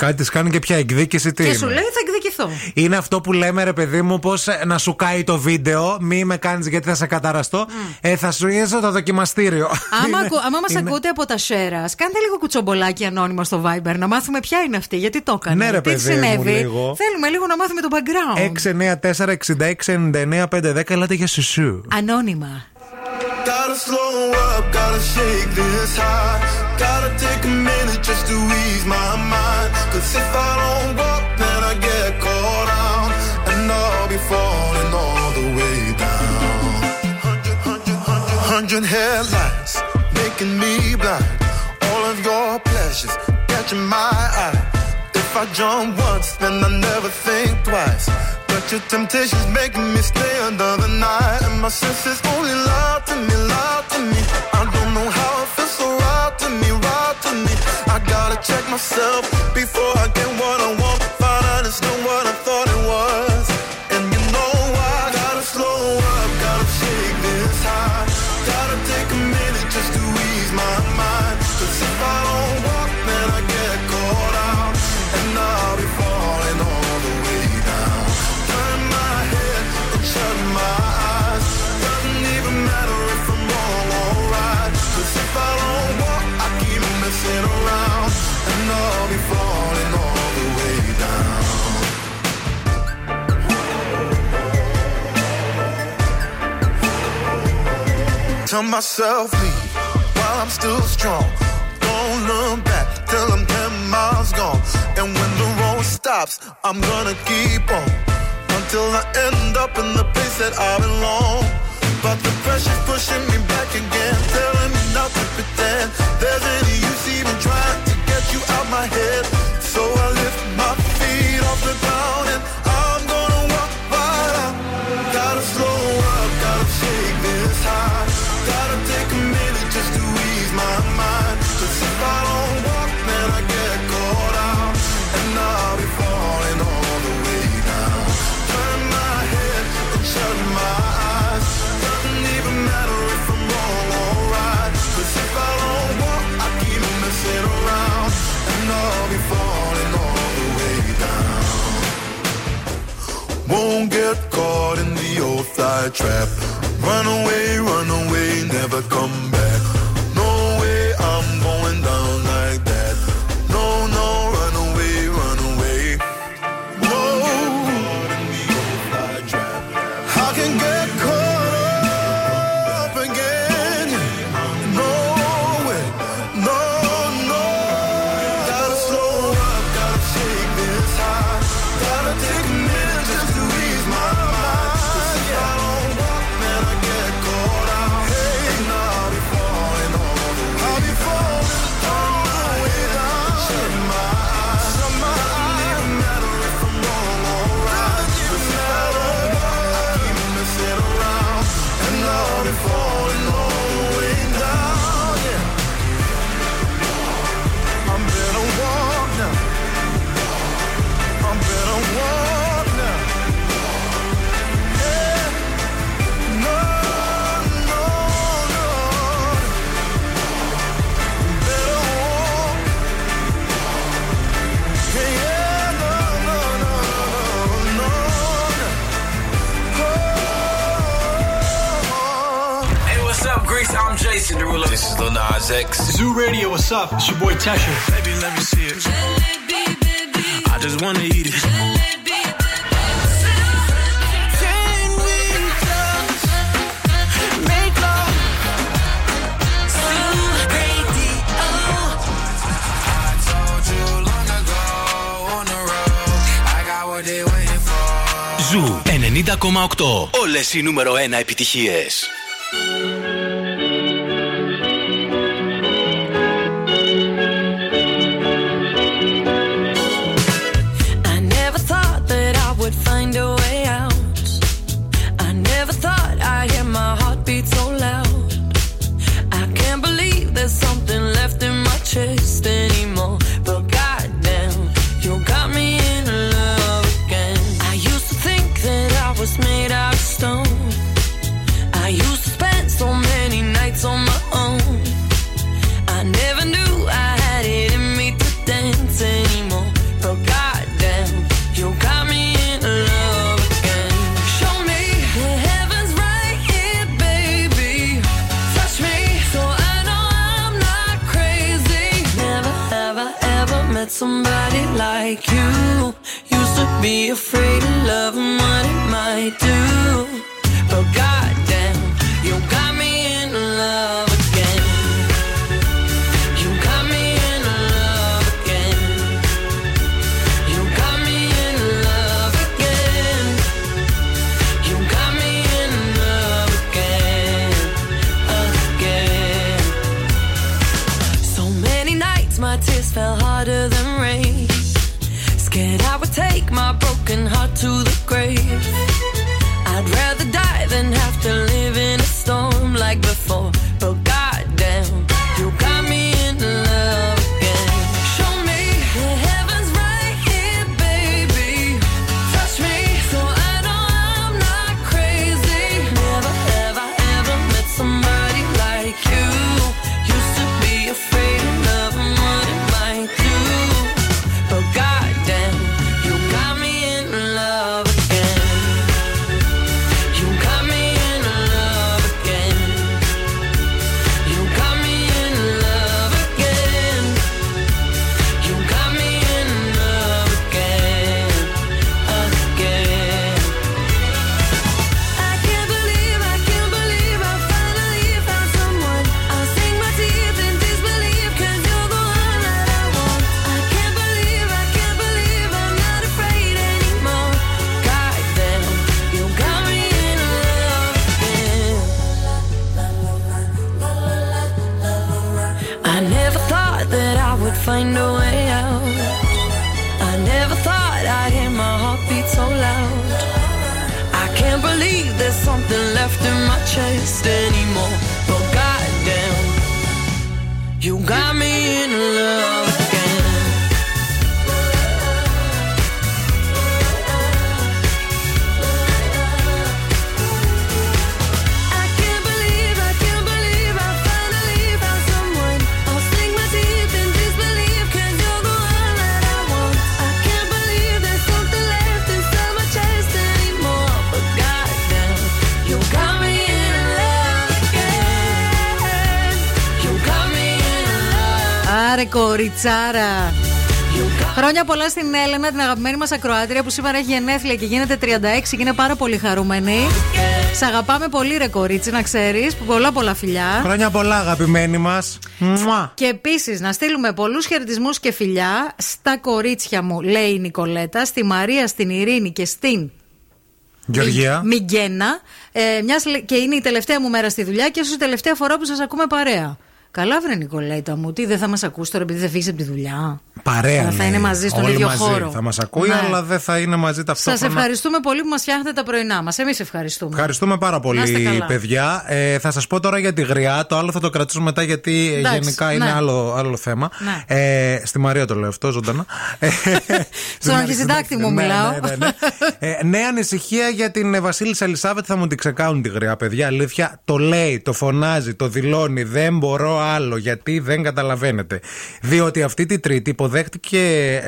Κάτι της κάνει και πια εκδίκηση τι και είναι. σου λέει θα εκδικηθώ. Είναι αυτό που λέμε ρε παιδί μου Πώς να σου κάει το βίντεο Μη με κάνεις γιατί θα σε καταραστώ ε, Θα σου είσαι το δοκιμαστήριο Άμα, Είναι- ακου, άμα μας είναι- ακούτε από τα Σέρα, κάντε λίγο κουτσομπολάκι ανώνυμα στο Viber να μάθουμε ποια είναι αυτή, γιατί το έκανε. Ναι, ρε, Τι παιδί μου, συνέβη. λίγο. Θέλουμε λίγο να μάθουμε το background. 694-6699-510 Ελάτε για σουσού Ανώνυμα. Gotta slow up, gotta shake this high. Gotta take a minute just to ease my mind. Cause if I don't walk, then I get caught out. And I'll be falling all the way down. Hundred, hundred, hundred, hundred headlights making me blind. All of your pleasures catching my eye. If I jump once, then I never think twice. But your temptation's making me stay another night. And my senses only lie to me, lie to me. I don't know how it feels so right to me, right to me. I gotta check myself before I Tell myself leave while I'm still strong. Don't look back till I'm 10 miles gone. And when the road stops, I'm gonna keep on until I end up in the place that I belong. But the pressure's pushing me back again, telling me not to pretend there's any use even trying trap. Zoo Radio, what's up? It's your boy Tesha. Baby, let me see it. I just wanna eat it. Can we just make love? Zoo Radio. I told you long ago on the road. I got what they waiting for. Ζου 90,8. Όλες οι νούμερο 1 επιτυχίες. Πολλά στην Έλενα, την αγαπημένη μας ακροάτρια που σήμερα έχει γενέθλια και γίνεται 36 και είναι πάρα πολύ χαρούμενη. Σ' αγαπάμε πολύ, ρε κορίτσι, να ξέρεις. Πολλά πολλά φιλιά. Χρόνια πολλά, αγαπημένοι μας. Και επίσης να στείλουμε πολλούς χαιρετισμούς και φιλιά στα κορίτσια μου, λέει η Νικολέτα, στη Μαρία, στην Ειρήνη και στην Γεωργία. Μιγγένα. Ε, μιας, λε- και είναι η τελευταία μου μέρα στη δουλειά και ίσως η τελευταία φορά που σας ακούμε παρέα. Καλά, βρε Νικολέτα μου, τι δεν θα μας ακούσει τώρα επειδή δεν φύγεις από τη δουλειά. Παρέα. Αλλά θα λέει. είναι μαζί στον Όλοι ίδιο μαζί. χώρο. Θα μας ακούει, Ναι. αλλά δεν θα είναι μαζί Σας ταυτόχρονα. ευχαριστούμε πολύ που μας φτιάχνετε τα πρωινά μας. Εμείς ευχαριστούμε. Ευχαριστούμε πάρα Να είστε πολύ, καλά. παιδιά. Ε, θα σας πω τώρα για τη γριά. Το άλλο θα το κρατήσω μετά γιατί ε, Εντάξει, γενικά είναι ναι. άλλο, άλλο θέμα. Ναι. Ε, στη Μαρία το λέω αυτό, ζωντανά. Ε, [LAUGHS] Στον αρχισυντάκτη μου Ναι, μιλάω. ναι, ναι, ναι. [LAUGHS] Ε, νέα ανησυχία για την ε, Βασίλισσα Ελισάβετ. Θα μου την ξεκάνουν τη γριά, παιδιά. Αλήθεια, το λέει, το φωνάζει, το δηλώνει. Δεν μπορώ άλλο. Γιατί δεν καταλαβαίνετε. Διότι αυτή τη Τρίτη υποδέχτηκε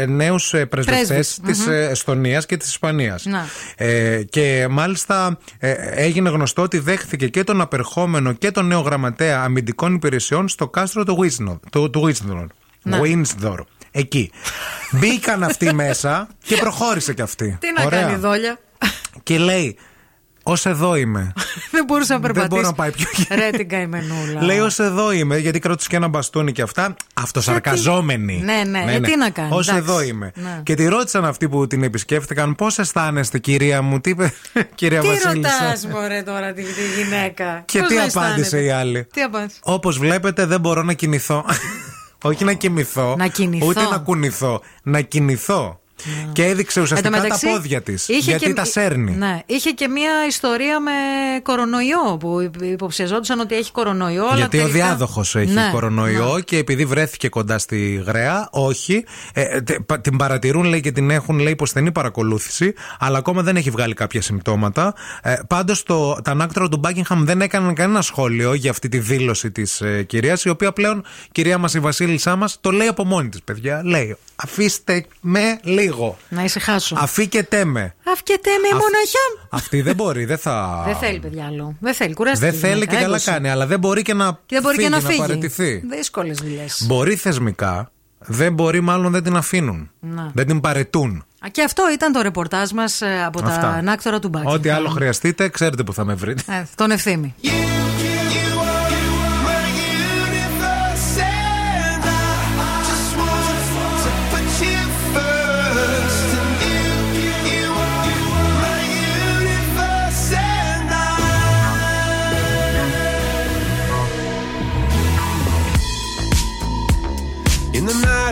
νέους πρεσβευτές Πρέσβεις. της Μμμ. Εστονίας και της Ισπανίας. Να. Ε, και μάλιστα ε, έγινε γνωστό ότι δέχθηκε και τον απερχόμενο και τον νέο γραμματέα αμυντικών υπηρεσιών στο κάστρο του Windsor. Του, του Windsor. Να. Windsor. Εκεί. Μπήκαν αυτοί [LAUGHS] μέσα και προχώρησε κι αυτή. Τι να Ωραία. κάνει δόλια. Και λέει, Ω εδώ είμαι. [LAUGHS] Δεν μπορούσε να περπατήσει. μπορώ να πάει πιο Ρε την καημενούλα. Λέει ως εδώ είμαι, γιατί κράτησε και ένα μπαστούνι και αυτά. Αυτοσαρκαζόμενη. Ναι, ναι, ε, τι να κάνει, Ω εντάξει. εδώ είμαι. Ναι. Και τη ρώτησαν αυτοί που την επισκέφτηκαν, πώς αισθάνεστε, κυρία μου, τι είπε, [LAUGHS] κυρία Τι Βασίλισσα; ρωτάς, μωρέ τώρα τη, τη γυναίκα; Και Πώς τι να απάντησε αισθάνεται; η άλλη; Τι απάντησε; Όπως βλέπετε, δεν μπορώ να κινηθώ. [LAUGHS] Όχι να κοιμηθώ. Να κινηθώ. Ούτε να κουνηθώ. Να κινηθώ. Και έδειξε ουσιαστικά Εν τω μεταξύ, τα πόδια της. είχε Γιατί και- τα σέρνει. Ναι, είχε και μία ιστορία με κορονοϊό που υποψιαζόντουσαν ότι έχει κορονοϊό. αλλά Γιατί ο τελικά- διάδοχος έχει Ναι, κορονοϊό ναι. και επειδή βρέθηκε κοντά στη Γραία, όχι. Ε, τε- πα- την παρατηρούν, λέει, και την έχουν, λέει, υποστενή παρακολούθηση, αλλά ακόμα δεν έχει βγάλει κάποια συμπτώματα. Ε, Πάντως, τα ανάκτορα του Buckingham δεν έκαναν κανένα σχόλιο για αυτή τη δήλωση της ε, κυρίας, η οποία πλέον, κυρία μας, η Βασίλισσά μας, το λέει από μόνη της, παιδιά. Λέει, αφήστε με λίγο. Να ησυχάσω. Αφήκετε με. Αυκετέ με Αφ- μοναχιά. Αυτή δεν μπορεί, δεν θα. Δεν θέλει, παιδιά, άλλο. Δεν θέλει, κουράστηκε. Δεν η θέλει γυναίκα, και καλά έγκωσε. κάνει, αλλά δεν μπορεί και να, Και δεν μπορεί φύγει, και να φύγει. παραιτηθεί. Δύσκολες δουλειές. Μπορεί θεσμικά, δεν μπορεί, μάλλον δεν την αφήνουν. Να. Δεν την παρετούν. Και αυτό ήταν το ρεπορτάζ μας από τα Αυτά. ανάκτορα του Μπάκη. Ό,τι άλλο χρειαστείτε, ξέρετε που θα με βρείτε. Ε, τον ευθύμη. In the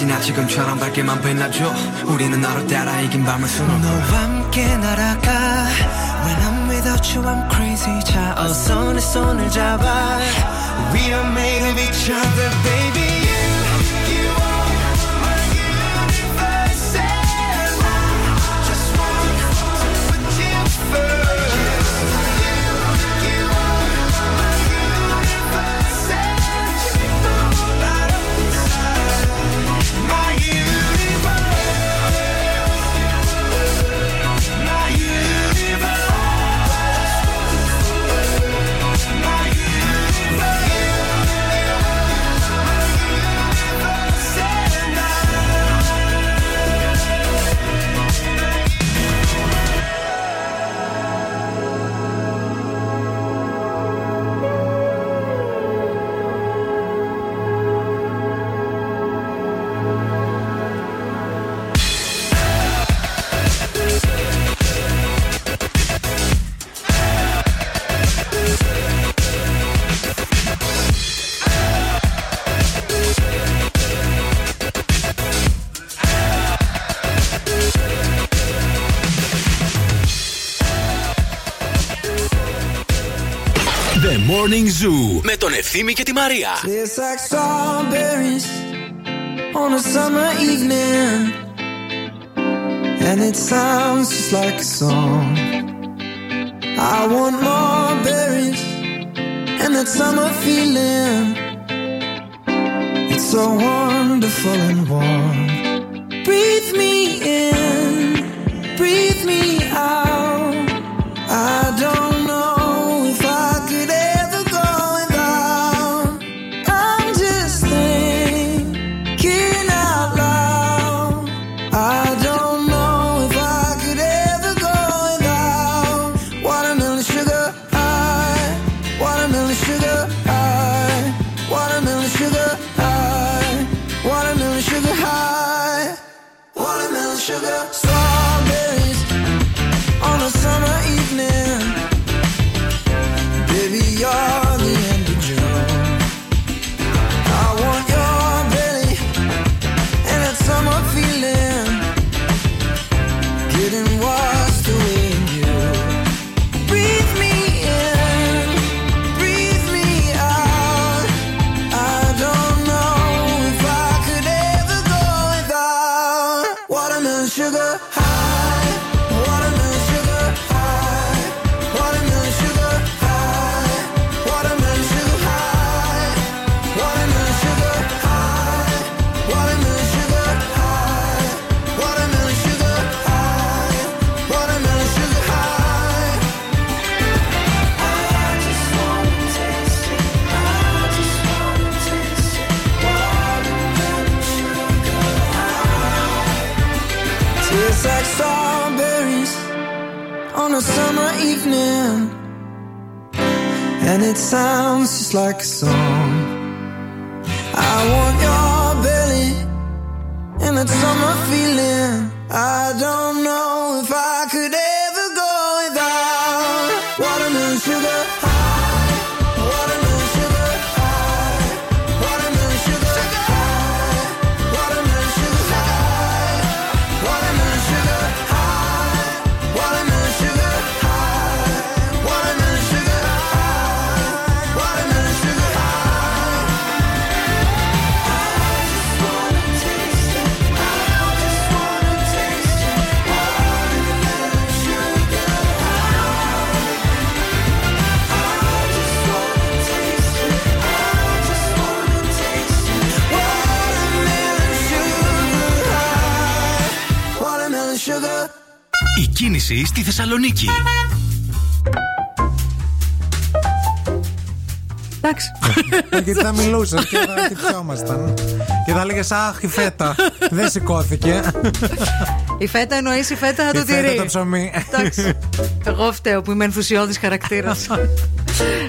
지나 지금처럼 밝게만 빛나줘 우리는 너를 따라 이긴 밤을 수놓고 너와 함께 날아가 When I'm without you I'm crazy 자 어서 내 손을 잡아 We are made of each other baby τον Ευθύμη και τη Μαρία. Tastes like strawberries on a summer evening, and it sounds just like a song. I want more berries and that summer feeling. It's so wonderful and warm. Breathe feeling. Η κίνηση στη Θεσσαλονίκη. Εντάξει. Ε, Γιατί θα μιλούσε και θα [LAUGHS] χτυπιόμασταν. Και θα έλεγες Αχ, η φέτα. [LAUGHS] Δεν σηκώθηκε. Η φέτα εννοείς η φέτα το Η φέτα τυρί. το ψωμί. Εντάξει. Εγώ φταίω που είμαι ενθουσιώδης χαρακτήρας. [LAUGHS]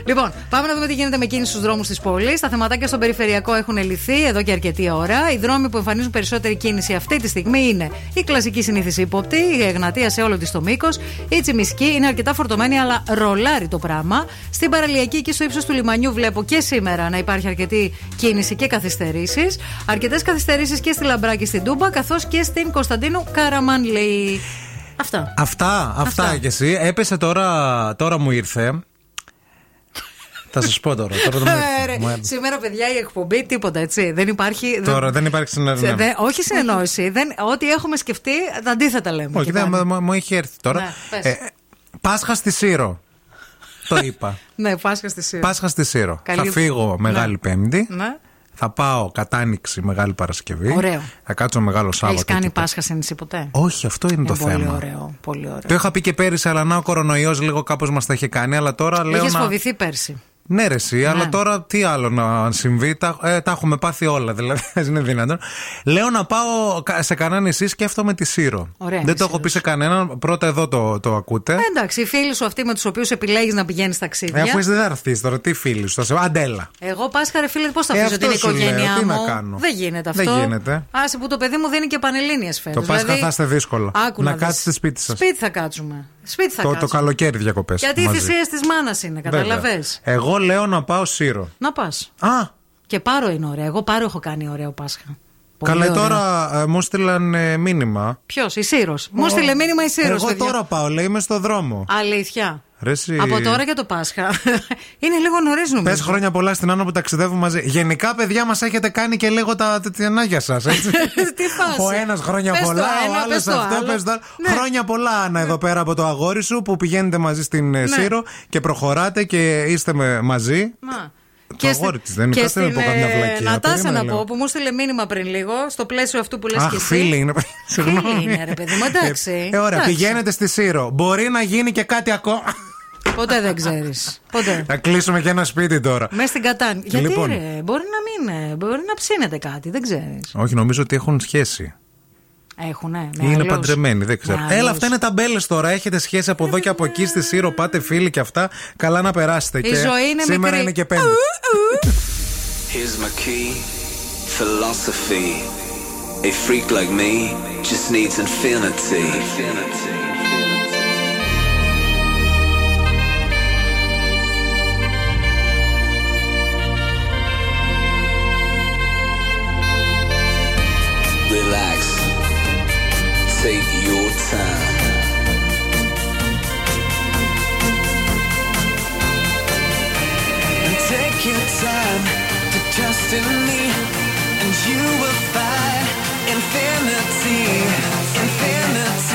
λοιπόν, πάμε να δούμε τι γίνεται με κίνηση στου δρόμους της πόλης. Τα θεματάκια στον περιφερειακό έχουν λυθεί εδώ και αρκετή ώρα. Οι δρόμοι που εμφανίζουν περισσότερη κίνηση αυτή τη στιγμή είναι η κλασική συνήθιση ύποπτη, η Εγνατία σε όλο της το μήκος, η Τσιμισκή είναι αρκετά φορτωμένη, αλλά ρολάρει το πράγμα. Στην παραλιακή εκεί στο ύψος του λιμανιού βλέπω και σήμερα να υπάρχει αρκετή κίνηση και καθυστερήσεις. Αρκετές καθυστερήσεις και στη Λαμπράκη στην Τούμπα, καθώς και στην Κωνσταντίνου Καραμανλή. Αυτά. Αυτά, αυτά Αυτά. και εσύ. Έπεσε τώρα, τώρα μου ήρθε. Θα σας πω τώρα. τώρα δεν μου Ε, ήρθε. ρε, Μου ήρθε. Σήμερα, παιδιά, η εκπομπή τίποτα έτσι. Δεν υπάρχει. Τώρα δεν υπάρχει συνεργασία. δεν- όχι συνεννόηση. Δεν, ό,τι έχουμε σκεφτεί, τα αντίθετα λέμε. Όχι, και δεν, κάνουμε. μου, μου είχε έρθει τώρα. Ναι, πες. Ε, Πάσχα στη Σύρο. Το είπα. [LAUGHS] Ναι, Πάσχα στη Σύρο. Πάσχα στη Σύρο. Καλή- Θα φύγω Μεγάλη Πέμπτη. Ναι. Θα πάω κατάνοιξη Μεγάλη Παρασκευή. Ωραίο. Θα κάτσω Μεγάλο Σάββατο. Έχεις κάνει εκεί. Πάσχα σε νησί ποτέ; Όχι, αυτό είναι το Ε, πολύ θέμα. ωραίο. Πολύ ωραίο. Το είχα πει και πέρυσι, αλλά να ο κορονοϊός λίγο κάπως μας τα είχε κάνει. Αλλά τώρα λέω. Είχε να... φοβηθεί πέρσι. Ναι, ρε, εσύ, αλλά τώρα τι άλλο να συμβεί; Τα, ε, τα έχουμε πάθει όλα, [LAUGHS] δηλαδή. δεν είναι δυνατόν. Λέω να πάω κα- σε κανένα νησί, σκέφτομαι τη Σύρο. Ωραία είναι δεν η το έχω πει σε κανέναν. Πρώτα εδώ το, το ακούτε. Ε, εντάξει, οι φίλοι σου αυτοί με τους οποίους επιλέγεις να πηγαίνεις ταξίδια. Αφού δεν θα έρθεις τώρα, τι φίλοι σου, θα σε. Αντέλα. Εγώ Πάσχα, ρε φίλε, πώς θα Ε, αφήσω αυτό την σου λέω, οικογένειά τι μου; να κάνω; Δεν γίνεται Δεν αυτό. γίνεται. Άσε που το παιδί μου δίνει και πανελλήνιες φέτος. Το Πάσχα θα είστε δύσκολο. Άκου να δεις. κάτσετε σπίτι σας. Σπίτι θα κάτσουμε. Σπίτι θα Το, το κάτσουμε. καλοκαίρι διακοπές. Γιατί οι θυσίες της μάνας είναι, καταλαβέ. Εγώ λέω να πάω Σύρο. Να πας. Α, Και πάρο είναι ωραίο. Εγώ πάρο έχω κάνει ωραίο Πάσχα. Πολύ καλά, ωραίο. τώρα ε, μου στείλαν ε, μήνυμα. Ποιος, η Σύρος. Μου στείλε μήνυμα η Σύρος. Εγώ τώρα πάω, λέει, είμαι στο δρόμο. Αλήθεια. Ρε, εσύ- Από τώρα για το Πάσχα. [LAUGHS] Είναι λίγο νωρίς νομίζω. Πες χρόνια πολλά στην Άννα που ταξιδεύουμε μαζί. Γενικά, παιδιά, μας έχετε κάνει και λίγο τα τενάγια σας. [LAUGHS] Τι φάση. Ο ένας χρόνια Πες το πολλά, ο ένα, άλλος πες το αυτό, άλλο. πες το άλλο. Ναι. Χρόνια πολλά, Άννα, εδώ πέρα από το αγόρι σου που πηγαίνετε μαζί στην ε, Ναι. Σύρο και προχωράτε και είστε με- μαζί. Μα. Το αγόρι της δεν είναι. και Κάτσε να στην πω καμιά ε, βλακία. Νατάσα Περίμενε να λίγο. πω που μου στείλε μήνυμα πριν λίγο στο πλαίσιο αυτού που λες Αχ, και εσύ. φίλοι είναι. Συγγνώμη. είναι, ρε παιδί μου, [LAUGHS] εντάξει. Ε, ωραία, Εντάξει. πηγαίνετε στη Σύρο. Μπορεί να γίνει και κάτι ακόμα. Ποτέ δεν ξέρεις. Ποτέ. Θα κλείσουμε και ένα σπίτι τώρα. Μέσα στην κατάνη. Γιατί Λοιπόν. ρε, μπορεί να μην. ε, Μπορεί να ψήνεται κάτι, δεν ξέρεις. Όχι, νομίζω ότι έχουν σχέση. Έχουνε. με είναι άλλους. παντρεμένοι, δεν ξέρω. Με Έλα, άλλους. αυτά είναι ταμπέλες τώρα. Έχετε σχέση από εδώ και από εκεί στη Σύρο, πάτε φίλοι και αυτά. Καλά να περάσετε. Η και ζωή είναι σήμερα μικρή. είναι και πέμπτη. Here's my key, philosophy. A freak like me just needs infinity. Relax, take your time. And take your time to trust in me, and you will find infinity, infinity.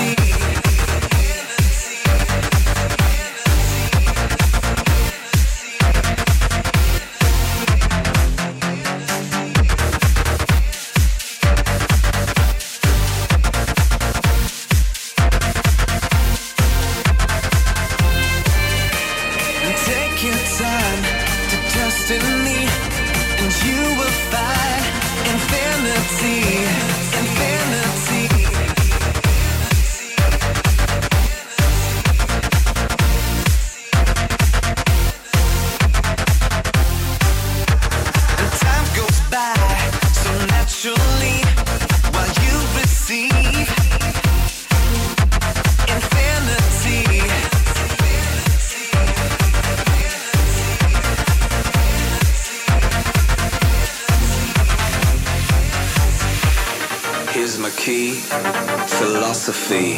Philosophy.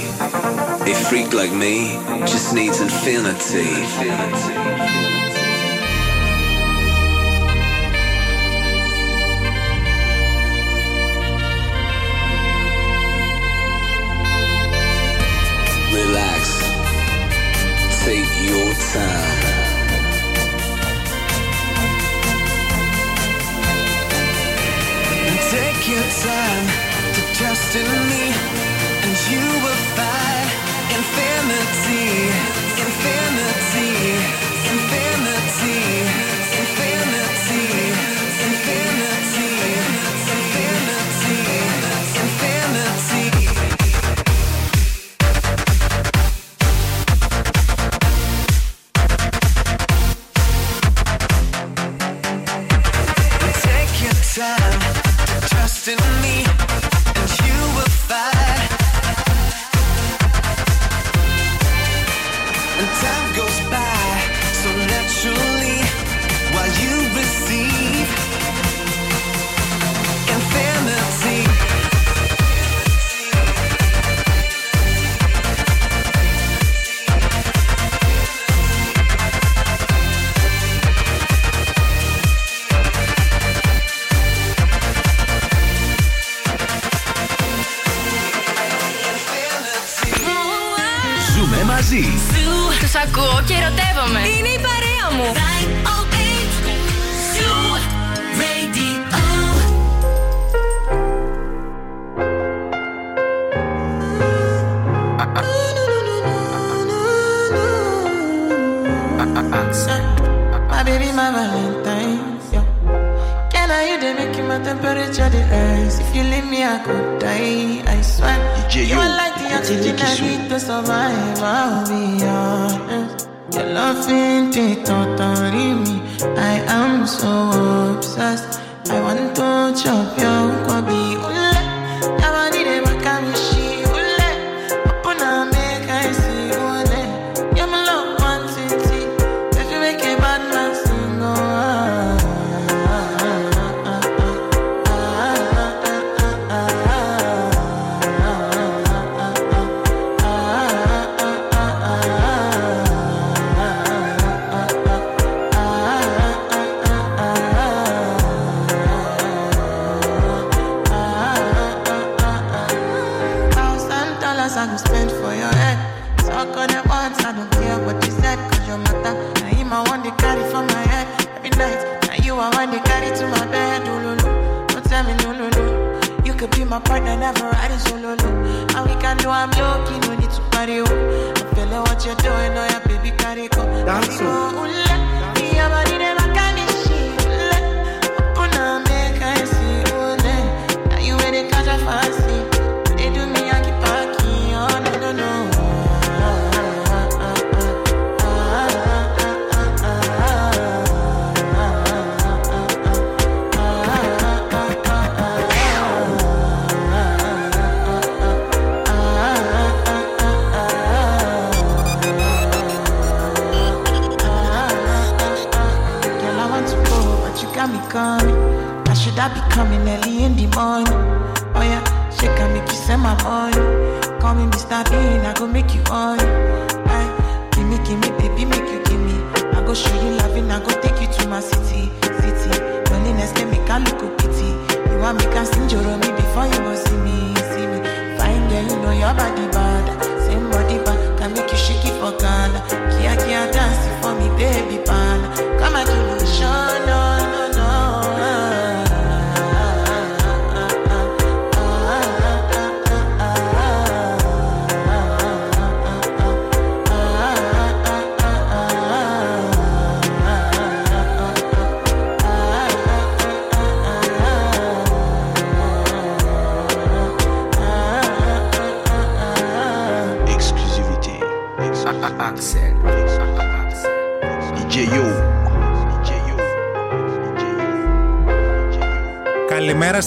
A freak like me just needs infinity. Relax, take your time. Take your time to trust in me,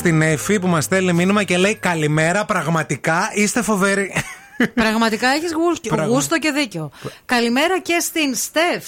στην Εφη που μας στέλνει μήνυμα και λέει Καλημέρα, πραγματικά είστε φοβεροί. Πραγματικά έχεις [LAUGHS] Πραγμα- γούστο και δίκιο. Καλημέρα και στην Στεφ.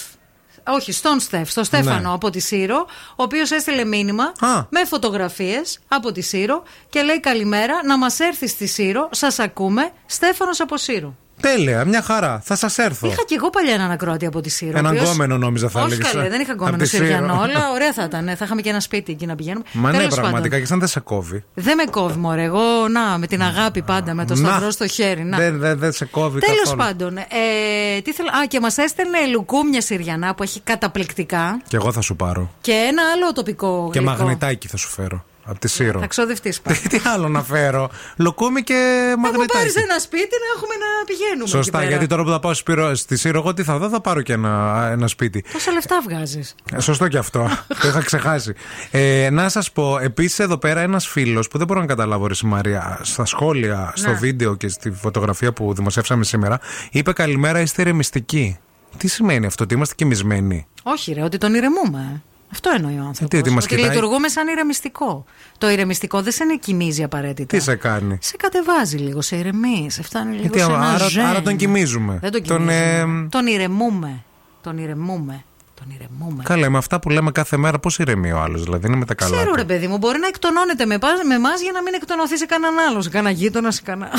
Όχι, στον Στεφ, στο Στέφανο Ναι. από τη Σύρο, ο οποίος έστειλε μήνυμα με φωτογραφίες από τη Σύρο και λέει καλημέρα να μας έρθει στη Σύρο. Σας ακούμε, Στέφανος από Σύρο. Τέλεια, μια χαρά. Θα σας έρθω. Είχα και εγώ παλιά έναν ακροατή από τη Σύρο. Έναν ο οποίος- γκόμενο νόμιζα θα Όχι έλεγες, καλέ, ε. δεν είχα Απ' γκόμενο τη Σύρο. Συριανό, αλλά ωραία θα ήταν. Θα είχαμε και ένα σπίτι εκεί να πηγαίνουμε. Μα ναι, Τέλος πραγματικά πάντων, και σαν δεν σε κόβει. Δεν με κόβει, μωρέ. Εγώ, να, με την αγάπη πάντα, με το Να. σταυρό στο χέρι. Να. Δεν, δεν, δεν σε κόβει Τέλος καθόλου. πάντων, ε, τι θέλω, α, και μας έστελνε λουκούμια Συριανά που έχει καταπληκτικά Και εγώ θα σου πάρω. και ένα άλλο τοπικό Και γλυκό. μαγνητάκι θα σου φέρω. Από τη Σύρο. Θα ξοδευτεί πάλι. Τι άλλο να φέρω. Λοκούμι και Θα μου πάρει μαγνητάκι. ένα σπίτι να έχουμε να πηγαίνουμε. Σωστά, εκεί πέρα. γιατί τώρα που θα πάω Σπύρο- στη Σύρο, εγώ τι θα δω, θα πάρω και ένα, ένα σπίτι. Πόσα λεφτά βγάζεις. Ε, Σωστό και αυτό. [LAUGHS] το είχα ξεχάσει. Ε, να σας πω, επίσης εδώ πέρα ένας φίλος που δεν μπορώ να καταλάβω, Ρε Μαρία, στα σχόλια, στο Ναι. βίντεο και στη φωτογραφία που δημοσιεύσαμε σήμερα, είπε Καλημέρα, είστε ηρεμιστικοί. Τι σημαίνει αυτό, ότι είμαστε κοιμισμένοι; Όχι, ρε, ότι τον ηρεμούμε. Αυτό εννοεί ο άνθρωπος. Τι, ότι μας ότι κοιτάει; λειτουργούμε σαν ηρεμιστικό. Το ηρεμιστικό δεν σε κοιμίζει απαραίτητα. Τι σε κάνει; Σε κατεβάζει λίγο, σε ηρεμείς, σε φτάνει λίγο Γιατί σε ένα άρα, ζεν. άρα τον κοιμίζουμε. Δεν τον Τον, κοιμίζουμε. ε, Τον ηρεμούμε. Τον ηρεμούμε. Τον ηρεμούμε. Καλά, με αυτά που λέμε κάθε μέρα, πώς ηρεμεί ο άλλος, δηλαδή είναι με τα καλά. Ξέρω του. ρε παιδί μου, μπορεί να εκτονώνεται με, πα- με εμάς για να μην εκτονωθεί σε κανέναν άλλο, σε κανένα γείτονα, σε κανένα.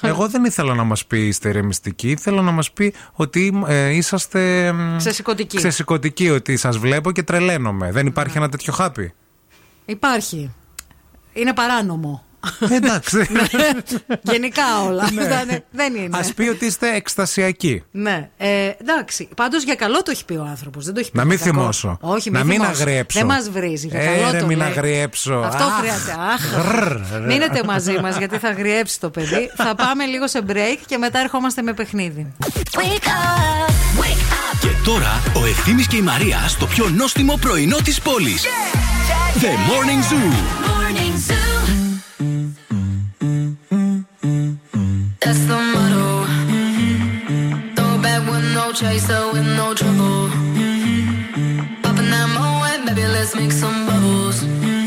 Εγώ δεν ήθελα να μας πει είστε ηρεμιστικοί. Ήθελα να μας πει ότι ε, είσαστε. μ, Ξεσηκωτικοί. Ξεσηκωτικοί, ότι σας βλέπω και τρελαίνομαι. Δεν υπάρχει ένα τέτοιο χάπι; Υπάρχει. Είναι παράνομο. Εντάξει. [LAUGHS] Γενικά όλα. Ναι. Δεν- Δεν είναι. Α πει ότι είστε εκστασιακοί. Ναι, ε, εντάξει. Πάντως για καλό το έχει πει ο άνθρωπος. Δεν το έχει πει Να για μην κακό. θυμώσω. Όχι, Να μην, μην θυμώσω. αγριέψω. Δεν μας βρίζει. Για Ε, καλό ρε, το μην λέει. αγριέψω. Αυτό Αχ. χρειάζεται. Αχ. Ρρρ, ρε. Μείνετε μαζί μα γιατί θα αγριέψει το παιδί. θα πάμε λίγο σε break και μετά ερχόμαστε με παιχνίδι. Και τώρα ο Ευθύμης και η Μαρία στο πιο νόστιμο πρωινό της πόλης. The Morning Zoo. That's the motto. Throw back with no chaser, with no trouble. Popping that moe, baby, let's make some bubbles. Puffing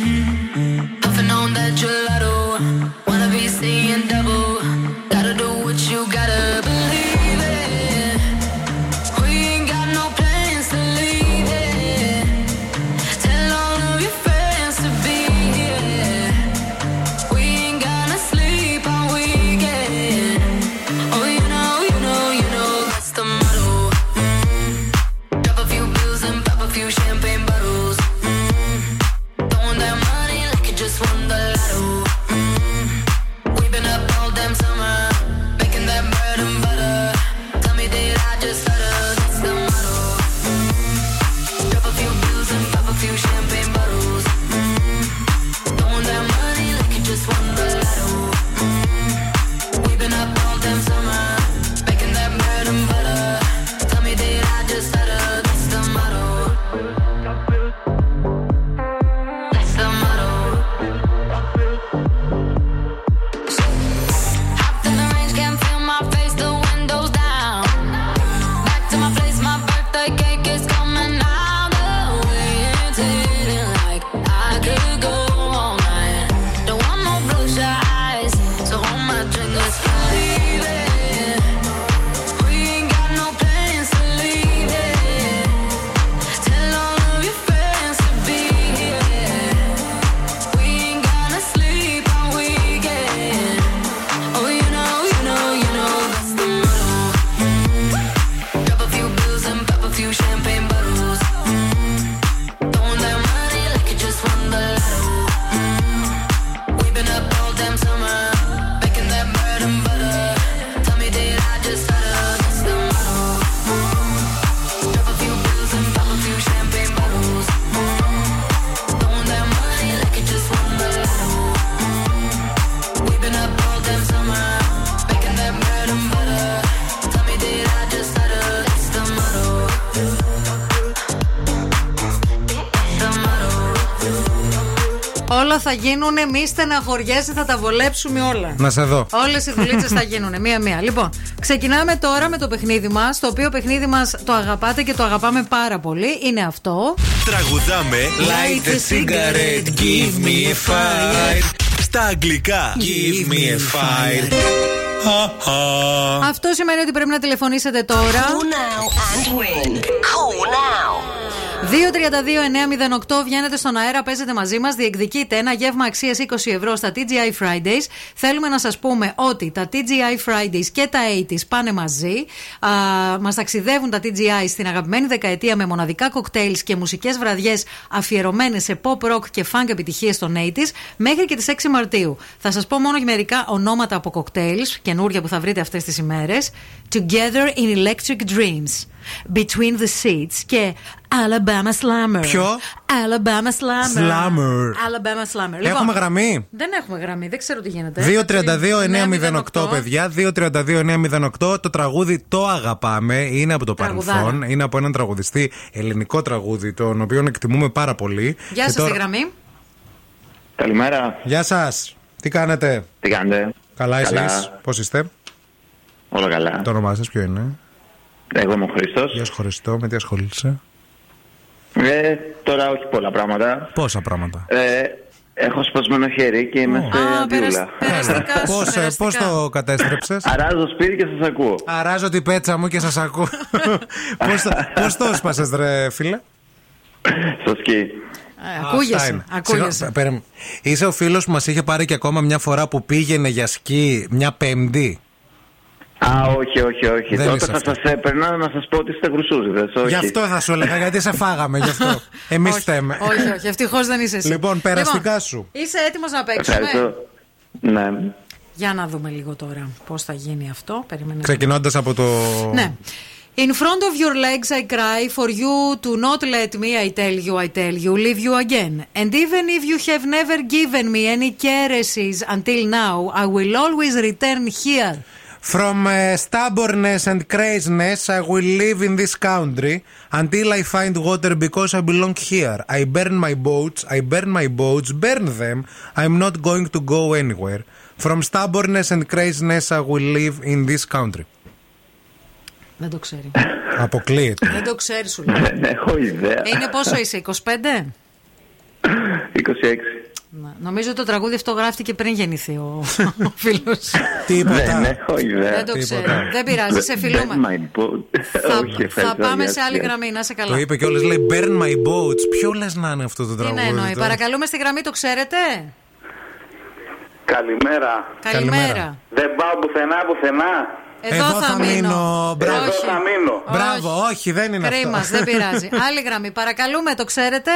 θα γίνουν, μη στεναχωριέσαι, θα τα βολέψουμε όλα. Να σε δω. Όλες οι δουλίτσες θα [LAUGHS] γίνουν μία-μία. Λοιπόν, ξεκινάμε τώρα με το παιχνίδι μας. Το οποίο παιχνίδι μας το αγαπάτε και το αγαπάμε πάρα πολύ. Είναι αυτό. Τραγουδάμε Light a cigarette, give me a fire. Στα αγγλικά Give me a fire Αυτό σημαίνει ότι πρέπει να τηλεφωνήσετε τώρα. Call now and win. Call now. 232-908 βγαίνετε στον αέρα, παίζετε μαζί μας. Διεκδικείτε ένα γεύμα αξίας 20 ευρώ στα TGI Fridays. Θέλουμε να σας πούμε ότι τα TGI Fridays και τα 80s πάνε μαζί. Μας ταξιδεύουν τα TGI στην αγαπημένη δεκαετία με μοναδικά κοκτέιλς και μουσικές βραδιές αφιερωμένες σε pop rock και funk επιτυχίες των 80s μέχρι και τις 6 Μαρτίου. Θα σας πω μόνο μερικά ονόματα από κοκτέιλς, καινούργια που θα βρείτε αυτές τις ημέρες. Together in Electric Dreams. Between the Seats και Alabama Slammer. Ποιο; Alabama Slammer. Slammer. Alabama Slammer. Λοιπόν, Έχουμε γραμμή; Δεν έχουμε γραμμή, δεν ξέρω τι γίνεται. 232-908, παιδιά. 232-908. Το τραγούδι το αγαπάμε. Είναι από το Τραγουδάρα. παρελθόν. Είναι από έναν τραγουδιστή, ελληνικό τραγούδι, τον οποίο εκτιμούμε πάρα πολύ. Γεια Και σας, τώρα- τη γραμμή. Καλημέρα. Γεια σας. Τι κάνετε; Τι κάνετε; Καλά, Καλά. εσείς; Πώς είστε; Όλα καλά. Το όνομά σας ποιο είναι; Εγώ είμαι ο Χρήστος. Γεια σου, Χριστό. Με τι ασχολείσαι; Ε, τώρα όχι πολλά πράγματα. Πόσα πράγματα; Ε, έχω σπασμένο χέρι και είμαι σε αντίουλα. [LAUGHS] Πώς ε, το κατέστρεψες; Αράζω σπίτι και σας ακούω. Αράζω την πέτσα μου και σας ακούω. [LAUGHS] Πώς το έσπασε, ρε φίλε; Στο σκι. Ε, ακούγεσαι, Αυτά είναι. ακούγεσαι. Συγγνώμη, περίμενε. Είσαι ο φίλος που μας είχε πάρει και ακόμα μια φορά που πήγαινε για σκι μια Πέμπτη; Α, όχι, όχι, όχι. Δεν Τότε είσαι θα αυτό. σας έπαιρνα να σας πω ότι είστε γρουσούζιδες, όχι. Γι' αυτό θα σου έλεγα, γιατί σε φάγαμε γι' αυτό. [LAUGHS] Εμείς Όχι, φταίμε. Όχι, όχι, ευτυχώς δεν είσαι εσύ. Λοιπόν, περαστικά Λοιπόν, σου. Είσαι έτοιμος να παίξουμε; Ευχαριστώ. Ναι. Για να δούμε λίγο τώρα πώς θα γίνει αυτό. Περίμενε. Ξεκινώντας από το. Ναι. In front of your legs I cry for you to not let me I tell you I tell you leave you again and even if you have never given me any caresses until now I will always return here From uh, stubbornness and craziness, I will live in this country until I find water because I belong here. I burn my boats, I burn my boats, burn them. I'm not going to go anywhere. From stubbornness and craziness, I will live in this country. Δεν το ξέρει. [LAUGHS] Αποκλείεται. Δεν το ξέρει σου λέω. Δεν έχω [LAUGHS] ιδέα. Είναι πόσο είσαι, 25? 26. Να, Νομίζω το τραγούδι αυτό γράφτηκε πριν γεννηθεί ο, ο φίλος. Δεν έχω ιδέα. Δεν το ξέρω. Δεν πειράζει, σε φιλούμε. Burn my boat. Όχι, Θα ευχαριστώ, πάμε γεια σε άλλη σας. γραμμή, να σε Το καλά. είπε και όλες λέει Burn my boats. Ποιο λες να είναι αυτό το Τι τραγούδι. να εννοεί, τώρα; παρακαλούμε στη γραμμή, το ξέρετε; Καλημέρα. Καλημέρα. Δεν πάω πουθενά, πουθενά. Εδώ, θα μείνω. Μπράβο. Εδώ θα μείνω. Μπράβο, όχι, δεν είναι Κρίμα, αυτό. δεν πειράζει. Άλλη γραμμή, παρακαλούμε, το ξέρετε;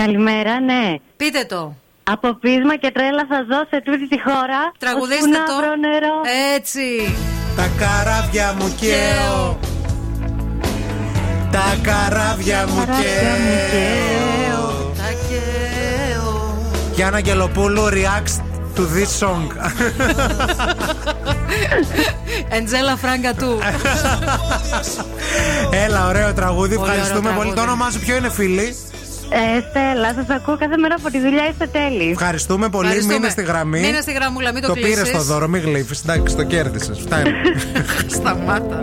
Καλημέρα, ναι. Πείτε το. Από πείσμα και τρέλα θα ζω σε τούτη τη χώρα. Τραγουδίστε ώσπου να το. βρω νερό. Έτσι. Τα καράβια μου καίω. Τα καράβια μου καίω. Τα καίω. Γιάννα Αγγελοπούλου reacts to this song. Εντζέλα Φράγκα του. Έλα, ωραίο τραγούδι. Πολύ Ευχαριστούμε ωραίο πολύ. Το τραγούδι. όνομά σου ποιο είναι, φίλη; Ε, Στέλλα, σας ακούω κάθε μέρα από τη δουλειά, είστε τέλειοι. Ευχαριστούμε πολύ. Ευχαριστούμε. Μείνε στη γραμμή. Μείνε στη γραμμούλα, μην το Το πήρες κλείσεις. το δώρο, μην γλύφεις. Εντάξει, το κέρδισες. Φτάνει. [LAUGHS] Σταμάτα.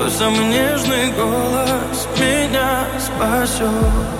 Твой самый нежный голос меня спасет.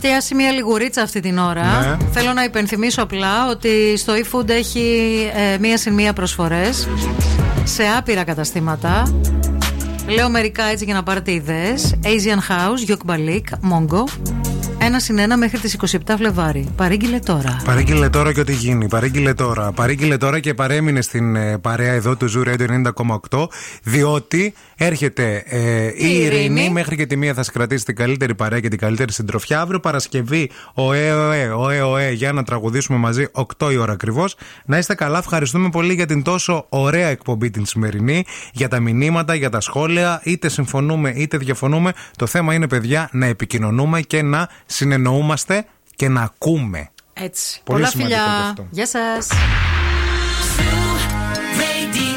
πιάσει μια λιγουρίτσα αυτή την ώρα. Ναι. Θέλω να υπενθυμίσω απλά ότι στο eFood έχει ε, μία συν μία προσφορές σε άπειρα καταστήματα. Λέω μερικά έτσι για να πάρετε ιδέέ. Asian House, Yokbalik, Mongo. Ένα συν ένα μέχρι τις 27 Φλεβάρι. Παρήγγειλε τώρα. Παρήγγειλε τώρα και ό,τι γίνει. Παρήγγειλε τώρα. Παρήγγειλε τώρα και παρέμεινε στην ε, παρέα εδώ του Zoo 90,8, διότι έρχεται ε, η, Η Ειρήνη. Ειρήνη; Μέχρι και τη μία θα σα κρατήσει την καλύτερη παρέα και την καλύτερη συντροφιά. Αύριο Παρασκευή, ο ΕΟΕ, ο ΕΟΕ, για να τραγουδήσουμε μαζί 8 η ώρα ακριβώς. Να είστε καλά. Ευχαριστούμε πολύ για την τόσο ωραία εκπομπή την σημερινή. Για τα μηνύματα, για τα σχόλια. Είτε συμφωνούμε είτε διαφωνούμε. Το θέμα είναι, παιδιά, να επικοινωνούμε και να συνεννοούμαστε και να ακούμε. Έτσι. Πολύ Πολλά σημαντικό φιλιά. και αυτό. Γεια σας. Radio.